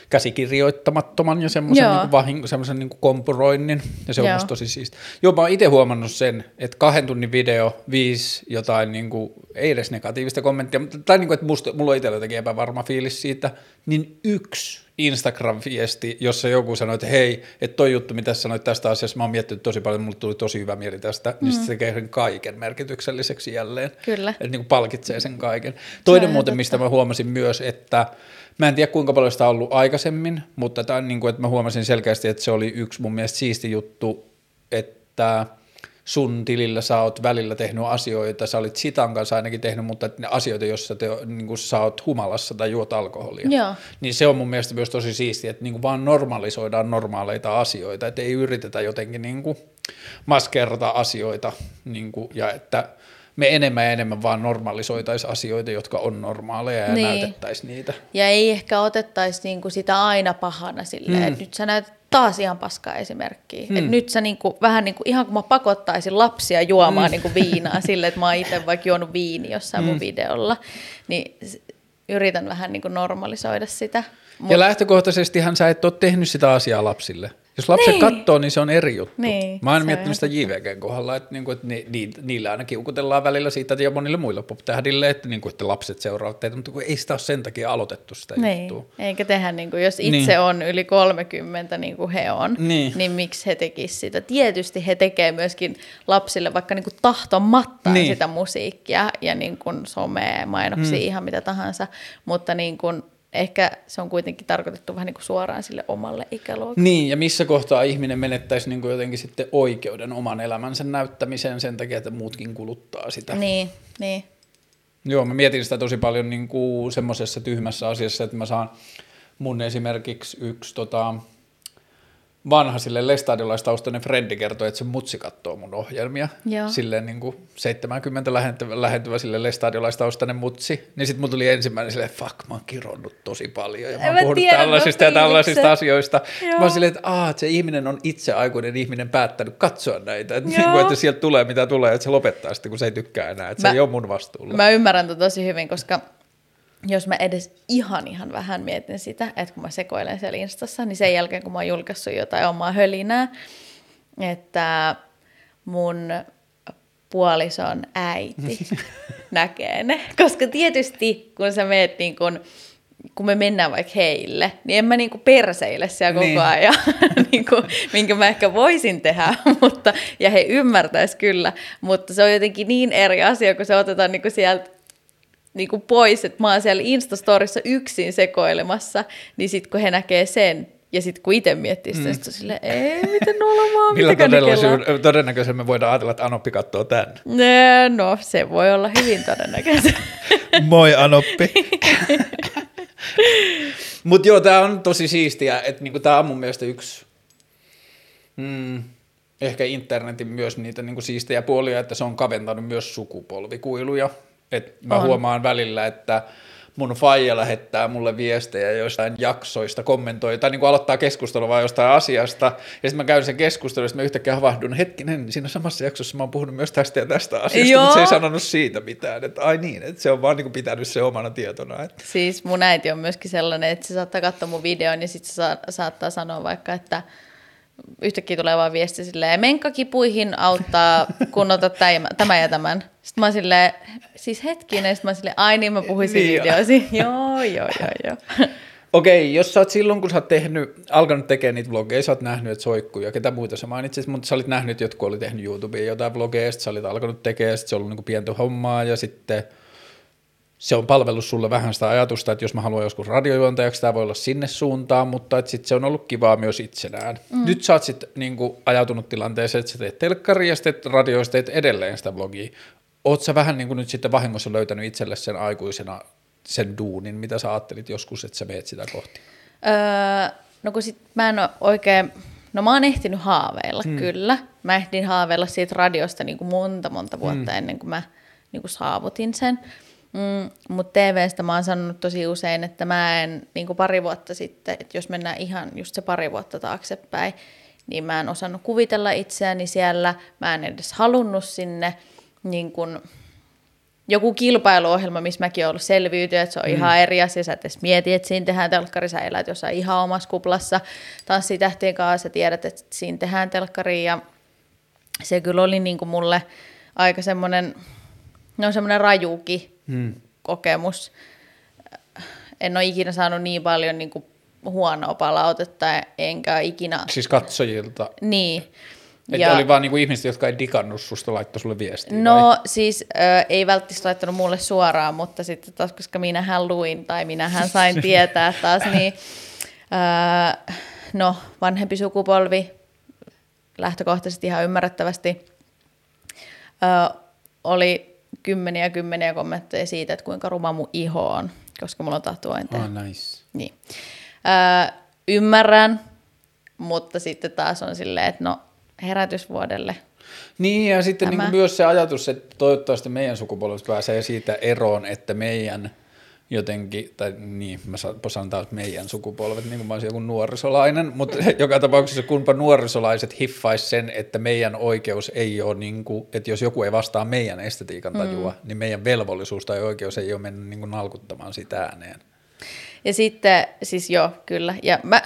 käsikirjoittamattoman ja semmoisen niinku vahinko, semmoisen niinku kompuroinnin, ja se on Joo. musta tosi siisti. Joo, mä oon itse huomannut sen, että kahden tunnin video, viisi jotain, niinku, ei edes negatiivista kommenttia, mutta- tai niinku, että musta, mulla on itsellä jotenkin epävarma fiilis siitä, niin yksi Instagram-viesti, jossa joku sanoi, että hei, että toi juttu, mitä sanoit tästä asiasta, mä oon miettinyt tosi paljon, mulle tuli tosi hyvä mieli tästä, mm. niin sit se tekee sen kaiken merkitykselliseksi jälleen. Kyllä. Että niin kuin palkitsee sen kaiken. Toinen muuten, totta. mistä mä huomasin myös, että mä en tiedä kuinka paljon sitä on ollut aikaisemmin, mutta tämä on niin kuin, että mä huomasin selkeästi, että se oli yksi mun mielestä siisti juttu, että sun tilillä sä oot välillä tehnyt asioita, sä olit Sitan kanssa ainakin tehnyt, mutta ne asioita, joissa te, niin kuin sä oot humalassa tai juot alkoholia. Joo. Niin se on mun mielestä myös tosi siistiä, että niin kuin vaan normalisoidaan normaaleita asioita, että ei yritetä jotenkin niin kuin maskerata asioita niin kuin, ja että me enemmän ja enemmän vaan normalisoitaisiin asioita, jotka on normaaleja ja Niin. niin. näytettäisiin niitä. Ja ei ehkä otettaisi niinku sitä aina pahana silleen, mm. että nyt sä näytät taas ihan paskaa esimerkkiä. Mm. Et nyt sä niinku, vähän niinku, ihan kun mä pakottaisin lapsia juomaan mm. niinku viinaa (laughs) silleen, että mä oon itse vaikka juonut viini jossain mm. mun videolla, niin yritän vähän niinku normalisoida sitä. Mut. Ja lähtökohtaisestihan sä et ole tehnyt sitä asiaa lapsille. Jos lapset Niin. niin. katsoo, niin se on eri juttu. Niin, Mä oon miettinyt sitä JVGn kohdalla, että, niinku, että ni, ni, niillä aina kiukutellaan välillä siitä ja monille muille pop-tähdille, että, niinku, että lapset seuraavat teitä, mutta ei sitä ole sen takia aloitettu sitä Niin, juttua. eikä tehdä, niin kuin, jos itse Niin. on yli 30, niin kuin he on, Niin. niin miksi he tekisivät sitä? Tietysti he tekee myöskin lapsille vaikka niin kuin tahtomattaan Niin. sitä musiikkia ja niin kuin somea, mainoksia, mm. ihan mitä tahansa, mutta niin kuin, ehkä se on kuitenkin tarkoitettu vähän niin kuin suoraan sille omalle ikäluokalle. Niin, ja missä kohtaa ihminen menettäisi niin kuin jotenkin sitten oikeuden oman elämänsä näyttämiseen sen takia, että muutkin kuluttaa sitä. Niin, niin. Joo, mä mietin sitä tosi paljon niin kuin semmoisessa tyhmässä asiassa, että mä saan mun esimerkiksi yksi tota, vanha sille lestadiolaistaustainen frendi kertoi, että se mutsi kattoo mun ohjelmia. Joo. Silleen niin kuin 70 lähentyvä, lähentyvä sille lestadiolaistaustainen mutsi. Niin sitten mulla tuli ensimmäinen silleen, fuck, mä oon kironnut tosi paljon ja mä oon puhunut tiedä, tällaisista ja tällaisista asioista. Joo. Mä oon silleen, että, aah, että se ihminen on itse aikuinen ihminen päättänyt katsoa näitä. Että, niin kuin, että sieltä tulee mitä tulee, että se lopettaa sitten, kun se ei tykkää enää. Että Mä- se ei ole mun vastuulla. Mä ymmärrän tota tosi hyvin, koska jos mä edes ihan ihan vähän mietin sitä, että kun mä sekoilen siellä Instassa, niin sen jälkeen kun mä oon julkaissut jotain omaa hölinää, että mun puolison äiti (laughs) näkee ne. Koska tietysti kun sä meet niin kun, kun me mennään vaikka heille, niin en mä niinku perseile siellä koko Niin. ajan, (laughs) niinku, minkä mä ehkä voisin tehdä, (laughs) mutta, ja he ymmärtäis kyllä, mutta se on jotenkin niin eri asia, kun se otetaan niinku sieltä niinku pois, että mä oon siellä Instastorissa yksin sekoilemassa, niin sitten kun he näkee sen, ja sitten kun itse miettii sitä, mm. sitten on silleen, ei, miten olemaan, Millä mitä todellisuudella, todennäköisesti me voidaan ajatella, että Anoppi katsoo tämän? No, se voi olla hyvin todennäköistä. (laughs) Moi Anoppi. (laughs) Mutta joo, tämä on tosi siistiä, että niinku, tämä on mun mielestä yksi, mm, ehkä internetin myös niitä niinku, siistejä puolia, että se on kaventanut myös sukupolvikuiluja. Et mä On. huomaan välillä, että mun faija lähettää mulle viestejä joistain jaksoista, kommentoi tai niin aloittaa keskustelua vaan jostain asiasta, ja sitten mä käyn sen keskustelun, ja mä yhtäkkiä havahdun, hetkinen, siinä samassa jaksossa mä oon puhunut myös tästä ja tästä asiasta, Joo. mutta se ei sanonut siitä mitään, että ai niin, että se on vaan niin pitänyt se omana tietona. Että. Siis mun äiti on myöskin sellainen, että se saattaa katsoa mun videon ja sitten se saa, saattaa sanoa vaikka, että yhtäkkiä tulee vaan viesti silleen, menkkakipuihin auttaa, kun otat (laughs) tämä, ja tämän. Sitten mä oon silleen, siis hetkinen, sitten mä oon silleen, ai niin mä puhuisin Niin videosi. (laughs) joo, joo, joo, joo. (laughs) Okei, jos sä oot silloin, kun sä oot tehnyt, alkanut tekemään niitä vlogeja, sä oot nähnyt, että soikkuu ja ketä muita sä mainitsit, mutta sä olit nähnyt, että jotkut oli tehnyt YouTubeen jotain vlogeja, sit sä olit alkanut tekemään, sit se on ollut niinku pientä hommaa ja sitten se on palvellut sulle vähän sitä ajatusta, että jos mä haluan joskus radiojuontajaksi, tämä voi olla sinne suuntaan, mutta että sit se on ollut kivaa myös itsenään. Mm. Nyt sä oot sit niinku ajautunut tilanteeseen, että sä teet telkkaria ja sitten radioista teet edelleen sitä vlogia. Oot sä vähän niin kuin nyt sitten vahingossa löytänyt itselle sen aikuisena sen duunin, mitä sä ajattelit joskus, että sä meet sitä kohti? Öö, no kun sit mä en ole oikein, no mä oon ehtinyt haaveilla mm. kyllä. Mä ehdin haaveilla siitä radiosta niin kuin monta monta vuotta mm. ennen kuin mä niin kuin saavutin sen. Mm, Mutta TVstä mä oon sanonut tosi usein, että mä en niin kuin pari vuotta sitten, että jos mennään ihan just se pari vuotta taaksepäin, niin mä en osannut kuvitella itseäni siellä, mä en edes halunnut sinne niin kuin, joku kilpailuohjelma, missä mäkin olen ollut selviytyä, että se on mm. ihan eri asia. Sä et edes mieti, että siinä tehdään telkkari, sä elät jossain ihan omassa kuplassa tanssitähtien kanssa, sä tiedät, että siinä tehdään telkkari ja se kyllä oli niin kuin mulle aika semmoinen, no semmoinen rajuki Hmm. kokemus. En ole ikinä saanut niin paljon niin kuin huonoa palautetta, enkä ikinä, Siis katsojilta. niin. Että oli vaan niinku ihmiset, jotka ei digannut susta, laittoi sulle viestiä. No vai? siis ö, ei välttämättä laittanut mulle suoraan, mutta sitten taas, koska minähän luin tai minähän sain (laughs) tietää taas, niin ö, no vanhempi sukupolvi lähtökohtaisesti ihan ymmärrettävästi ö, oli kymmeniä kymmeniä kommentteja siitä, että kuinka ruma mun iho on, koska mulla on tatuointeja. Oh, nice. Niin. Ö, ymmärrän, mutta sitten taas on silleen, että no herätysvuodelle Niin, ja sitten Tämä. niin myös se ajatus, että toivottavasti meidän sukupolvesta pääsee siitä eroon, että meidän jotenkin, tai niin, mä sa- sanon taas meidän sukupolvet, niin kuin mä olisin joku nuorisolainen, mutta (laughs) joka tapauksessa kunpa nuorisolaiset hiffais sen, että meidän oikeus ei ole, niin kuin, että jos joku ei vastaa meidän estetiikan tajua, mm. niin meidän velvollisuus tai oikeus ei ole mennä niin kuin nalkuttamaan sitä ääneen. Ja sitten, siis joo, kyllä. Ja mä,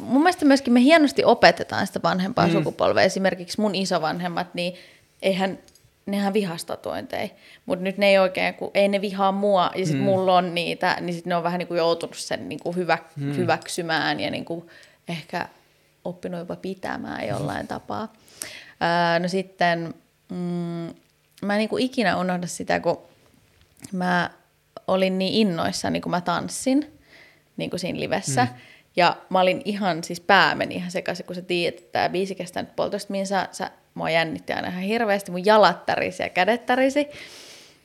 mun mielestä myöskin me hienosti opetetaan sitä vanhempaa mm. sukupolvea. Esimerkiksi mun isovanhemmat, niin eihän, nehän vihastatointeja. Mutta nyt ne ei oikein, kun ei ne vihaa mua, ja sitten mm. mulla on niitä, niin sitten ne on vähän niin kuin joutunut sen niin kuin hyvä, mm. hyväksymään ja niin kuin ehkä oppinut jopa pitämään jollain tapaa. Ää, no sitten, mm, mä en niin kuin ikinä unohda sitä, kun mä olin niin innoissani, kun mä tanssin, niin kuin siinä livessä. Mm. Ja mä olin ihan, siis pää meni ihan sekaisin, kun sä tiedät, että tämä biisi kestää nyt puolitoista minsa, sä, mua jännitti aina ihan hirveästi, mun jalat tärisi ja kädet tärisi.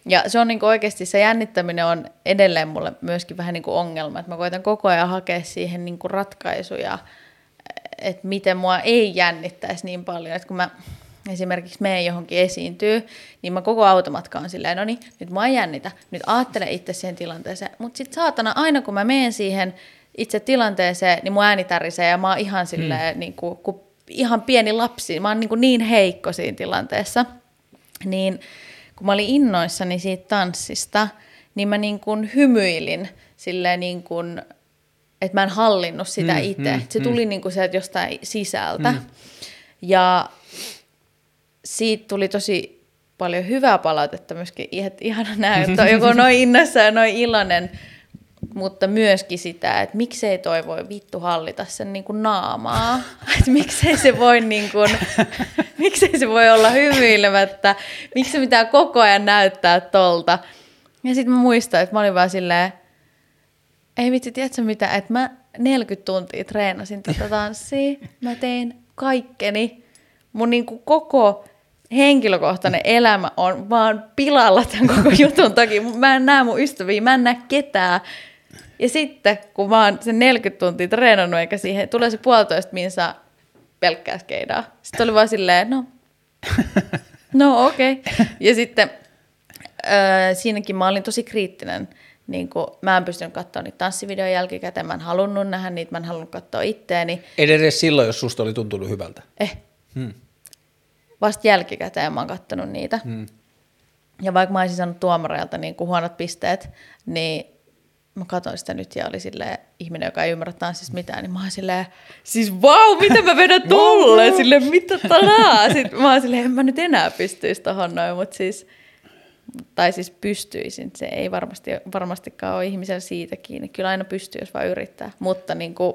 Ja se on niin kuin oikeasti, se jännittäminen on edelleen mulle myöskin vähän niin kuin ongelma, että mä koitan koko ajan hakea siihen niin kuin ratkaisuja, että miten mua ei jännittäisi niin paljon, että kun mä esimerkiksi menen johonkin esiintyy, niin mä koko automatka on silleen, no niin, nyt mä jännitä, nyt ajattele itse siihen tilanteeseen, mutta sitten saatana, aina kun mä menen siihen itse tilanteeseen, niin mun ääni tärisee ja mä oon ihan silleen, hmm. niin kuin, kuin ihan pieni lapsi, mä oon niin, kuin niin heikko siinä tilanteessa, niin kun mä olin innoissani siitä tanssista, niin mä niin kuin hymyilin silleen niin kuin, että mä en hallinnut sitä mm, itse. Mm, se tuli mm. niin kuin sieltä jostain sisältä. Mm. Ja siitä tuli tosi paljon hyvää palautetta myöskin, että ihana näe, että on joku noin innoissa ja noin iloinen, mutta myöskin sitä, että miksei toi voi vittu hallita sen niin kuin naamaa, (laughs) että miksei se voi niin kuin, (laughs) miksei se voi olla hymyilemättä, miksi se pitää koko ajan näyttää tolta. Ja sitten mä muistan, että mä olin vaan silleen, ei vitsi, tiedätkö mitä, että mä 40 tuntia treenasin tätä tanssia, mä tein kaikkeni, mun niin kuin koko henkilökohtainen elämä on vaan pilalla tämän koko jutun takia. Mä en näe mun ystäviä, mä en näe ketään. Ja sitten, kun mä oon sen 40 tuntia treenannut, eikä siihen tulee se puolitoista minsa pelkkää skeidaa. Sitten oli vaan silleen, no, (laughs) no okei. Okay. Ja sitten äh, siinäkin mä olin tosi kriittinen. Niin kun, mä en pystynyt katsoa niitä tanssivideoja jälkikäteen, mä en halunnut nähdä niitä, mä en halunnut katsoa itteeni. Edes silloin, jos susta oli tuntunut hyvältä. Eh. Hmm vasta jälkikäteen mä oon kattonut niitä. Hmm. Ja vaikka mä olisin saanut tuomareilta niin kuin huonot pisteet, niin mä katsoin sitä nyt ja oli silleen, ihminen, joka ei ymmärrä tanssista mitään, niin mä oon silleen, siis vau, wow, mitä mä vedän tolle, silleen, mitä tanaa. Sitten mä oon silleen, en mä nyt enää pystyisi tohon noin, mutta siis, tai siis pystyisin, se ei varmasti, varmastikaan ole ihmisellä siitä kiinni. Kyllä aina pystyy, jos vaan yrittää, mutta niin kuin,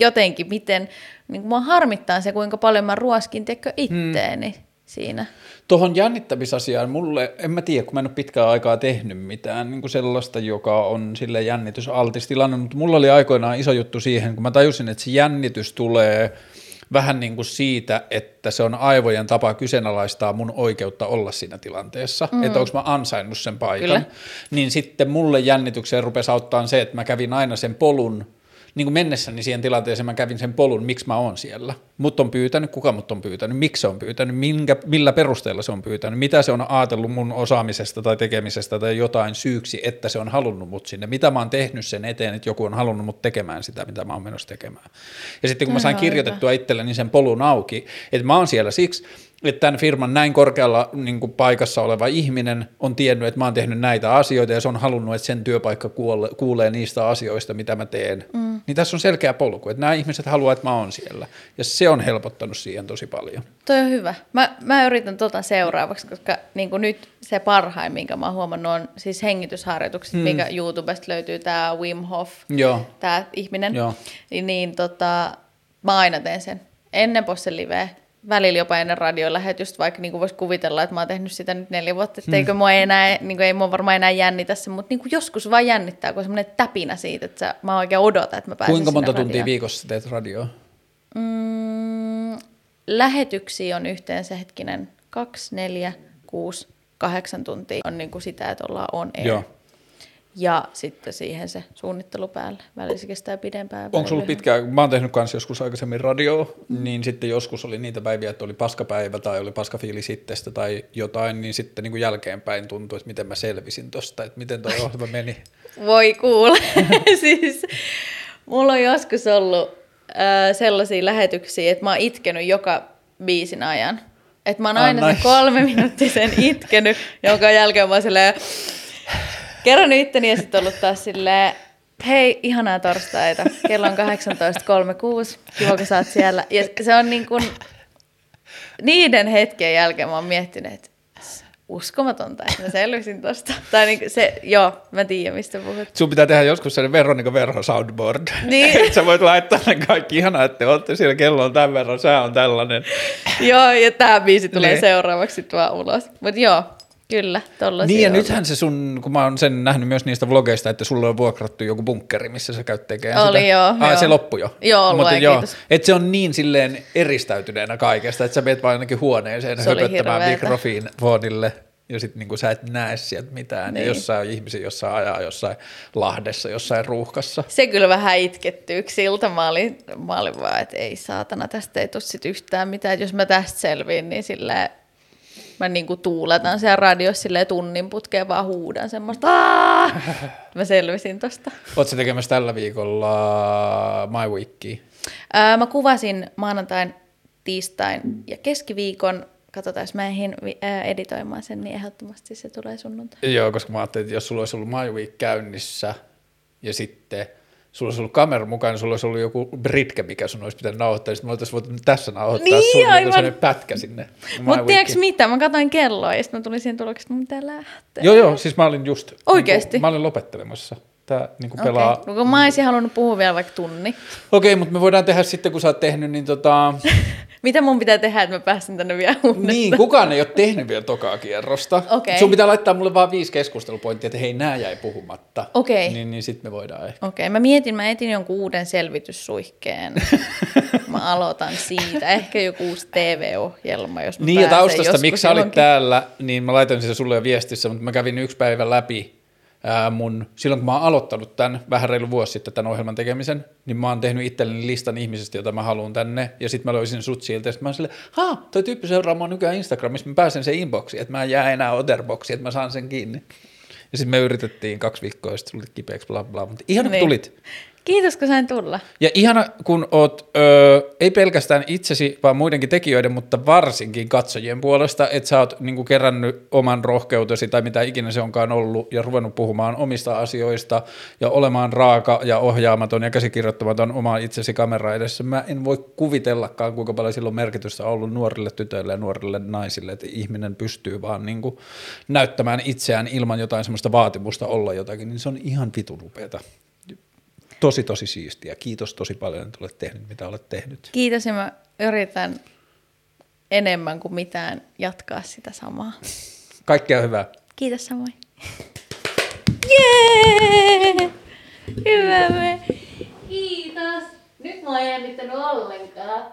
jotenkin, miten, niin kuin mua harmittaa se, kuinka paljon mä ruoskin, tiedätkö, itteeni hmm. Siinä. Tuohon jännittämisasiaan, mulle, en mä tiedä, kun mä en ole pitkään aikaa tehnyt mitään niin kuin sellaista, joka on sille jännitysaltis tilanne, mutta mulla oli aikoinaan iso juttu siihen, kun mä tajusin, että se jännitys tulee vähän niin kuin siitä, että se on aivojen tapa kyseenalaistaa mun oikeutta olla siinä tilanteessa, mm. että onko mä ansainnut sen paikan, Kyllä. niin sitten mulle jännitykseen rupesi auttaa se, että mä kävin aina sen polun niin kuin mennessäni siihen tilanteeseen mä kävin sen polun, miksi mä oon siellä. Mut on pyytänyt, kuka mut on pyytänyt, miksi se on pyytänyt, minkä, millä perusteella se on pyytänyt, mitä se on ajatellut mun osaamisesta tai tekemisestä tai jotain syyksi, että se on halunnut mut sinne, mitä mä oon tehnyt sen eteen, että joku on halunnut mut tekemään sitä, mitä mä oon menossa tekemään. Ja sitten kun mä sain kirjoitettua itselleni sen polun auki, että mä oon siellä siksi, että tämän firman näin korkealla niin kuin paikassa oleva ihminen on tiennyt, että mä oon tehnyt näitä asioita ja se on halunnut, että sen työpaikka kuulee, kuulee niistä asioista, mitä mä teen. Mm. Niin tässä on selkeä polku, että nämä ihmiset haluaa, että mä oon siellä. Ja se on helpottanut siihen tosi paljon. Toi on hyvä. Mä, mä yritän tota seuraavaksi, koska niin kuin nyt se parhain, minkä mä oon huomannut, on siis hengitysharjoitukset, mm. minkä YouTubesta löytyy tämä Wim Hof, tämä ihminen. Joo. Niin, niin tota, mä aina teen sen ennen posse liveä välillä jopa ennen radiolähetystä, vaikka niin voisi kuvitella, että mä oon tehnyt sitä nyt neljä vuotta, että eikö mua enää, niin kuin, ei mua varmaan enää jännitä se, mutta niin kuin joskus vaan jännittää, kun on semmoinen täpinä siitä, että sä, mä oikein odotan, että mä pääsen Kuinka monta tuntia radioon. viikossa teet radioa? Mm, lähetyksiä on yhteensä hetkinen kaksi, neljä, kuusi, kahdeksan tuntia on niin kuin sitä, että ollaan on air. Joo. Ja sitten siihen se suunnittelu päälle. Välillä se kestää pidempään. Onko sulla pitkään, mä oon tehnyt kanssa joskus aikaisemmin radio, mm. niin sitten joskus oli niitä päiviä, että oli paskapäivä tai oli paskafiili sittestä tai jotain, niin sitten niin kuin jälkeenpäin tuntui, että miten mä selvisin tosta, että miten toi ohjelma meni. Voi kuule. (laughs) siis mulla on joskus ollut äh, sellaisia lähetyksiä, että mä oon itkenyt joka biisin ajan. Että mä oon aina ah, sen kolme minuuttisen itkenyt, jonka jälkeen mä oon silleen, kerron itteni ja sitten ollut taas silleen, hei, ihanaa torstaita, kello on 18.36, kiva kun sä oot siellä. Ja se on niin kuin, niiden hetken jälkeen mä oon miettinyt, että uskomatonta, että mä selvisin tosta. Tai niin se, joo, mä tiedän, mistä puhut. Sun pitää tehdä joskus sellainen Veronika Verho soundboard. Niin. (laughs) sä voit laittaa ne kaikki, ihanaa, että te olette siellä, kello on tämän verran, sää on tällainen. joo, ja tämä biisi tulee niin. seuraavaksi vaan ulos. Mutta joo, Kyllä, tollasia Niin ja on. nythän se sun, kun mä oon sen nähnyt myös niistä vlogeista, että sulla on vuokrattu joku bunkkeri, missä sä käyt tekemään Oli sitä. joo, Ai, joo. se loppui jo. Joo, Mutta lue joo, että se on niin silleen eristäytyneenä kaikesta, että sä meet vaan ainakin huoneeseen Se höpöttämään mikrofonille ja sitten niinku sä et näe sieltä mitään. Niin. Ja jossain on ihmisiä, jossain ajaa jossain Lahdessa, jossain ruuhkassa. Se kyllä vähän itkettyy siltä. Mä olin, mä olin vaan, että ei saatana, tästä ei tule sit yhtään mitään. Et jos mä tästä selviin, niin sillä mä niinku tuuletan siellä radiossa silleen tunnin putkeen vaan huudan semmoista. Mä selvisin tosta. Sä tekemässä tällä viikolla My Weekia? Ää, mä kuvasin maanantain, tiistain ja keskiviikon. Katsotaan, jos mä ehdin editoimaan sen, niin ehdottomasti se tulee sunnuntai. Joo, koska mä ajattelin, että jos sulla olisi ollut My Week käynnissä ja sitten sulla olisi ollut kamera mukana, niin sulla olisi ollut joku britke, mikä sun olisi pitänyt nauhoittaa, niin sitten me oltaisiin voitu tässä nauhoittaa Niin, sun aivan. sellainen pätkä sinne. Mutta tiedätkö mitä? Mä katsoin kelloa ja sitten mä tulin siihen tulokseen, että mun pitää lähteä. Joo, joo, siis mä olin just... Oikeesti? Niin mä olin lopettelemassa. Tää niin kuin pelaa... Okay. mä olisin halunnut puhua vielä vaikka tunni. Okei, mutta me voidaan tehdä sitten, kun sä oot tehnyt, niin tota... (laughs) Mitä mun pitää tehdä, että mä pääsen tänne vielä uudestaan? niin, kukaan ei ole tehnyt vielä tokaa kierrosta. Okei. Sun pitää laittaa mulle vaan viisi keskustelupointtia, että hei, nää jäi puhumatta. Okei. Niin, niin sitten me voidaan ehkä. Okei, mä mietin, mä etin jonkun uuden selvityssuihkeen. (laughs) mä aloitan siitä. Ehkä joku uusi TV-ohjelma, jos mä Niin ja taustasta, miksi sä olit täällä, niin mä laitoin sen sulle jo viestissä, mutta mä kävin yksi päivä läpi ää, mun, silloin kun mä oon aloittanut tämän vähän reilu vuosi sitten tämän ohjelman tekemisen, niin mä oon tehnyt itselleni listan ihmisistä, joita mä haluan tänne, ja sitten mä löysin sut sieltä, ja mä oon silleen, ha, toi tyyppi seuraa mua nykyään Instagramissa, mä pääsen sen inboxiin, että mä en jää enää otterboxiin, että mä saan sen kiinni. Ja sitten me yritettiin kaksi viikkoa, ja sitten tulit kipeäksi, bla bla, mutta ihana kun Niin. tulit. Kiitos, kun sain tulla. Ja ihana, kun oot, öö, ei pelkästään itsesi, vaan muidenkin tekijöiden, mutta varsinkin katsojien puolesta, että sä oot niinku kerännyt oman rohkeutesi tai mitä ikinä se onkaan ollut ja ruvennut puhumaan omista asioista ja olemaan raaka ja ohjaamaton ja käsikirjoittamaton oma itsesi kamera edessä. Mä en voi kuvitellakaan, kuinka paljon sillä on merkitystä ollut nuorille tytöille ja nuorille naisille, että ihminen pystyy vaan niinku näyttämään itseään ilman jotain semmoista vaatimusta olla jotakin, niin se on ihan vitun upeeta tosi tosi siistiä. Kiitos tosi paljon, että olet tehnyt mitä olet tehnyt. Kiitos ja mä yritän enemmän kuin mitään jatkaa sitä samaa. Kaikkea hyvää. Kiitos samoin. Jee! Hyvä me. Kiitos. Nyt mä oon jännittänyt ollenkaan.